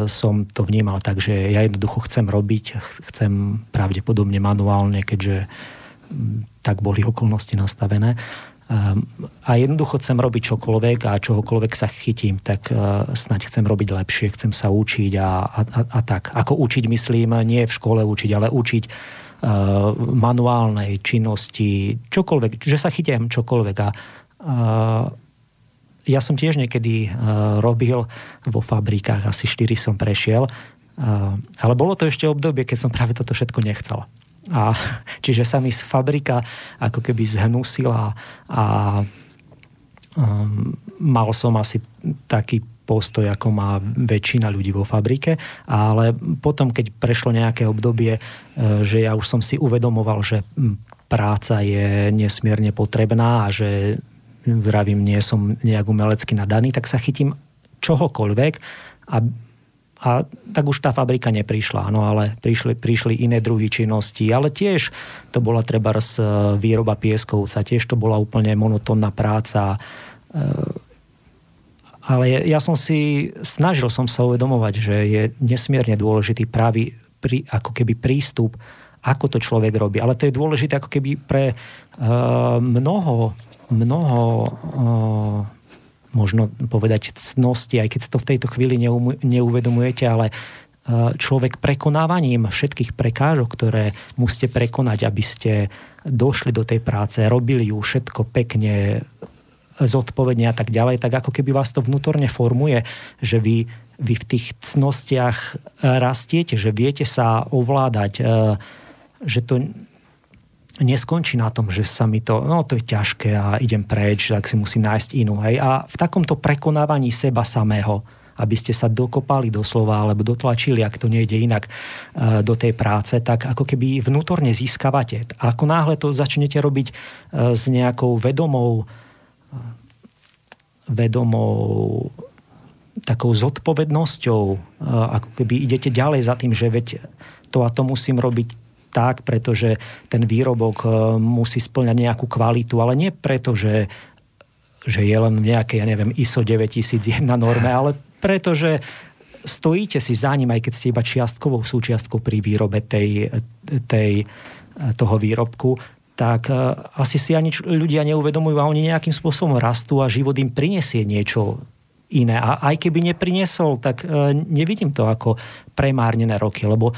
Speaker 8: som to vnímal tak, že ja jednoducho chcem robiť, chcem pravdepodobne manuálne, keďže tak boli okolnosti nastavené a jednoducho chcem robiť čokoľvek a čohokoľvek sa chytím, tak eh, snaď chcem robiť lepšie, chcem sa učiť a, a, a, a tak. Ako učiť, myslím, nie v škole učiť, ale učiť uh, manuálnej činnosti, čokoľvek, že sa chytím čokoľvek. A uh, ja som tiež niekedy robil vo fabrikách, asi 4 som prešiel, ale bolo to ešte obdobie, keď som práve toto všetko nechcel. A, čiže sa mi z fabrika ako keby zhnusila a um, mal som asi taký postoj, ako má väčšina ľudí vo fabrike, ale potom, keď prešlo nejaké obdobie, e, že ja už som si uvedomoval, že práca je nesmierne potrebná a že vravím, nie som nejak umelecky nadaný, tak sa chytím čohokoľvek a tak už tá fabrika neprišla, no ale prišli, prišli iné druhy činnosti, ale tiež to bola treba e, výroba pieskovca, tiež to bola úplne monotónna práca. E, ale ja som si, snažil som sa uvedomovať, že je nesmierne dôležitý pravý, pri, ako keby prístup, ako to človek robí. Ale to je dôležité ako keby pre uh, mnoho, mnoho uh, možno povedať cnosti, aj keď to v tejto chvíli neuvedomujete, ale e, človek prekonávaním všetkých prekážok, ktoré musíte prekonať, aby ste došli do tej práce, robili ju všetko pekne, zodpovedne a tak ďalej, tak ako keby vás to vnútorne formuje, že vy, vy v tých cnostiach rastiete, že viete sa ovládať, e, že to neskončí na tom, že sa mi to, no to je ťažké a idem preč, tak si musím nájsť inú. Hej. A v takomto prekonávaní seba samého, aby ste sa dokopali doslova alebo dotlačili, ak to nejde inak, e, do tej práce, tak ako keby vnútorne získavate. Ako náhle to začnete robiť e, s nejakou vedomou e, vedomou takou zodpovednosťou, ako keby idete ďalej za tým, že veď to a to musím robiť tak, pretože ten výrobok e, musí splňať nejakú kvalitu, ale nie preto, že, že je len nejaké, ja neviem, ISO 9001 norme, ale preto, že stojíte si za ním, aj keď ste iba čiastkovou súčiastkou pri výrobe tej, tej, toho výrobku, tak e, asi si ani ľudia neuvedomujú a oni nejakým spôsobom rastú a život im prinesie niečo iné. A aj keby neprinesol, tak e, nevidím to ako premárnené roky, lebo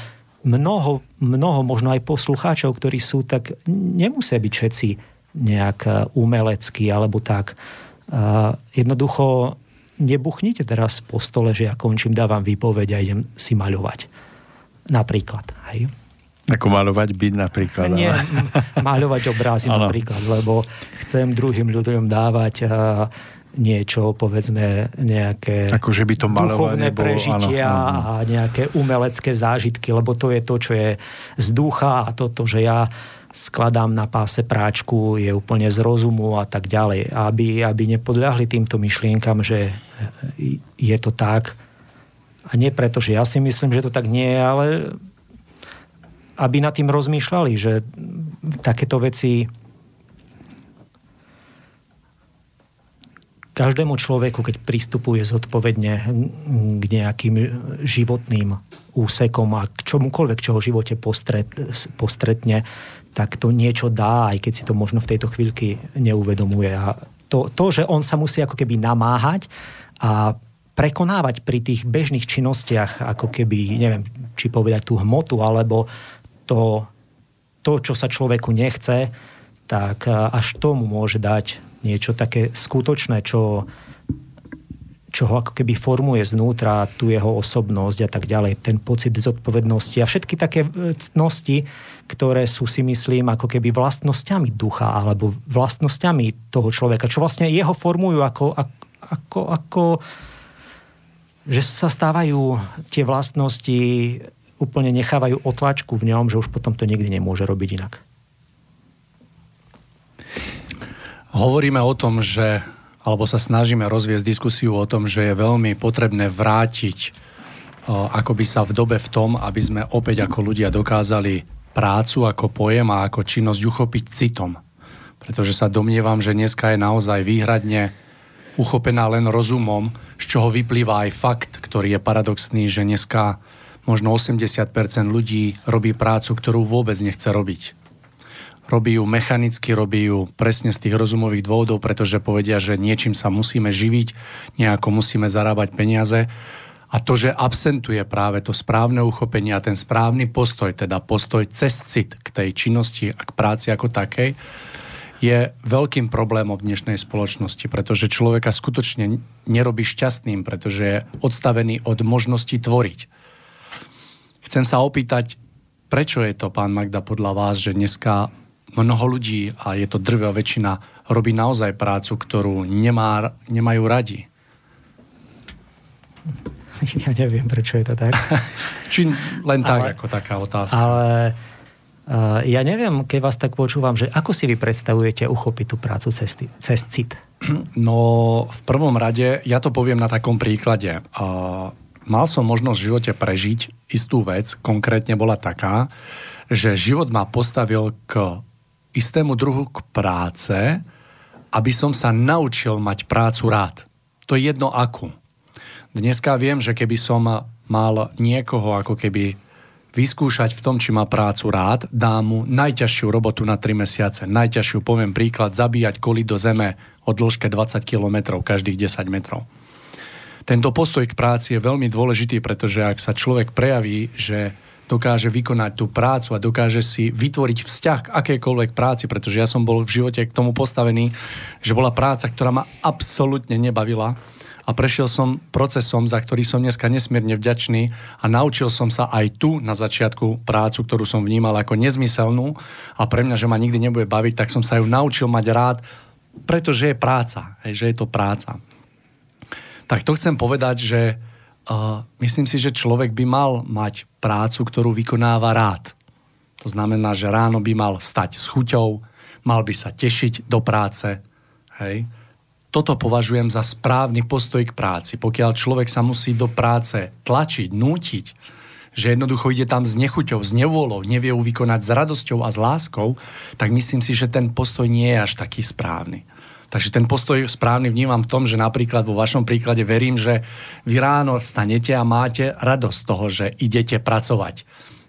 Speaker 8: mnoho, mnoho možno aj poslucháčov, ktorí sú, tak nemusia byť všetci nejak e, umeleckí alebo tak. Jednoducho nebuchnite teraz po stole, že ja končím, dávam výpoveď a idem si maľovať. Napríklad. Hej.
Speaker 9: Ako maľovať byť napríklad.
Speaker 8: Nie, maľovať obrazy napríklad, lebo chcem druhým ľuďom dávať niečo, povedzme, nejaké
Speaker 9: Ako, že by to
Speaker 8: duchovné
Speaker 9: bolo,
Speaker 8: prežitia áno, áno. a nejaké umelecké zážitky, lebo to je to, čo je z ducha a toto, že ja skladám na páse práčku, je úplne z rozumu a tak ďalej. Aby, aby nepodľahli týmto myšlienkam, že je to tak. A nie preto, že ja si myslím, že to tak nie je, ale aby nad tým rozmýšľali, že takéto veci každému človeku, keď pristupuje zodpovedne k nejakým životným úsekom a k čomukoľvek, čo ho v živote postret, postretne, tak to niečo dá, aj keď si to možno v tejto chvíľky neuvedomuje. A to, to, že on sa musí ako keby namáhať a prekonávať pri tých bežných činnostiach, ako keby, neviem, či povedať tú hmotu, alebo to, to čo sa človeku nechce, tak až tomu môže dať niečo také skutočné, čo, čo ho ako keby formuje znútra, tú jeho osobnosť a tak ďalej, ten pocit zodpovednosti a všetky také cnosti, ktoré sú si myslím ako keby vlastnosťami ducha alebo vlastnosťami toho človeka, čo vlastne jeho formujú ako, ako, ako že sa stávajú tie vlastnosti úplne nechávajú otlačku v ňom, že už potom to nikdy nemôže robiť inak.
Speaker 1: Hovoríme o tom, že, alebo sa snažíme rozviesť diskusiu o tom, že je veľmi potrebné vrátiť akoby sa v dobe v tom, aby sme opäť ako ľudia dokázali prácu ako pojem a ako činnosť uchopiť citom. Pretože sa domnievam, že dneska je naozaj výhradne uchopená len rozumom, z čoho vyplýva aj fakt, ktorý je paradoxný, že dneska možno 80% ľudí robí prácu, ktorú vôbec nechce robiť robí ju mechanicky, robí ju presne z tých rozumových dôvodov, pretože povedia, že niečím sa musíme živiť, nejako musíme zarábať peniaze. A to, že absentuje práve to správne uchopenie a ten správny postoj, teda postoj cez cit k tej činnosti a k práci ako takej, je veľkým problémom v dnešnej spoločnosti, pretože človeka skutočne nerobí šťastným, pretože je odstavený od možnosti tvoriť. Chcem sa opýtať, prečo je to, pán Magda, podľa vás, že dneska mnoho ľudí, a je to drvá väčšina, robí naozaj prácu, ktorú nemá, nemajú radi.
Speaker 8: Ja neviem, prečo je to tak.
Speaker 1: Či len tak, ale, ako taká otázka.
Speaker 8: Ale uh, ja neviem, keď vás tak počúvam, že ako si vy predstavujete uchopiť tú prácu cez, cez cit?
Speaker 1: No, v prvom rade, ja to poviem na takom príklade. Uh, mal som možnosť v živote prežiť istú vec, konkrétne bola taká, že život ma postavil k istému druhu k práce, aby som sa naučil mať prácu rád. To je jedno akú. Dneska viem, že keby som mal niekoho ako keby vyskúšať v tom, či má prácu rád, dá mu najťažšiu robotu na 3 mesiace. Najťažšiu, poviem príklad, zabíjať koli do zeme o dĺžke 20 km každých 10 metrov. Tento postoj k práci je veľmi dôležitý, pretože ak sa človek prejaví, že dokáže vykonať tú prácu a dokáže si vytvoriť vzťah k akejkoľvek práci, pretože ja som bol v živote k tomu postavený, že bola práca, ktorá ma absolútne nebavila a prešiel som procesom, za ktorý som dneska nesmierne vďačný a naučil som sa aj tu na začiatku prácu, ktorú som vnímal ako nezmyselnú a pre mňa, že ma nikdy nebude baviť, tak som sa ju naučil mať rád, pretože je práca, hej, že je to práca. Tak to chcem povedať, že myslím si, že človek by mal mať prácu, ktorú vykonáva rád. To znamená, že ráno by mal stať s chuťou, mal by sa tešiť do práce. Hej. Toto považujem za správny postoj k práci. Pokiaľ človek sa musí do práce tlačiť, nútiť, že jednoducho ide tam s nechuťou, s nevôľou, nevie ju vykonať s radosťou a s láskou, tak myslím si, že ten postoj nie je až taký správny. Takže ten postoj správny vnímam v tom, že napríklad vo vašom príklade verím, že vy ráno stanete a máte radosť z toho, že idete pracovať.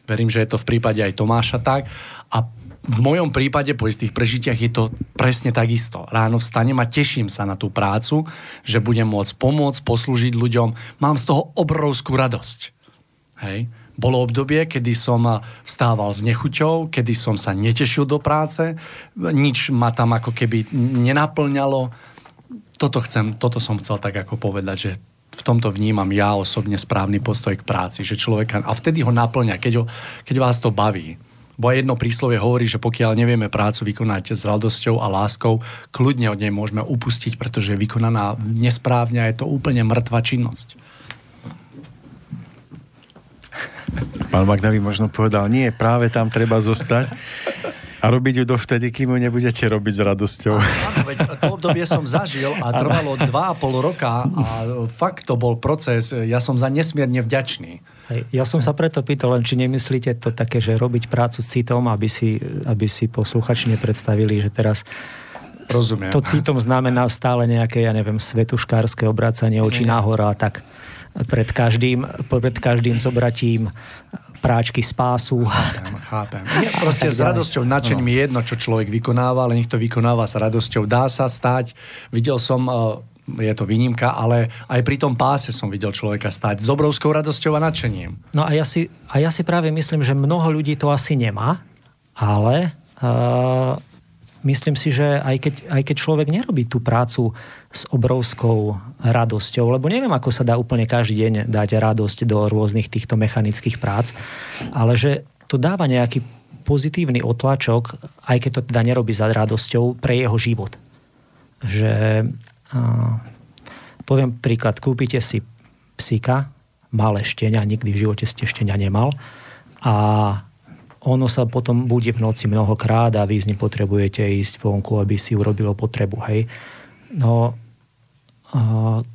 Speaker 1: Verím, že je to v prípade aj Tomáša tak. A v mojom prípade po istých prežitiach je to presne takisto. Ráno vstanem a teším sa na tú prácu, že budem môcť pomôcť, poslúžiť ľuďom. Mám z toho obrovskú radosť. Hej? Bolo obdobie, kedy som vstával s nechuťou, kedy som sa netešil do práce, nič ma tam ako keby nenaplňalo. Toto, chcem, toto som chcel tak ako povedať, že v tomto vnímam ja osobne správny postoj k práci, že človeka, a vtedy ho naplňa, keď, ho, keď vás to baví. Bo jedno príslovie hovorí, že pokiaľ nevieme prácu vykonať s radosťou a láskou, kľudne od nej môžeme upustiť, pretože je vykonaná nesprávne a je to úplne mŕtva činnosť.
Speaker 9: Pán Magda by možno povedal, nie, práve tam treba zostať.
Speaker 2: A robiť ju dovtedy, kým ju nebudete robiť s radosťou.
Speaker 1: Áno, veď to obdobie som zažil a trvalo 2,5 roka a fakt to bol proces, ja som za nesmierne vďačný.
Speaker 8: Ja som sa preto pýtal, len či nemyslíte to také, že robiť prácu s citom, aby si, aby si posluchači nepredstavili, že teraz
Speaker 1: Rozumiem.
Speaker 8: to citom znamená stále nejaké, ja neviem, svetuškárske obrácanie očí nahor a tak pred každým, pred každým zobratím práčky spásu.
Speaker 1: Chápem, chápem. Nie, proste s radosťou, nadšením no. je jedno, čo človek vykonáva, ale nech to vykonáva s radosťou. Dá sa stať, videl som, e, je to výnimka, ale aj pri tom páse som videl človeka stať s obrovskou radosťou a nadšením.
Speaker 8: No a ja si, a ja si práve myslím, že mnoho ľudí to asi nemá, ale uh, myslím si, že aj keď, aj keď človek nerobí tú prácu s obrovskou radosťou, lebo neviem, ako sa dá úplne každý deň dať radosť do rôznych týchto mechanických prác, ale že to dáva nejaký pozitívny otlačok, aj keď to teda nerobí za radosťou, pre jeho život. Že, uh, poviem príklad, kúpite si psika, malé štenia, nikdy v živote ste štenia nemal a ono sa potom budí v noci mnohokrát a vy z potrebujete ísť vonku, aby si urobilo potrebu. Hej. No,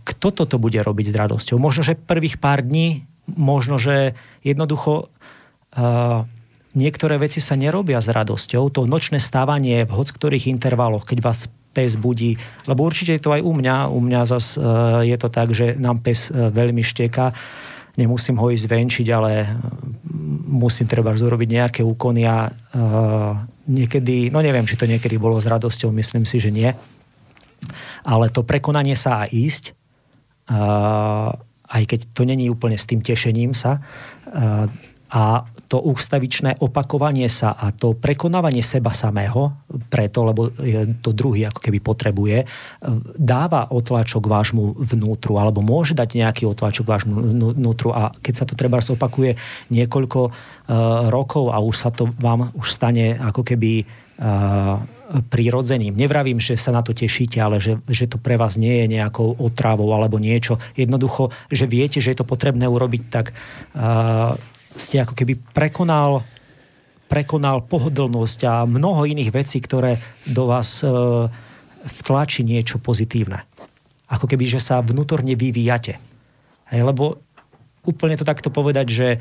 Speaker 8: kto toto bude robiť s radosťou? Možno, že prvých pár dní, možno, že jednoducho niektoré veci sa nerobia s radosťou. To nočné stávanie v hoc ktorých intervaloch, keď vás pes budí, lebo určite je to aj u mňa, u mňa zas je to tak, že nám pes e, veľmi šteka, nemusím ho ísť venčiť, ale musím treba zrobiť nejaké úkony a uh, niekedy, no neviem, či to niekedy bolo s radosťou, myslím si, že nie. Ale to prekonanie sa a ísť, uh, aj keď to není úplne s tým tešením sa, uh, a to ústavičné opakovanie sa a to prekonávanie seba samého, preto, lebo to druhý ako keby potrebuje, dáva otlačok vášmu vnútru, alebo môže dať nejaký otlačok vášmu vnútru a keď sa to treba opakuje niekoľko uh, rokov a už sa to vám už stane ako keby uh, prirodzeným. Nevravím, že sa na to tešíte, ale že, že to pre vás nie je nejakou otrávou alebo niečo. Jednoducho, že viete, že je to potrebné urobiť, tak uh, ste ako keby prekonal, prekonal pohodlnosť a mnoho iných vecí, ktoré do vás e, vtlačí niečo pozitívne. Ako keby, že sa vnútorne vyvíjate. Hej, lebo úplne to takto povedať, že e,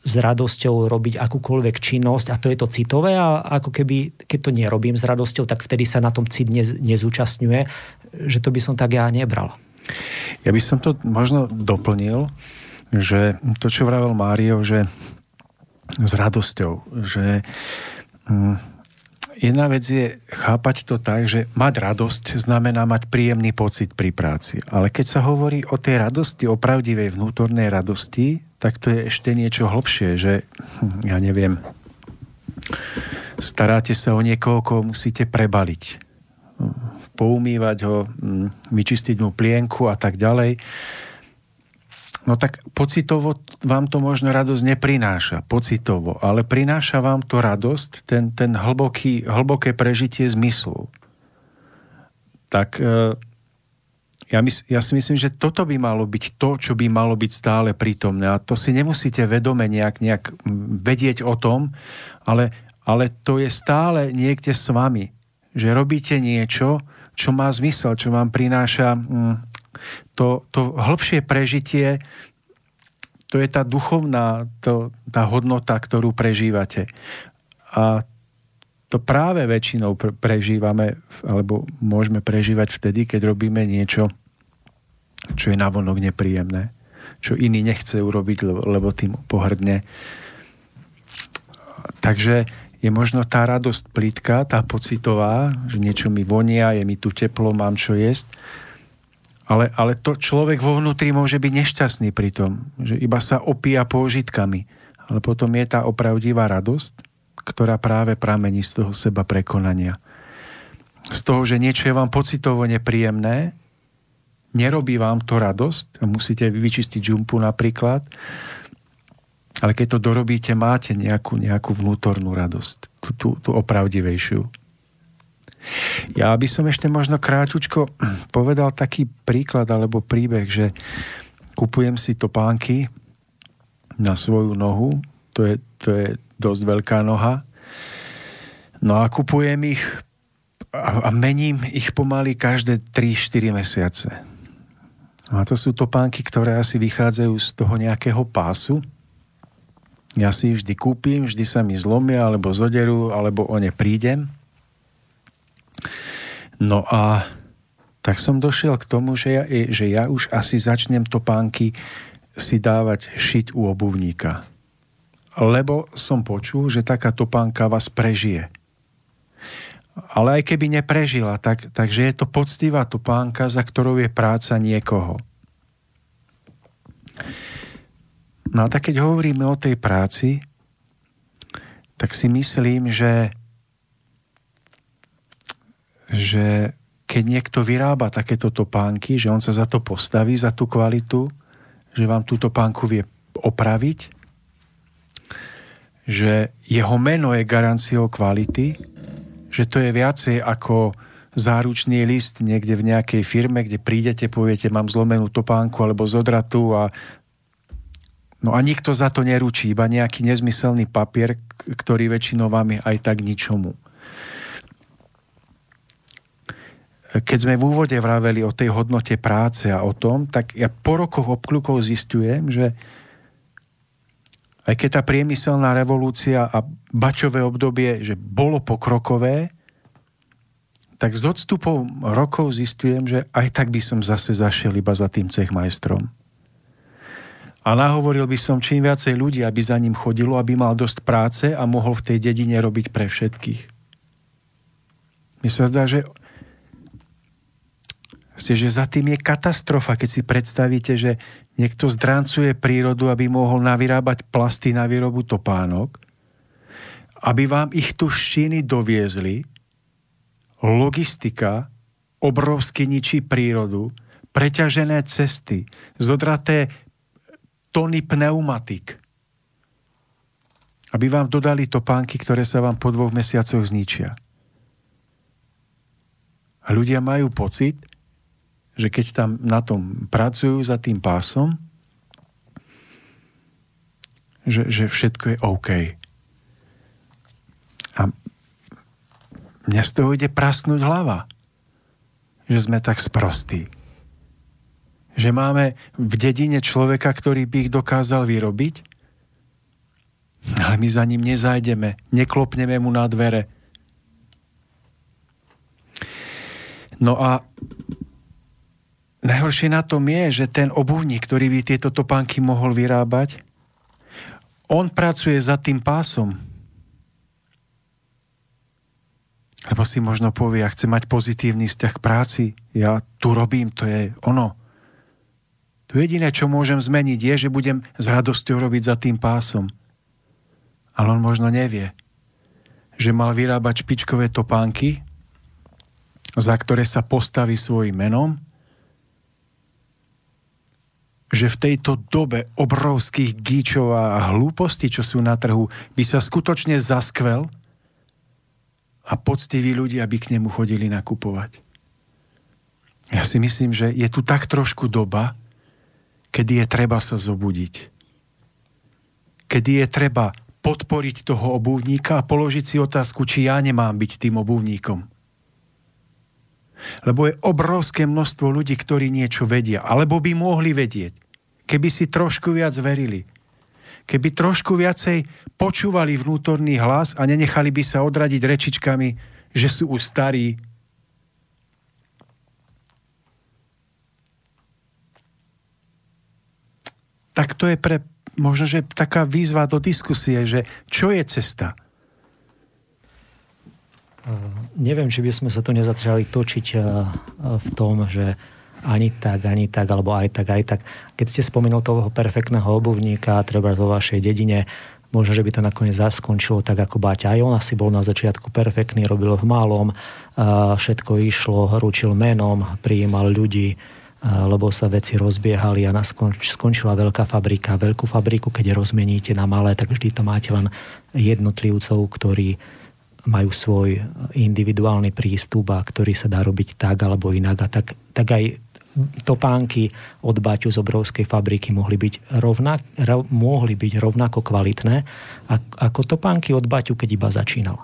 Speaker 8: s radosťou robiť akúkoľvek činnosť a to je to citové a ako keby, keď to nerobím s radosťou, tak vtedy sa na tom cit nezúčastňuje, že to by som tak ja nebral.
Speaker 2: Ja by som to možno doplnil, že to, čo vravel Mário, že s radosťou, že hm, jedna vec je chápať to tak, že mať radosť znamená mať príjemný pocit pri práci. Ale keď sa hovorí o tej radosti, o pravdivej vnútornej radosti, tak to je ešte niečo hlbšie, že hm, ja neviem, staráte sa o niekoho, koho musíte prebaliť, poumývať ho, hm, vyčistiť mu plienku a tak ďalej No tak pocitovo vám to možno radosť neprináša, pocitovo, ale prináša vám to radosť, ten, ten hlboký, hlboké prežitie zmyslu. Tak e, ja, mys- ja si myslím, že toto by malo byť to, čo by malo byť stále prítomné. A to si nemusíte vedome nejak, nejak vedieť o tom, ale, ale to je stále niekde s vami. Že robíte niečo, čo má zmysel, čo vám prináša to, to hĺbšie prežitie, to je tá duchovná, to, tá hodnota, ktorú prežívate. A to práve väčšinou prežívame, alebo môžeme prežívať vtedy, keď robíme niečo, čo je navonok nepríjemné, čo iný nechce urobiť, lebo, lebo tým pohrdne. Takže je možno tá radosť plítka, tá pocitová, že niečo mi vonia, je mi tu teplo, mám čo jesť, ale, ale to človek vo vnútri môže byť nešťastný pri tom, že iba sa opíja pôžitkami. Ale potom je tá opravdivá radosť, ktorá práve pramení z toho seba prekonania. Z toho, že niečo je vám pocitovo nepríjemné, nerobí vám to radosť, musíte vyčistiť žumpu napríklad, ale keď to dorobíte, máte nejakú, nejakú vnútornú radosť, tú, tú, tú opravdivejšiu. Ja by som ešte možno kráčučko povedal taký príklad alebo príbeh, že kupujem si topánky na svoju nohu, to je, to je dosť veľká noha No a kupujem ich a, a mením ich pomaly každé 3-4 mesiace. A to sú topánky, ktoré asi vychádzajú z toho nejakého pásu. Ja si vždy kúpim, vždy sa mi zlomia, alebo zoderú, alebo o ne prídem. No a tak som došiel k tomu, že ja, že ja už asi začnem topánky si dávať šiť u obuvníka. Lebo som počul, že taká topánka vás prežije. Ale aj keby neprežila, tak, takže je to poctivá topánka, za ktorou je práca niekoho. No a tak keď hovoríme o tej práci, tak si myslím, že, že keď niekto vyrába takéto topánky, že on sa za to postaví, za tú kvalitu, že vám túto pánku vie opraviť, že jeho meno je garanciou kvality, že to je viacej ako záručný list niekde v nejakej firme, kde prídete, poviete, mám zlomenú topánku alebo zodratu a No a nikto za to neručí, iba nejaký nezmyselný papier, ktorý väčšinou vám je aj tak ničomu. Keď sme v úvode vraveli o tej hodnote práce a o tom, tak ja po rokoch obklukov zistujem, že aj keď tá priemyselná revolúcia a bačové obdobie, že bolo pokrokové, tak s odstupom rokov zistujem, že aj tak by som zase zašiel iba za tým cechmajstrom. A nahovoril by som čím viacej ľudí, aby za ním chodilo, aby mal dosť práce a mohol v tej dedine robiť pre všetkých. Mi sa zdá, že že za tým je katastrofa, keď si predstavíte, že niekto zdráncuje prírodu, aby mohol navyrábať plasty na výrobu topánok, aby vám ich tu z doviezli, logistika obrovsky ničí prírodu, preťažené cesty, zodraté tony pneumatik, aby vám dodali topánky, ktoré sa vám po dvoch mesiacoch zničia. A ľudia majú pocit, že keď tam na tom pracujú za tým pásom, že, že všetko je OK. A mňa z toho ide prasnúť hlava, že sme tak sprostí. Že máme v dedine človeka, ktorý by ich dokázal vyrobiť, ale my za ním nezajdeme, neklopneme mu na dvere. No a Najhoršie na tom je, že ten obuvník, ktorý by tieto topánky mohol vyrábať, on pracuje za tým pásom. Lebo si možno povie, ja chcem mať pozitívny vzťah k práci, ja tu robím, to je ono. To jediné, čo môžem zmeniť, je, že budem s radosťou robiť za tým pásom. Ale on možno nevie, že mal vyrábať špičkové topánky, za ktoré sa postaví svojim menom že v tejto dobe obrovských gíčov a hlúpostí, čo sú na trhu, by sa skutočne zaskvel a poctiví ľudia by k nemu chodili nakupovať. Ja si myslím, že je tu tak trošku doba, kedy je treba sa zobudiť. Kedy je treba podporiť toho obuvníka a položiť si otázku, či ja nemám byť tým obuvníkom. Lebo je obrovské množstvo ľudí, ktorí niečo vedia, alebo by mohli vedieť. Keby si trošku viac verili. Keby trošku viacej počúvali vnútorný hlas a nenechali by sa odradiť rečičkami, že sú už starí. Tak to je pre možno, že taká výzva do diskusie, že čo je cesta?
Speaker 8: Neviem, či by sme sa tu nezačali točiť eh, v tom, že ani tak, ani tak, alebo aj tak, aj tak. Keď ste spomenul toho perfektného obuvníka, treba vo vašej dedine, možno, že by to nakoniec zaskončilo tak ako Baťa. Aj on asi bol na začiatku perfektný, robil v malom, všetko išlo, ručil menom, prijímal ľudí, lebo sa veci rozbiehali a skončila veľká fabrika. Veľkú fabriku, keď rozmeníte na malé, tak vždy to máte len jednotlivcov, ktorí majú svoj individuálny prístup a ktorý sa dá robiť tak alebo inak. A tak, tak aj topánky od Baťu z obrovskej fabriky mohli byť, rovnak, ro, mohli byť rovnako kvalitné ako topánky od Baťu, keď iba začínal.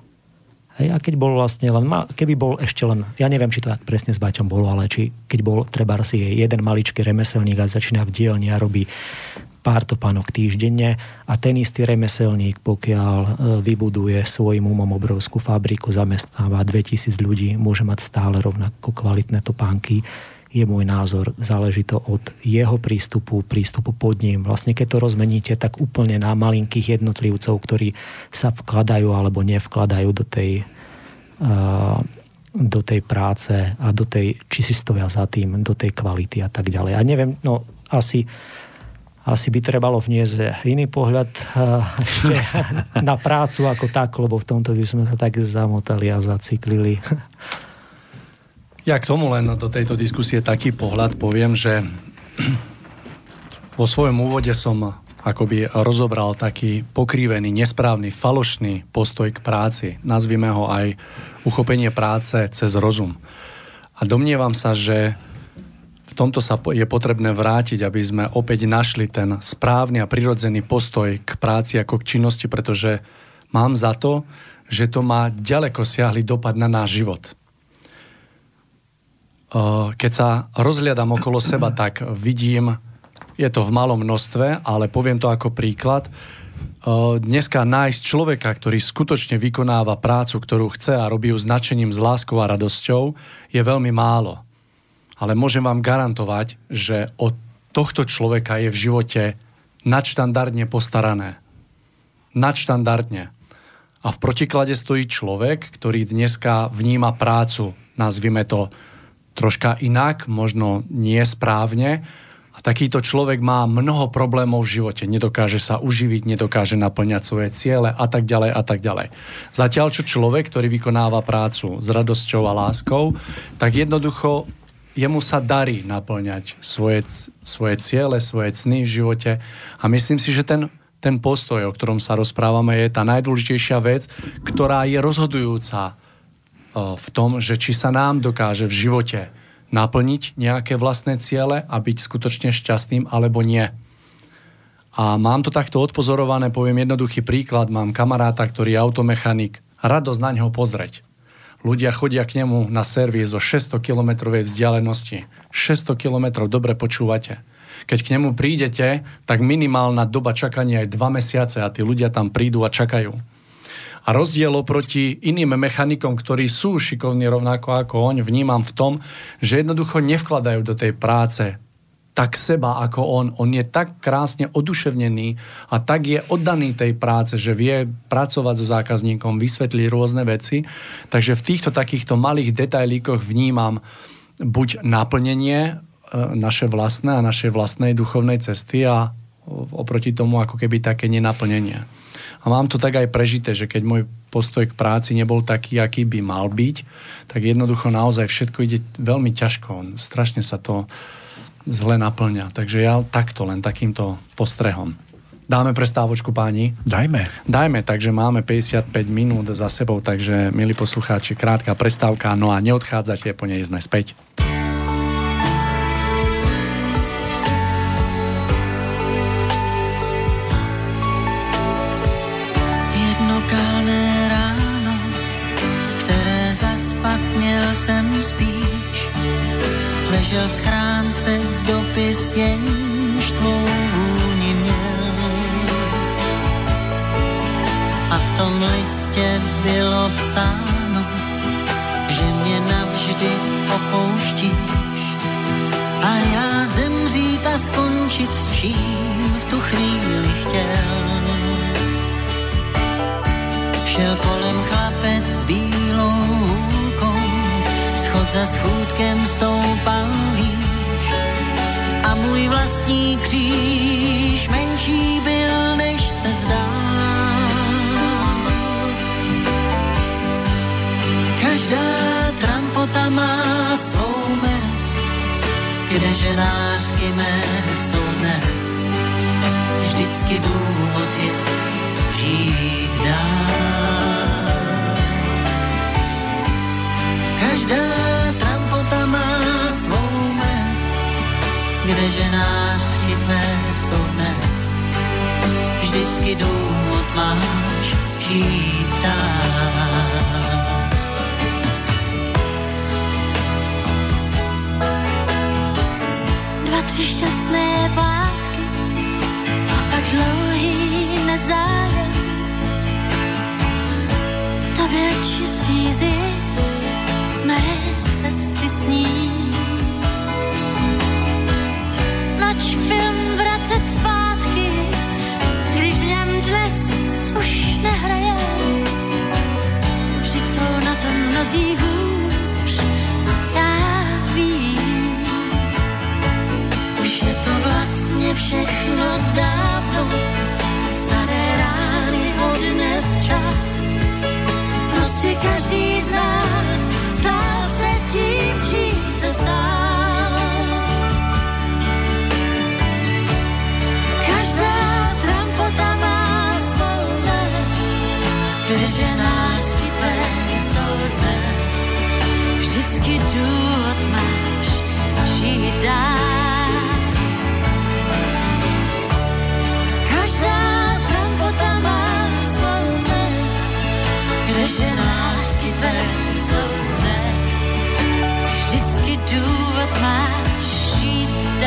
Speaker 8: Hej, a keď bol vlastne len, keby bol ešte len, ja neviem, či to tak presne s Baťom bolo, ale či keď bol treba si jeden maličký remeselník a začína v dielni a robí pár topánok týždenne a ten istý remeselník, pokiaľ e, vybuduje svojim umom obrovskú fabriku, zamestnáva 2000 ľudí, môže mať stále rovnako kvalitné topánky, je môj názor, záleží to od jeho prístupu, prístupu pod ním. Vlastne keď to rozmeníte tak úplne na malinkých jednotlivcov, ktorí sa vkladajú alebo nevkladajú do tej, uh, do tej práce a do tej, či si stoja za tým, do tej kvality a tak ďalej. A neviem, no asi asi by trebalo vniesť iný pohľad ešte na prácu ako tak, lebo v tomto by sme sa tak zamotali a zaciklili.
Speaker 1: Ja k tomu len do tejto diskusie taký pohľad poviem, že vo svojom úvode som akoby rozobral taký pokrivený, nesprávny, falošný postoj k práci. Nazvime ho aj uchopenie práce cez rozum. A domnievam sa, že tomto sa je potrebné vrátiť, aby sme opäť našli ten správny a prirodzený postoj k práci ako k činnosti, pretože mám za to, že to má ďaleko siahly dopad na náš život. Keď sa rozhliadam okolo seba, tak vidím, je to v malom množstve, ale poviem to ako príklad, dneska nájsť človeka, ktorý skutočne vykonáva prácu, ktorú chce a robí ju značením, s láskou a radosťou, je veľmi málo ale môžem vám garantovať, že od tohto človeka je v živote nadštandardne postarané. Nadštandardne. A v protiklade stojí človek, ktorý dneska vníma prácu, nazvime to troška inak, možno nie správne, a takýto človek má mnoho problémov v živote. Nedokáže sa uživiť, nedokáže naplňať svoje ciele a tak ďalej a tak ďalej. Zatiaľ, čo človek, ktorý vykonáva prácu s radosťou a láskou, tak jednoducho jemu sa darí naplňať svoje, svoje ciele, svoje cny v živote a myslím si, že ten, ten postoj, o ktorom sa rozprávame, je tá najdôležitejšia vec, ktorá je rozhodujúca v tom, že či sa nám dokáže v živote naplniť nejaké vlastné ciele a byť skutočne šťastným alebo nie. A mám to takto odpozorované, poviem jednoduchý príklad, mám kamaráta, ktorý je automechanik, radosť na ňo pozrieť. Ľudia chodia k nemu na servis zo 600 km vzdialenosti. 600 km, dobre počúvate. Keď k nemu prídete, tak minimálna doba čakania je 2 mesiace a tí ľudia tam prídu a čakajú. A rozdiel oproti iným mechanikom, ktorí sú šikovní rovnako ako on, vnímam v tom, že jednoducho nevkladajú do tej práce tak seba ako on. On je tak krásne oduševnený a tak je oddaný tej práce, že vie pracovať so zákazníkom, vysvetliť rôzne veci. Takže v týchto takýchto malých detailíkoch vnímam buď naplnenie e, naše vlastné a našej vlastnej duchovnej cesty a oproti tomu ako keby také nenaplnenie. A mám to tak aj prežité, že keď môj postoj k práci nebol taký, aký by mal byť, tak jednoducho naozaj všetko ide veľmi ťažko. Strašne sa to zle naplňa. Takže ja takto, len takýmto postrehom. Dáme prestávočku páni?
Speaker 9: Dajme.
Speaker 1: Dajme, takže máme 55 minút za sebou, takže milí poslucháči, krátka prestávka, no a neodchádzate, po nej sme späť.
Speaker 6: Ležel v schránce dopis, jenž tvou vůni měl. A v tom listě bylo psáno, že mě navždy opouštíš a já zemřít a skončit s vším v tu chvíli chtěl. Šel kolem chlapec s bílou za schůdkem stoupal výš a můj vlastní kříž menší byl, než se zdá. Každá trampota má svou mez, kde ženářky mé jsou dnes. Vždycky důvod je žít dál. Každá kde ženářky tvé jsou dnes. Vždycky důvod máš žít dál.
Speaker 7: Dva, tři šťastné pátky a pak dlouhý nezájem. To byl čistý zisk z cesty sníh. Mnozí hůř.
Speaker 6: Už je to vlastně všechno dávno, staré rány odnes čas.
Speaker 7: Prostě každý z nás stál se tím, čím se trampota má svou
Speaker 6: lásky
Speaker 7: vždycky důvod máš žít dál. Každá trampota má svou les,
Speaker 6: kdeže lásky tvé jsou dnes,
Speaker 7: vždycky důvod máš žít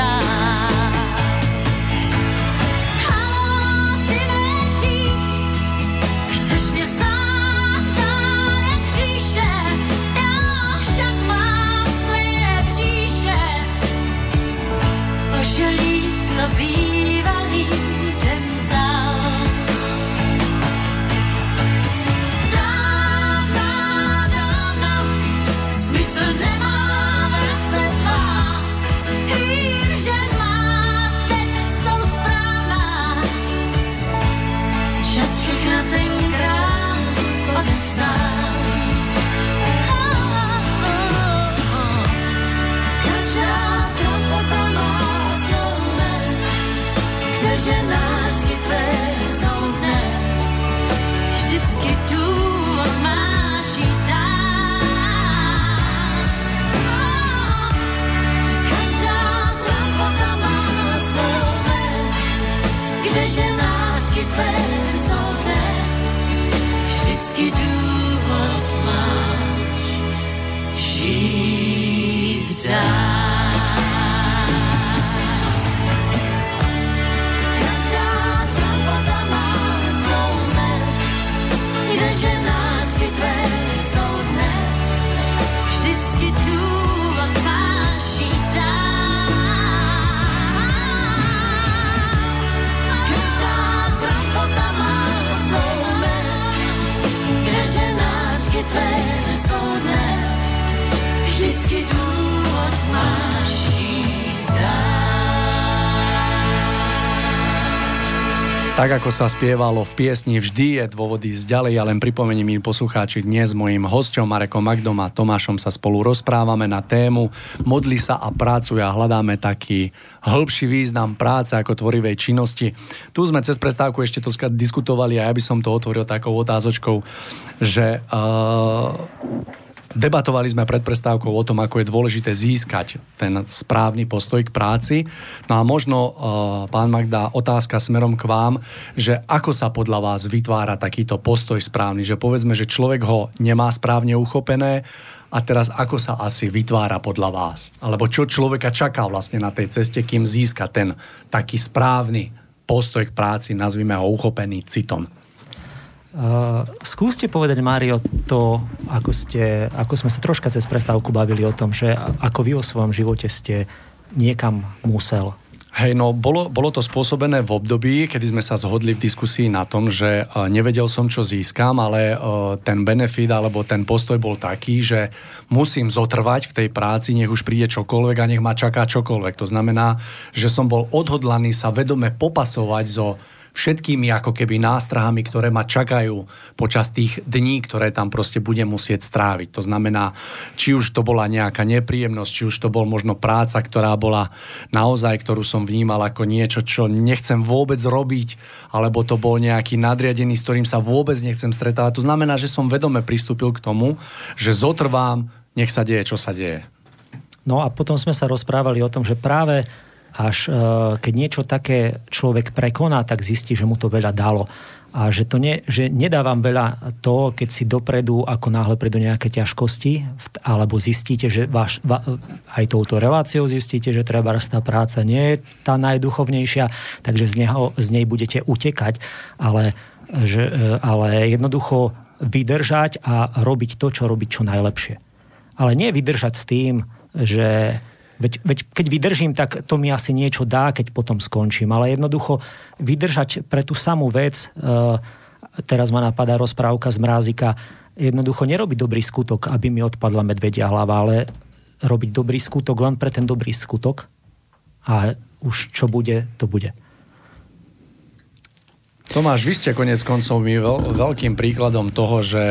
Speaker 1: Tak ako sa spievalo v piesni Vždy je dôvod ísť ďalej, ja len pripomeniem milí poslucháči, dnes s mojím hosťom Marekom Magdom a Tomášom sa spolu rozprávame na tému Modli sa a pracuj a hľadáme taký hĺbší význam práce ako tvorivej činnosti. Tu sme cez prestávku ešte to diskutovali a ja by som to otvoril takou otázočkou, že uh, Debatovali sme pred prestávkou o tom, ako je dôležité získať ten správny postoj k práci. No a možno, uh, pán Magda, otázka smerom k vám, že ako sa podľa vás vytvára takýto postoj správny? Že povedzme, že človek ho nemá správne uchopené a teraz ako sa asi vytvára podľa vás? Alebo čo človeka čaká vlastne na tej ceste, kým získa ten taký správny postoj k práci, nazvime ho uchopený citom?
Speaker 8: Uh, skúste povedať, Mário, to, ako, ste, ako sme sa troška cez prestávku bavili o tom, že ako vy o svojom živote ste niekam musel.
Speaker 1: Hej, no bolo, bolo to spôsobené v období, kedy sme sa zhodli v diskusii na tom, že uh, nevedel som, čo získam, ale uh, ten benefit alebo ten postoj bol taký, že musím zotrvať v tej práci, nech už príde čokoľvek a nech ma čaká čokoľvek. To znamená, že som bol odhodlaný sa vedome popasovať so všetkými ako keby nástrahami, ktoré ma čakajú počas tých dní, ktoré tam proste budem musieť stráviť. To znamená, či už to bola nejaká nepríjemnosť, či už to bol možno práca, ktorá bola naozaj, ktorú som vnímal ako niečo, čo nechcem vôbec robiť, alebo to bol nejaký nadriadený, s ktorým sa vôbec nechcem stretávať. To znamená, že som vedome pristúpil k tomu, že zotrvám, nech sa deje, čo sa deje.
Speaker 8: No a potom sme sa rozprávali o tom, že práve až keď niečo také človek prekoná, tak zistí, že mu to veľa dalo a že, to ne, že nedávam veľa to, keď si dopredu, ako náhle predu nejaké ťažkosti, alebo zistíte, že váš, va, aj touto reláciou zistíte, že treba tá práca nie je tá najduchovnejšia, takže z, neho, z nej budete utekať, ale, že, ale jednoducho vydržať a robiť to, čo robiť čo najlepšie. Ale nie vydržať s tým, že Veď, veď keď vydržím, tak to mi asi niečo dá, keď potom skončím. Ale jednoducho vydržať pre tú samú vec, e, teraz ma napadá rozprávka z Mrázika, jednoducho nerobiť dobrý skutok, aby mi odpadla medvedia hlava, ale robiť dobrý skutok len pre ten dobrý skutok a už čo bude, to bude.
Speaker 1: Tomáš, vy ste konec koncov mi veľ, veľkým príkladom toho, že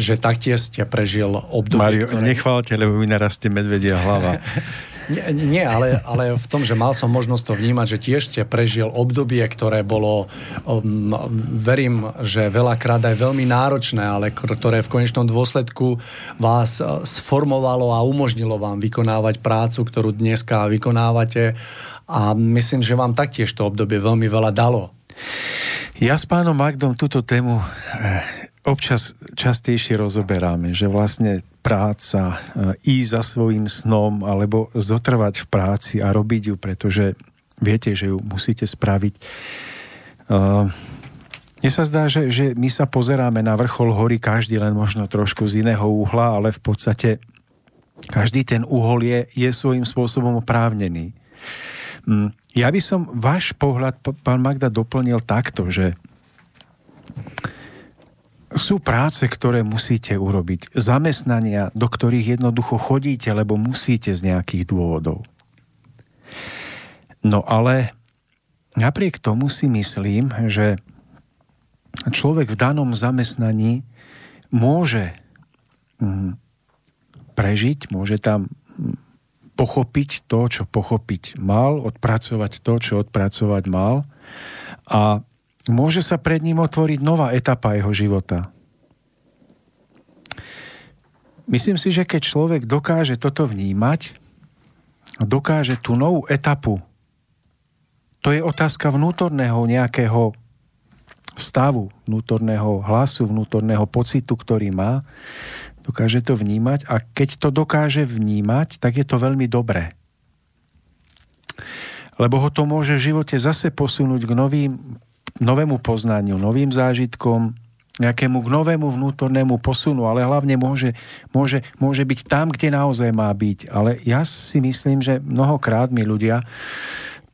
Speaker 1: že taktiež ste prežil obdobie,
Speaker 2: Mario, ktoré... nechválte, lebo mi narastie medvedia hlava.
Speaker 1: Nie, nie ale, ale v tom, že mal som možnosť to vnímať, že tiež ste prežil obdobie, ktoré bolo, um, verím, že veľakrát aj veľmi náročné, ale ktoré v konečnom dôsledku vás uh, sformovalo a umožnilo vám vykonávať prácu, ktorú dneska vykonávate. A myslím, že vám taktiež to obdobie veľmi veľa dalo.
Speaker 2: Ja s pánom Magdom túto tému eh, občas častejšie rozoberáme, že vlastne práca, e, ísť za svojim snom alebo zotrvať v práci a robiť ju, pretože viete, že ju musíte spraviť. E, mne sa zdá, že, že my sa pozeráme na vrchol hory každý len možno trošku z iného uhla, ale v podstate každý ten uhol je, je svojím spôsobom oprávnený. Mm, ja by som váš pohľad, pán Magda, doplnil takto, že sú práce, ktoré musíte urobiť. Zamestnania, do ktorých jednoducho chodíte, lebo musíte z nejakých dôvodov. No ale napriek tomu si myslím, že človek v danom zamestnaní môže mm, prežiť, môže tam mm, pochopiť to, čo pochopiť mal, odpracovať to, čo odpracovať mal a môže sa pred ním otvoriť nová etapa jeho života. Myslím si, že keď človek dokáže toto vnímať, dokáže tú novú etapu, to je otázka vnútorného nejakého stavu, vnútorného hlasu, vnútorného pocitu, ktorý má, dokáže to vnímať a keď to dokáže vnímať, tak je to veľmi dobré. Lebo ho to môže v živote zase posunúť k novým novému poznaniu, novým zážitkom, nejakému k novému vnútornému posunu, ale hlavne môže, môže, môže byť tam, kde naozaj má byť. Ale ja si myslím, že mnohokrát my ľudia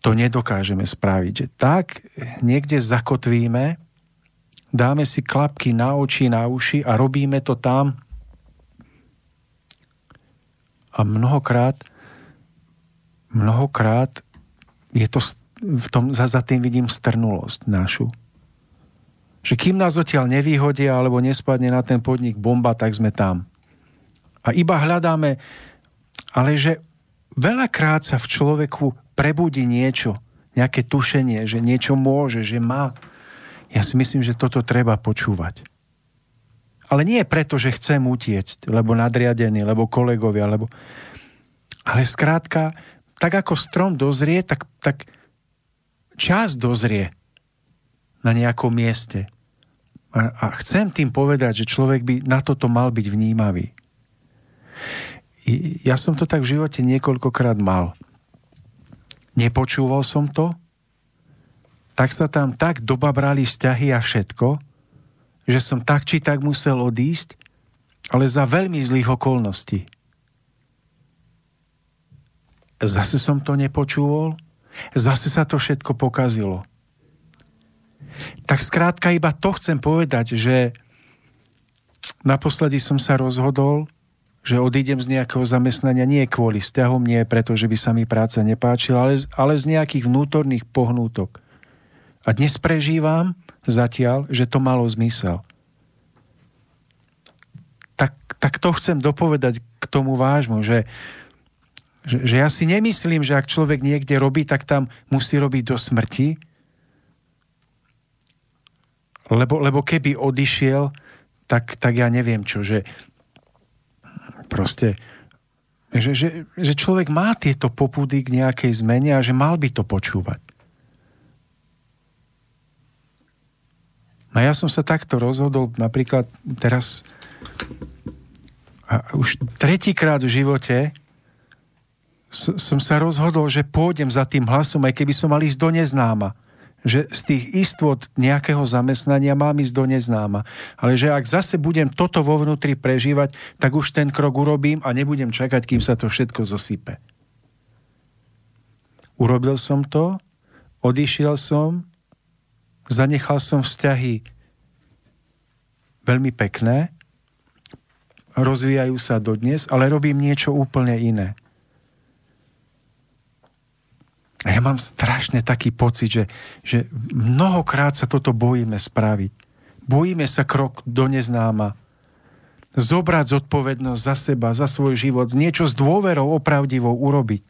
Speaker 2: to nedokážeme spraviť. Že tak niekde zakotvíme, dáme si klapky na oči, na uši a robíme to tam. A mnohokrát, mnohokrát je to v tom, za, za tým vidím strnulosť našu. Že kým nás odtiaľ nevýhodia alebo nespadne na ten podnik bomba, tak sme tam. A iba hľadáme, ale že veľakrát sa v človeku prebudí niečo, nejaké tušenie, že niečo môže, že má. Ja si myslím, že toto treba počúvať. Ale nie preto, že chcem utiecť, lebo nadriadený, lebo kolegovia, lebo... Ale skrátka, tak ako strom dozrie, tak, tak čas dozrie na nejakom mieste. A, a chcem tým povedať, že človek by na toto mal byť vnímavý. I, ja som to tak v živote niekoľkokrát mal. Nepočúval som to, tak sa tam tak dobabrali vzťahy a všetko, že som tak či tak musel odísť, ale za veľmi zlých okolností. Zase som to nepočúval Zase sa to všetko pokazilo. Tak skrátka iba to chcem povedať, že naposledy som sa rozhodol, že odídem z nejakého zamestnania nie kvôli vzťahom, nie preto, že by sa mi práca nepáčila, ale, ale z nejakých vnútorných pohnútok. A dnes prežívam zatiaľ, že to malo zmysel. Tak, tak to chcem dopovedať k tomu vážmu, že že, že ja si nemyslím, že ak človek niekde robí, tak tam musí robiť do smrti. Lebo, lebo keby odišiel, tak, tak ja neviem čo, že proste že, že, že človek má tieto popudy k nejakej zmene a že mal by to počúvať. No ja som sa takto rozhodol napríklad teraz a už tretíkrát v živote som sa rozhodol, že pôjdem za tým hlasom, aj keby som mal ísť do neznáma. Že z tých istôt nejakého zamestnania mám ísť do neznáma. Ale že ak zase budem toto vo vnútri prežívať, tak už ten krok urobím a nebudem čakať, kým sa to všetko zosype. Urobil som to, odišiel som, zanechal som vzťahy veľmi pekné, rozvíjajú sa dodnes, ale robím niečo úplne iné. A ja mám strašne taký pocit, že, že mnohokrát sa toto bojíme spraviť. Bojíme sa krok do neznáma. Zobrať zodpovednosť za seba, za svoj život, niečo s dôverou opravdivou urobiť.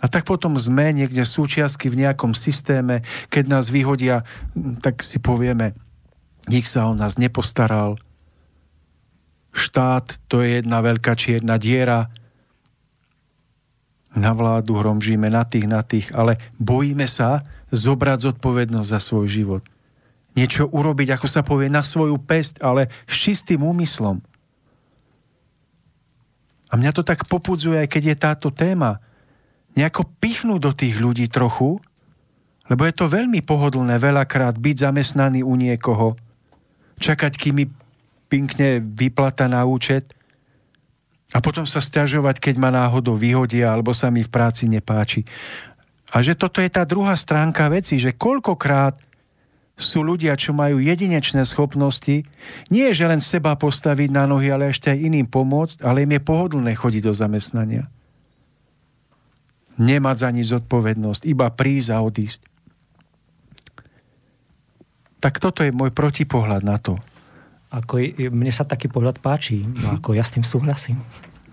Speaker 2: A tak potom sme niekde súčiastky v nejakom systéme, keď nás vyhodia, tak si povieme, nik sa o nás nepostaral, štát to je jedna veľká čierna diera, na vládu hromžíme, na tých, na tých, ale bojíme sa zobrať zodpovednosť za svoj život. Niečo urobiť, ako sa povie, na svoju pest, ale s čistým úmyslom. A mňa to tak popudzuje, aj keď je táto téma. Nejako pichnúť do tých ľudí trochu, lebo je to veľmi pohodlné veľakrát byť zamestnaný u niekoho, čakať, kým mi pinkne vyplata na účet a potom sa stiažovať, keď ma náhodou vyhodia alebo sa mi v práci nepáči. A že toto je tá druhá stránka veci, že koľkokrát sú ľudia, čo majú jedinečné schopnosti, nie je, že len seba postaviť na nohy, ale ešte aj iným pomôcť, ale im je pohodlné chodiť do zamestnania. Nemať za nič zodpovednosť, iba prísť a odísť. Tak toto je môj protipohľad na to.
Speaker 8: Ako, mne sa taký pohľad páči, no ako ja s tým súhlasím.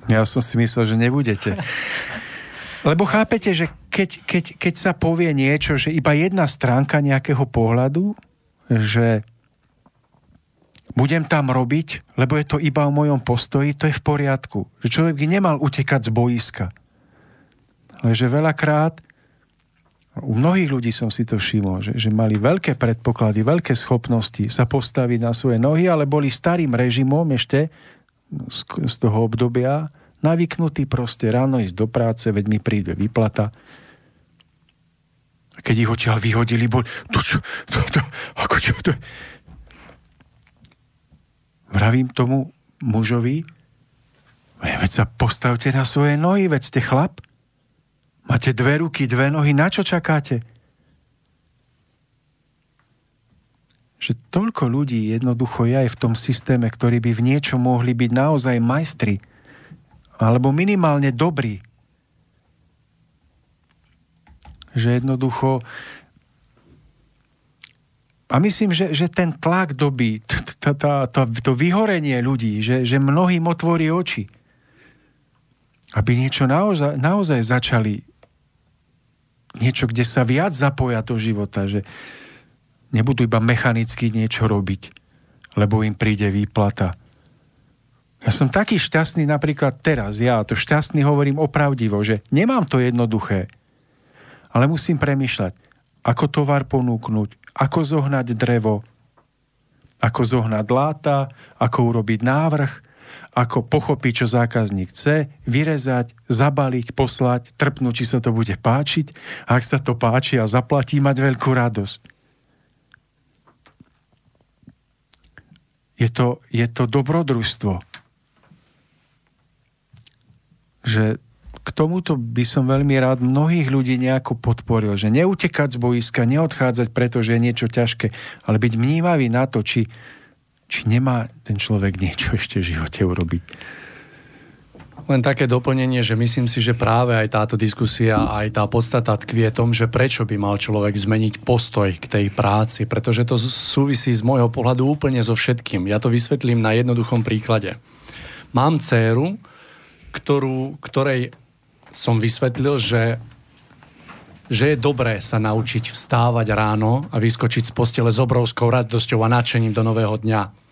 Speaker 2: Ja som si myslel, že nebudete. Lebo chápete, že keď, keď, keď sa povie niečo, že iba jedna stránka nejakého pohľadu, že budem tam robiť, lebo je to iba o mojom postoji, to je v poriadku. Že človek by nemal utekať z boiska. Ale že veľakrát u mnohých ľudí som si to všimol, že, že mali veľké predpoklady, veľké schopnosti sa postaviť na svoje nohy, ale boli starým režimom ešte z, z toho obdobia navyknutí proste ráno ísť do práce, veď mi príde vyplata. A keď ich odtiaľ vyhodili, bol, to čo, to, to, ako čo, to... Vravím tomu mužovi, veď sa postavte na svoje nohy, veď ste chlap. Máte dve ruky, dve nohy, na čo čakáte? Že toľko ľudí jednoducho je aj v tom systéme, ktorí by v niečom mohli byť naozaj majstri, alebo minimálne dobrí. Že jednoducho a myslím, že, že ten tlak doby, to vyhorenie ľudí, že, že mnohým otvorí oči, aby niečo naozaj začali niečo, kde sa viac zapoja do života, že nebudú iba mechanicky niečo robiť, lebo im príde výplata. Ja som taký šťastný napríklad teraz, ja to šťastný hovorím opravdivo, že nemám to jednoduché, ale musím premyšľať, ako tovar ponúknuť, ako zohnať drevo, ako zohnať láta, ako urobiť návrh, ako pochopiť, čo zákazník chce, vyrezať, zabaliť, poslať, trpnúť, či sa to bude páčiť. A ak sa to páči a zaplatí, mať veľkú radosť. Je to, je to dobrodružstvo. Že k tomuto by som veľmi rád mnohých ľudí nejako podporil, že neutekať z boiska, neodchádzať, pretože je niečo ťažké, ale byť vnímavý na to, či, či nemá ten človek niečo ešte v živote urobiť.
Speaker 1: Len také doplnenie, že myslím si, že práve aj táto diskusia, aj tá podstata tkvie tom, že prečo by mal človek zmeniť postoj k tej práci, pretože to súvisí z môjho pohľadu úplne so všetkým. Ja to vysvetlím na jednoduchom príklade. Mám dceru, ktorú, ktorej som vysvetlil, že že je dobré sa naučiť vstávať ráno a vyskočiť z postele s obrovskou radosťou a nadšením do nového dňa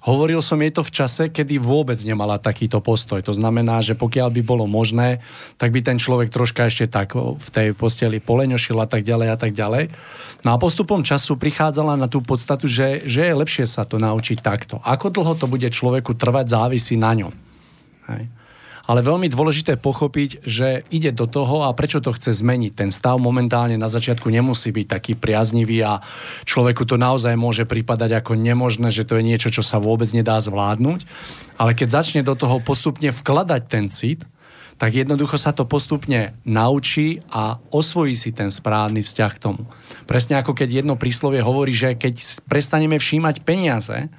Speaker 1: Hovoril som jej to v čase, kedy vôbec nemala takýto postoj. To znamená, že pokiaľ by bolo možné, tak by ten človek troška ešte tak v tej posteli poleňošil a tak ďalej a tak ďalej. No a postupom času prichádzala na tú podstatu, že, že je lepšie sa to naučiť takto. Ako dlho to bude človeku trvať, závisí na ňom. Hej ale veľmi dôležité pochopiť, že ide do toho a prečo to chce zmeniť. Ten stav momentálne na začiatku nemusí byť taký priaznivý a človeku to naozaj môže pripadať ako nemožné, že to je niečo, čo sa vôbec nedá zvládnuť. Ale keď začne do toho postupne vkladať ten cit, tak jednoducho sa to postupne naučí a osvojí si ten správny vzťah k tomu. Presne ako keď jedno príslovie hovorí, že keď prestaneme všímať peniaze,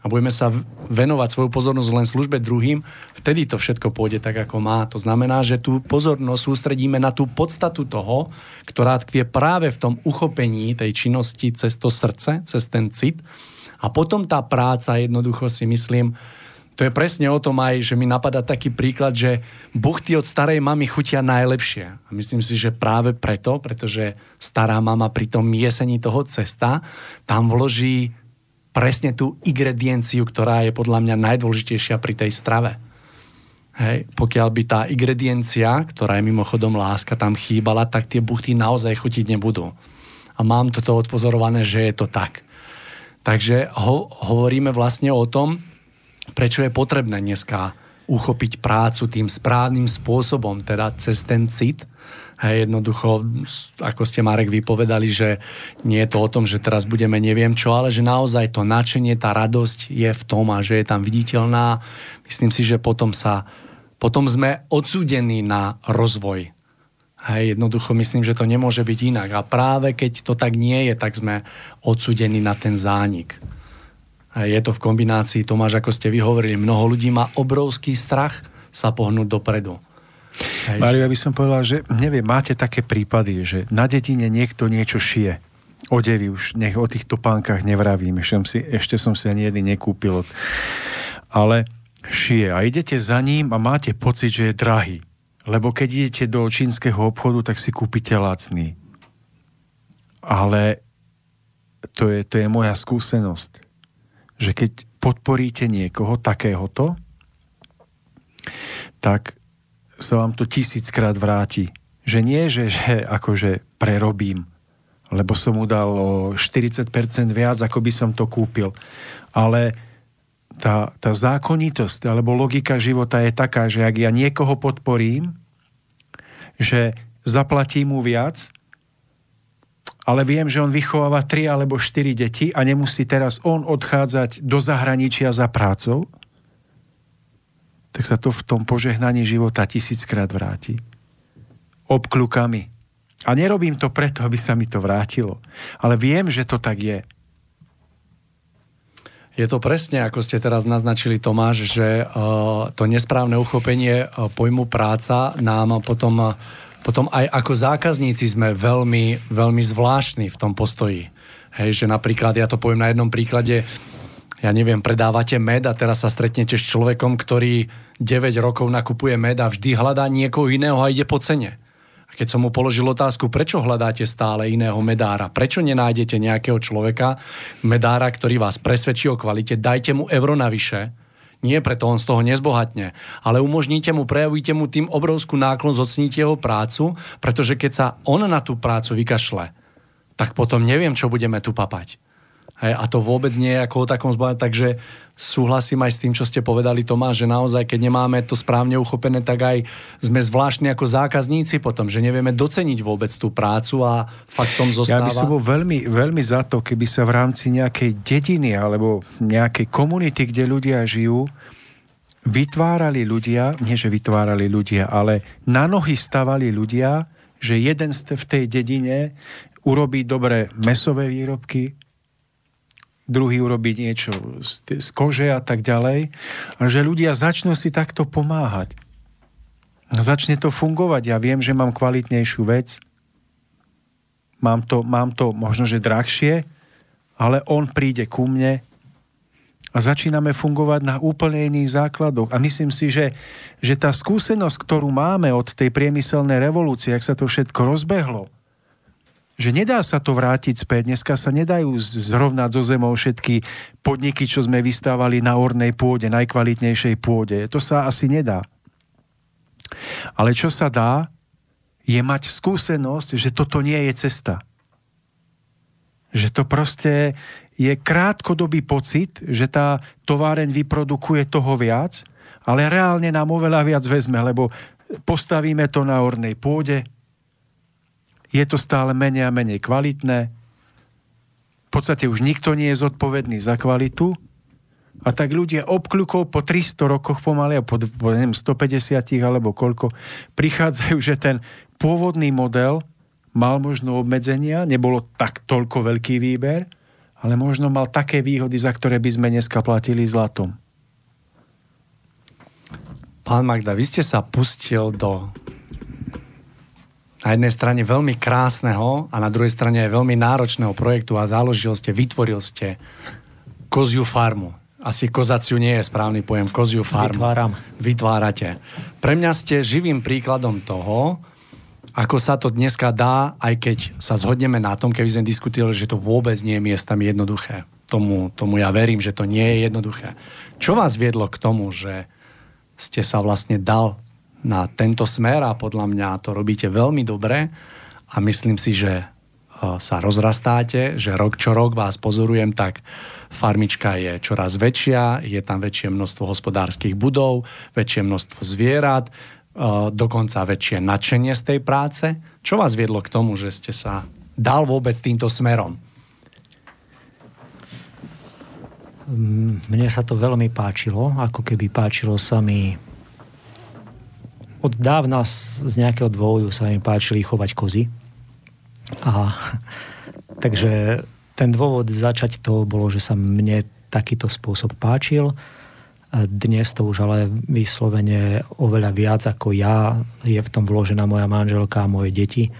Speaker 1: a budeme sa venovať svoju pozornosť len službe druhým, vtedy to všetko pôjde tak, ako má. To znamená, že tú pozornosť sústredíme na tú podstatu toho, ktorá tkvie práve v tom uchopení tej činnosti cez to srdce, cez ten cit. A potom tá práca, jednoducho si myslím, to je presne o tom aj, že mi napadá taký príklad, že buchty od starej mamy chutia najlepšie. A myslím si, že práve preto, pretože stará mama pri tom jesení toho cesta tam vloží presne tú ingredienciu, ktorá je podľa mňa najdôležitejšia pri tej strave. Hej, pokiaľ by tá ingrediencia, ktorá je mimochodom láska, tam chýbala, tak tie buchty naozaj chutiť nebudú. A mám toto odpozorované, že je to tak. Takže ho, hovoríme vlastne o tom, prečo je potrebné dneska uchopiť prácu tým správnym spôsobom, teda cez ten cit, Hej, jednoducho, ako ste Marek vypovedali, že nie je to o tom, že teraz budeme neviem čo, ale že naozaj to nadšenie, tá radosť je v tom a že je tam viditeľná. Myslím si, že potom sa potom sme odsúdení na rozvoj. Hej, jednoducho myslím, že to nemôže byť inak. A práve keď to tak nie je, tak sme odsúdení na ten zánik. Hej, je to v kombinácii, Tomáš, ako ste vyhovorili, mnoho ľudí má obrovský strach sa pohnúť dopredu.
Speaker 2: Mário, ja by som povedal, že neviem, máte také prípady, že na dedine niekto niečo šije. Odevy už, nech o tých topánkach nevravím, ešte som si, ešte som si ani jedný nekúpil. Ale šije a idete za ním a máte pocit, že je drahý. Lebo keď idete do čínskeho obchodu, tak si kúpite lacný. Ale to je, to je moja skúsenosť, že keď podporíte niekoho takéhoto, tak sa vám to tisíckrát vráti. Že nie, že, že akože prerobím, lebo som mu dal o 40% viac, ako by som to kúpil. Ale tá, tá zákonitosť alebo logika života je taká, že ak ja niekoho podporím, že zaplatím mu viac, ale viem, že on vychováva 3 alebo 4 deti a nemusí teraz on odchádzať do zahraničia za prácou, tak sa to v tom požehnaní života tisíckrát vráti. Obklukami. A nerobím to preto, aby sa mi to vrátilo. Ale viem, že to tak je.
Speaker 1: Je to presne, ako ste teraz naznačili, Tomáš, že uh, to nesprávne uchopenie uh, pojmu práca nám potom, uh, potom aj ako zákazníci sme veľmi, veľmi zvláštni v tom postoji. Hej, že napríklad, ja to poviem na jednom príklade, ja neviem, predávate med a teraz sa stretnete s človekom, ktorý 9 rokov nakupuje med a vždy hľadá niekoho iného a ide po cene. A keď som mu položil otázku, prečo hľadáte stále iného medára, prečo nenájdete nejakého človeka, medára, ktorý vás presvedčí o kvalite, dajte mu euro navyše, nie preto on z toho nezbohatne, ale umožníte mu, prejavíte mu tým obrovskú náklon, zocníte jeho prácu, pretože keď sa on na tú prácu vykašle, tak potom neviem, čo budeme tu papať. Hej, a to vôbec nie je ako o takom zbavení, takže súhlasím aj s tým, čo ste povedali Tomáš, že naozaj, keď nemáme to správne uchopené, tak aj sme zvláštni ako zákazníci potom, že nevieme doceniť vôbec tú prácu a faktom zostáva...
Speaker 2: Ja by som bol veľmi, veľmi za to, keby sa v rámci nejakej dediny alebo nejakej komunity, kde ľudia žijú, vytvárali ľudia, nie že vytvárali ľudia, ale na nohy stavali ľudia, že jeden v tej dedine urobí dobré mesové výrobky, druhý urobiť niečo z, z kože a tak ďalej. A že ľudia začnú si takto pomáhať. Začne to fungovať. Ja viem, že mám kvalitnejšiu vec. Mám to, mám to možno, že drahšie, ale on príde ku mne a začíname fungovať na úplne iných základoch. A myslím si, že, že tá skúsenosť, ktorú máme od tej priemyselnej revolúcie, ak sa to všetko rozbehlo, že nedá sa to vrátiť späť. Dneska sa nedajú zrovnať zo zemou všetky podniky, čo sme vystávali na ornej pôde, najkvalitnejšej pôde. To sa asi nedá. Ale čo sa dá, je mať skúsenosť, že toto nie je cesta. Že to proste je krátkodobý pocit, že tá továreň vyprodukuje toho viac, ale reálne nám oveľa viac vezme, lebo postavíme to na ornej pôde, je to stále menej a menej kvalitné, v podstate už nikto nie je zodpovedný za kvalitu a tak ľudia obkľukov po 300 rokoch pomaly a po, po neviem, 150 alebo koľko prichádzajú, že ten pôvodný model mal možno obmedzenia, nebolo tak toľko veľký výber, ale možno mal také výhody, za ktoré by sme dneska platili zlatom.
Speaker 1: Pán Magda, vy ste sa pustil do na jednej strane veľmi krásneho a na druhej strane aj veľmi náročného projektu a založil ste, vytvoril ste koziu farmu. Asi kozaciu nie je správny pojem, koziu farmu.
Speaker 8: Vytváram.
Speaker 1: Vytvárate. Pre mňa ste živým príkladom toho, ako sa to dneska dá, aj keď sa zhodneme na tom, keby sme diskutovali, že to vôbec nie je miestami jednoduché. Tomu, tomu ja verím, že to nie je jednoduché. Čo vás viedlo k tomu, že ste sa vlastne dal na tento smer a podľa mňa to robíte veľmi dobre a myslím si, že e, sa rozrastáte, že rok čo rok vás pozorujem, tak farmička je čoraz väčšia, je tam väčšie množstvo hospodárskych budov, väčšie množstvo zvierat, e, dokonca väčšie nadšenie z tej práce. Čo vás viedlo k tomu, že ste sa dal vôbec týmto smerom?
Speaker 8: Mne sa to veľmi páčilo, ako keby páčilo sa mi od dávna z nejakého dôvodu sa mi páčili chovať kozy. A, takže ten dôvod začať to bolo, že sa mne takýto spôsob páčil. Dnes to už ale vyslovene oveľa viac ako ja je v tom vložená moja manželka a moje deti,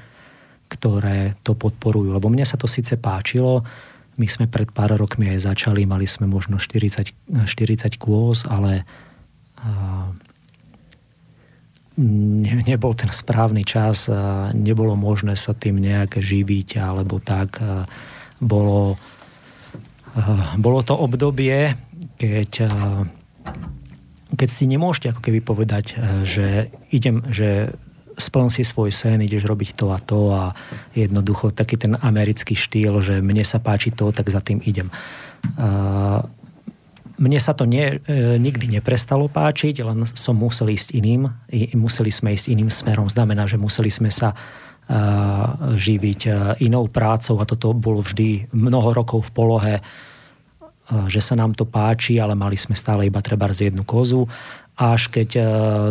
Speaker 8: ktoré to podporujú. Lebo mne sa to síce páčilo, my sme pred pár rokmi aj začali, mali sme možno 40, 40 kôz, ale nebol ten správny čas, nebolo možné sa tým nejak živiť alebo tak. Bolo, bolo to obdobie, keď, keď si nemôžete ako keby povedať, že idem, že splň si svoj sen, ideš robiť to a to a jednoducho taký ten americký štýl, že mne sa páči to, tak za tým idem mne sa to nie, e, nikdy neprestalo páčiť, len som musel ísť iným, museli sme ísť iným smerom. Znamená, že museli sme sa e, živiť e, inou prácou a toto bolo vždy mnoho rokov v polohe, že sa nám to páči, ale mali sme stále iba treba z jednu kozu. Až keď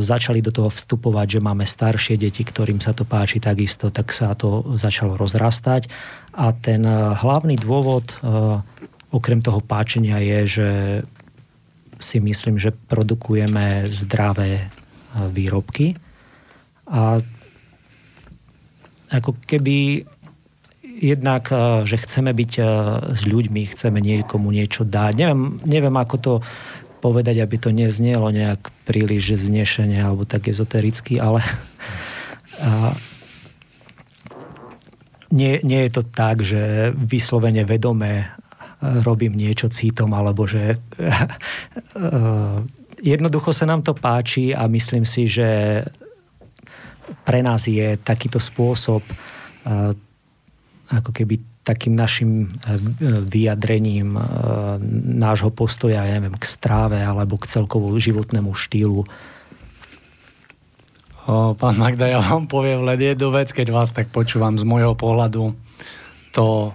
Speaker 8: začali do toho vstupovať, že máme staršie deti, ktorým sa to páči takisto, tak sa to začalo rozrastať. A ten hlavný dôvod okrem toho páčenia je, že si myslím, že produkujeme zdravé e, výrobky. A ako keby jednak, e, že chceme byť e, s ľuďmi, chceme niekomu niečo dať. Neviem, neviem ako to povedať, aby to neznielo nejak príliš znešenie alebo tak ezotericky, ale a, nie, nie je to tak, že vyslovene vedomé robím niečo cítom, alebo že eh, jednoducho sa nám to páči a myslím si, že pre nás je takýto spôsob eh, ako keby takým našim eh, vyjadrením nášho postoja, ja neviem, k stráve alebo k celkovu životnému štýlu.
Speaker 1: O, pán Magda, ja vám poviem len jednu vec, keď vás tak počúvam z môjho pohľadu. To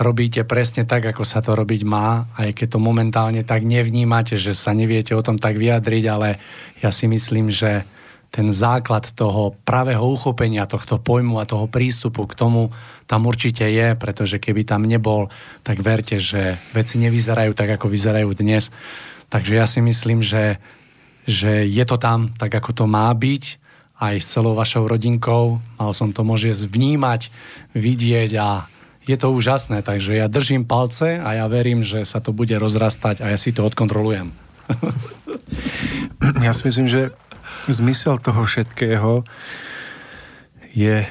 Speaker 1: robíte presne tak, ako sa to robiť má, aj keď to momentálne tak nevnímate, že sa neviete o tom tak vyjadriť, ale ja si myslím, že ten základ toho pravého uchopenia tohto pojmu a toho prístupu k tomu tam určite je, pretože keby tam nebol, tak verte, že veci nevyzerajú tak, ako vyzerajú dnes. Takže ja si myslím, že, že je to tam tak, ako to má byť aj s celou vašou rodinkou. Mal som to môže vnímať, vidieť a je to úžasné, takže ja držím palce a ja verím, že sa to bude rozrastať a ja si to odkontrolujem.
Speaker 2: Ja si myslím, že zmysel toho všetkého je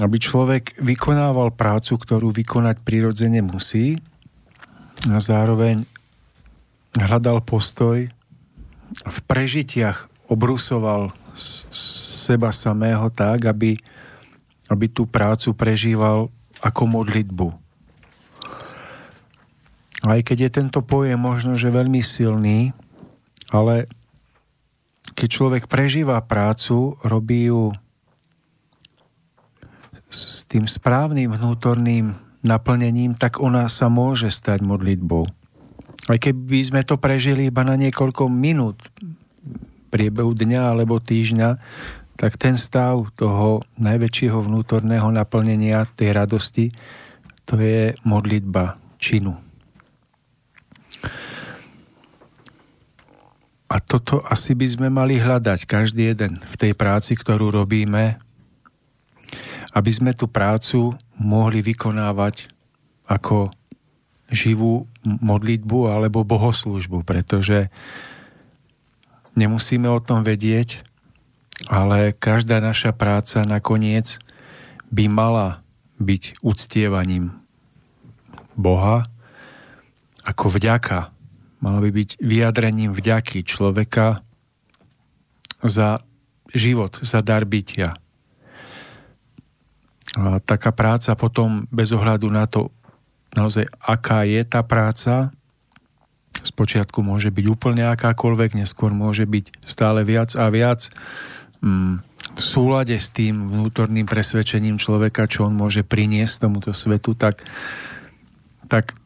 Speaker 2: aby človek vykonával prácu, ktorú vykonať prirodzene musí a zároveň hľadal postoj v prežitiach obrusoval seba samého tak, aby, aby tú prácu prežíval ako modlitbu. Aj keď je tento pojem možno, že veľmi silný, ale keď človek prežíva prácu, robí ju s tým správnym vnútorným naplnením, tak ona sa môže stať modlitbou. Aj keby sme to prežili iba na niekoľko minút priebehu dňa alebo týždňa, tak ten stav toho najväčšieho vnútorného naplnenia tej radosti, to je modlitba činu. A toto asi by sme mali hľadať každý jeden v tej práci, ktorú robíme, aby sme tú prácu mohli vykonávať ako živú modlitbu alebo bohoslužbu, pretože nemusíme o tom vedieť, ale každá naša práca nakoniec by mala byť uctievaním Boha ako vďaka. Mala by byť vyjadrením vďaky človeka za život, za dar bytia. A taká práca potom bez ohľadu na to, naozaj aká je tá práca, spočiatku môže byť úplne akákoľvek, neskôr môže byť stále viac a viac v súlade s tým vnútorným presvedčením človeka, čo on môže priniesť tomuto svetu, tak, tak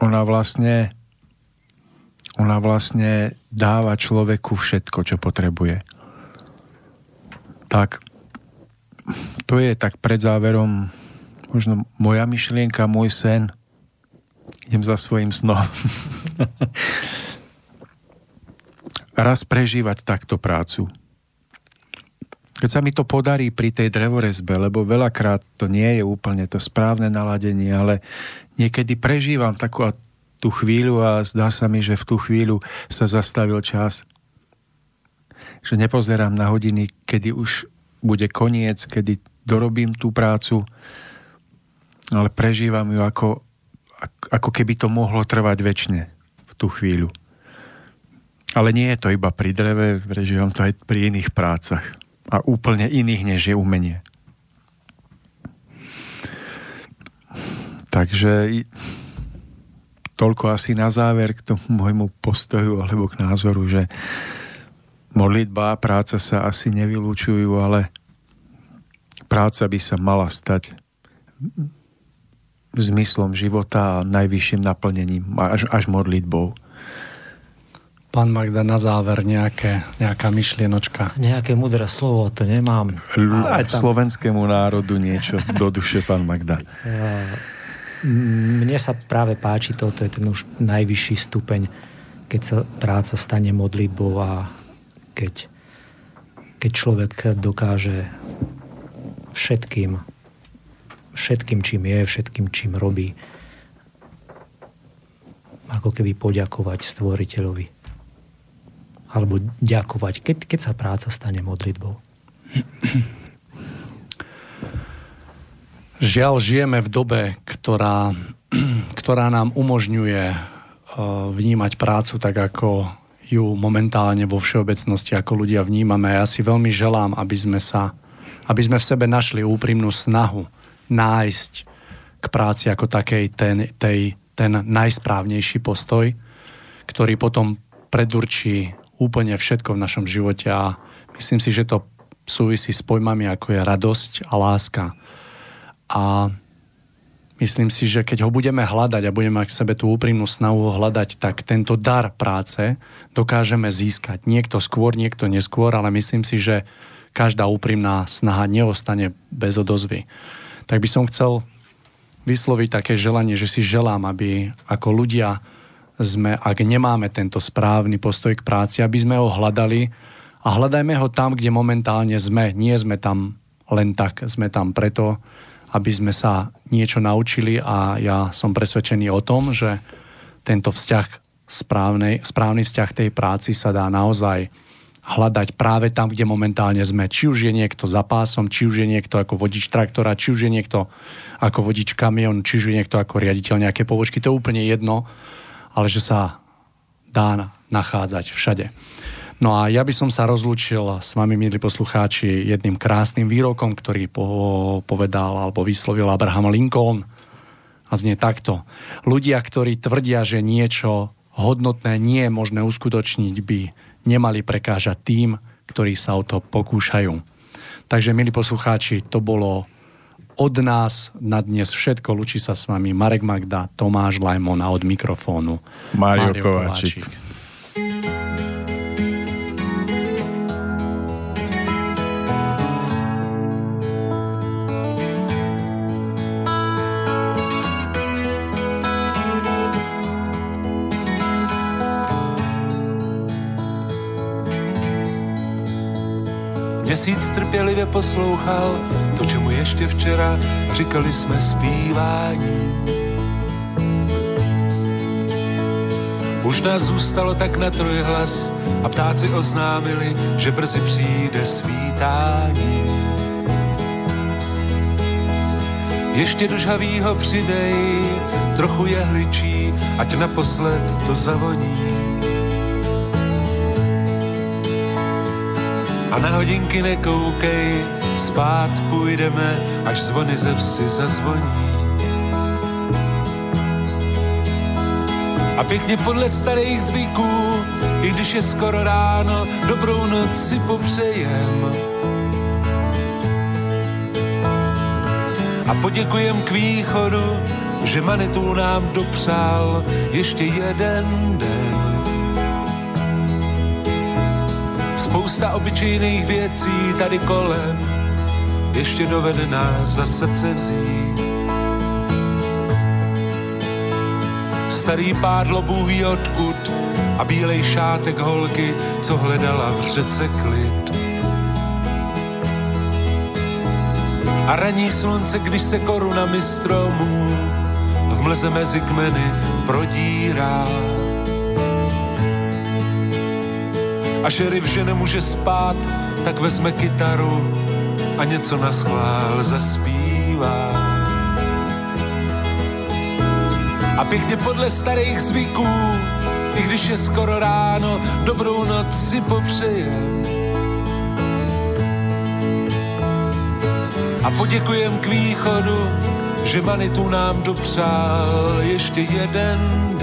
Speaker 2: ona vlastne ona vlastne dáva človeku všetko, čo potrebuje. Tak to je tak pred záverom možno moja myšlienka, môj sen. Idem za svojim snom. Raz prežívať takto prácu. Keď sa mi to podarí pri tej drevorezbe, lebo veľakrát to nie je úplne to správne naladenie, ale niekedy prežívam takú tú chvíľu a zdá sa mi, že v tú chvíľu sa zastavil čas. Že nepozerám na hodiny, kedy už bude koniec, kedy dorobím tú prácu, ale prežívam ju ako, ako keby to mohlo trvať väčšine v tú chvíľu. Ale nie je to iba pri dreve, prežívam to aj pri iných prácach. A úplne iných, než je umenie. Takže toľko asi na záver k tomu môjmu postoju alebo k názoru, že modlitba a práca sa asi nevylúčujú, ale práca by sa mala stať zmyslom života a najvyšším naplnením, až, až modlitbou.
Speaker 1: Pán Magda, na záver nejaké, nejaká myšlienočka.
Speaker 8: Nejaké mudré slovo, to nemám.
Speaker 2: L- Aj tam. slovenskému národu niečo do duše, pán Magda.
Speaker 8: Mne sa práve páči to, to je ten už najvyšší stupeň, keď sa práca stane modlitbou a keď, keď človek dokáže všetkým všetkým, čím je, všetkým, čím robí. Ako keby poďakovať stvoriteľovi. Alebo ďakovať, keď, keď sa práca stane modlitbou.
Speaker 1: Žiaľ, žijeme v dobe, ktorá, ktorá nám umožňuje uh, vnímať prácu tak, ako ju momentálne vo všeobecnosti ako ľudia vnímame. Ja si veľmi želám, aby sme sa aby sme v sebe našli úprimnú snahu nájsť k práci ako takej ten, tej, ten najsprávnejší postoj, ktorý potom predurčí úplne všetko v našom živote a myslím si, že to súvisí s pojmami ako je radosť a láska. A myslím si, že keď ho budeme hľadať a budeme mať k sebe tú úprimnú snahu hľadať, tak tento dar práce dokážeme získať. Niekto skôr, niekto neskôr, ale myslím si, že každá úprimná snaha neostane bez odozvy tak by som chcel vysloviť také želanie, že si želám, aby ako ľudia sme, ak nemáme tento správny postoj k práci, aby sme ho hľadali a hľadajme ho tam, kde momentálne sme. Nie sme tam len tak, sme tam preto, aby sme sa niečo naučili a ja som presvedčený o tom, že tento vzťah správnej, správny vzťah tej práci sa dá naozaj hľadať práve tam, kde momentálne sme. Či už je niekto za pásom, či už je niekto ako vodič traktora, či už je niekto ako vodič kamion, či už je niekto ako riaditeľ nejaké pobočky, to je úplne jedno, ale že sa dá nachádzať všade. No a ja by som sa rozlúčil s vami, milí poslucháči, jedným krásnym výrokom, ktorý po- povedal alebo vyslovil Abraham Lincoln. A znie takto. Ľudia, ktorí tvrdia, že niečo hodnotné nie je možné uskutočniť, by nemali prekážať tým, ktorí sa o to pokúšajú. Takže, milí poslucháči, to bolo od nás na dnes všetko. Lučí sa s vami Marek Magda, Tomáš Lajmon a od mikrofónu
Speaker 9: Mário, Mário Kováčik. Kováčik.
Speaker 10: Měsíc trpělivě poslouchal to, čemu ještě včera říkali jsme zpívání. Už nás zůstalo tak na trojhlas a ptáci oznámili, že brzy přijde svítání. Ještě do žhavýho přidej trochu jehličí, ať naposled to zavoní. A na hodinky nekoukej, spát půjdeme, až zvony ze vsi zazvoní. A pěkně podle starých zvyků, i když je skoro ráno, dobrou noc si popřejem. A poděkujem k východu, že Manitou nám dopřál ještě jeden den. Spousta obyčejných věcí tady kolem ještě dovede nás za srdce vzít. Starý pádlo bůh odkud a bílej šátek holky, co hledala v řece klid. A raní slunce, když se koruna stromů v mlze mezi kmeny prodírá. A šerif, že nemůže spát, tak vezme kytaru a něco na schvál zaspívá. A pěkně podle starých zvyků, i když je skoro ráno, dobrou noc si popřejem. A poděkujem k východu, že Manitu nám dopřál ještě jeden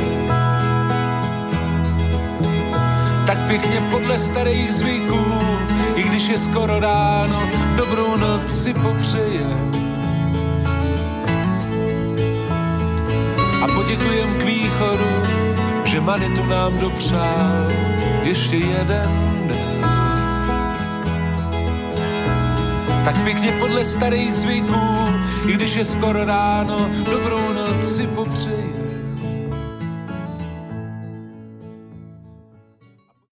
Speaker 10: tak pěkně podle starých zvyků, i když je skoro ráno, dobrou noc si popřeje. A poděkujem k východu, že Manitu nám dopřál ještě jeden den. Tak pěkně podle starých zvyků, i když je skoro ráno, dobrou noc si popřeje.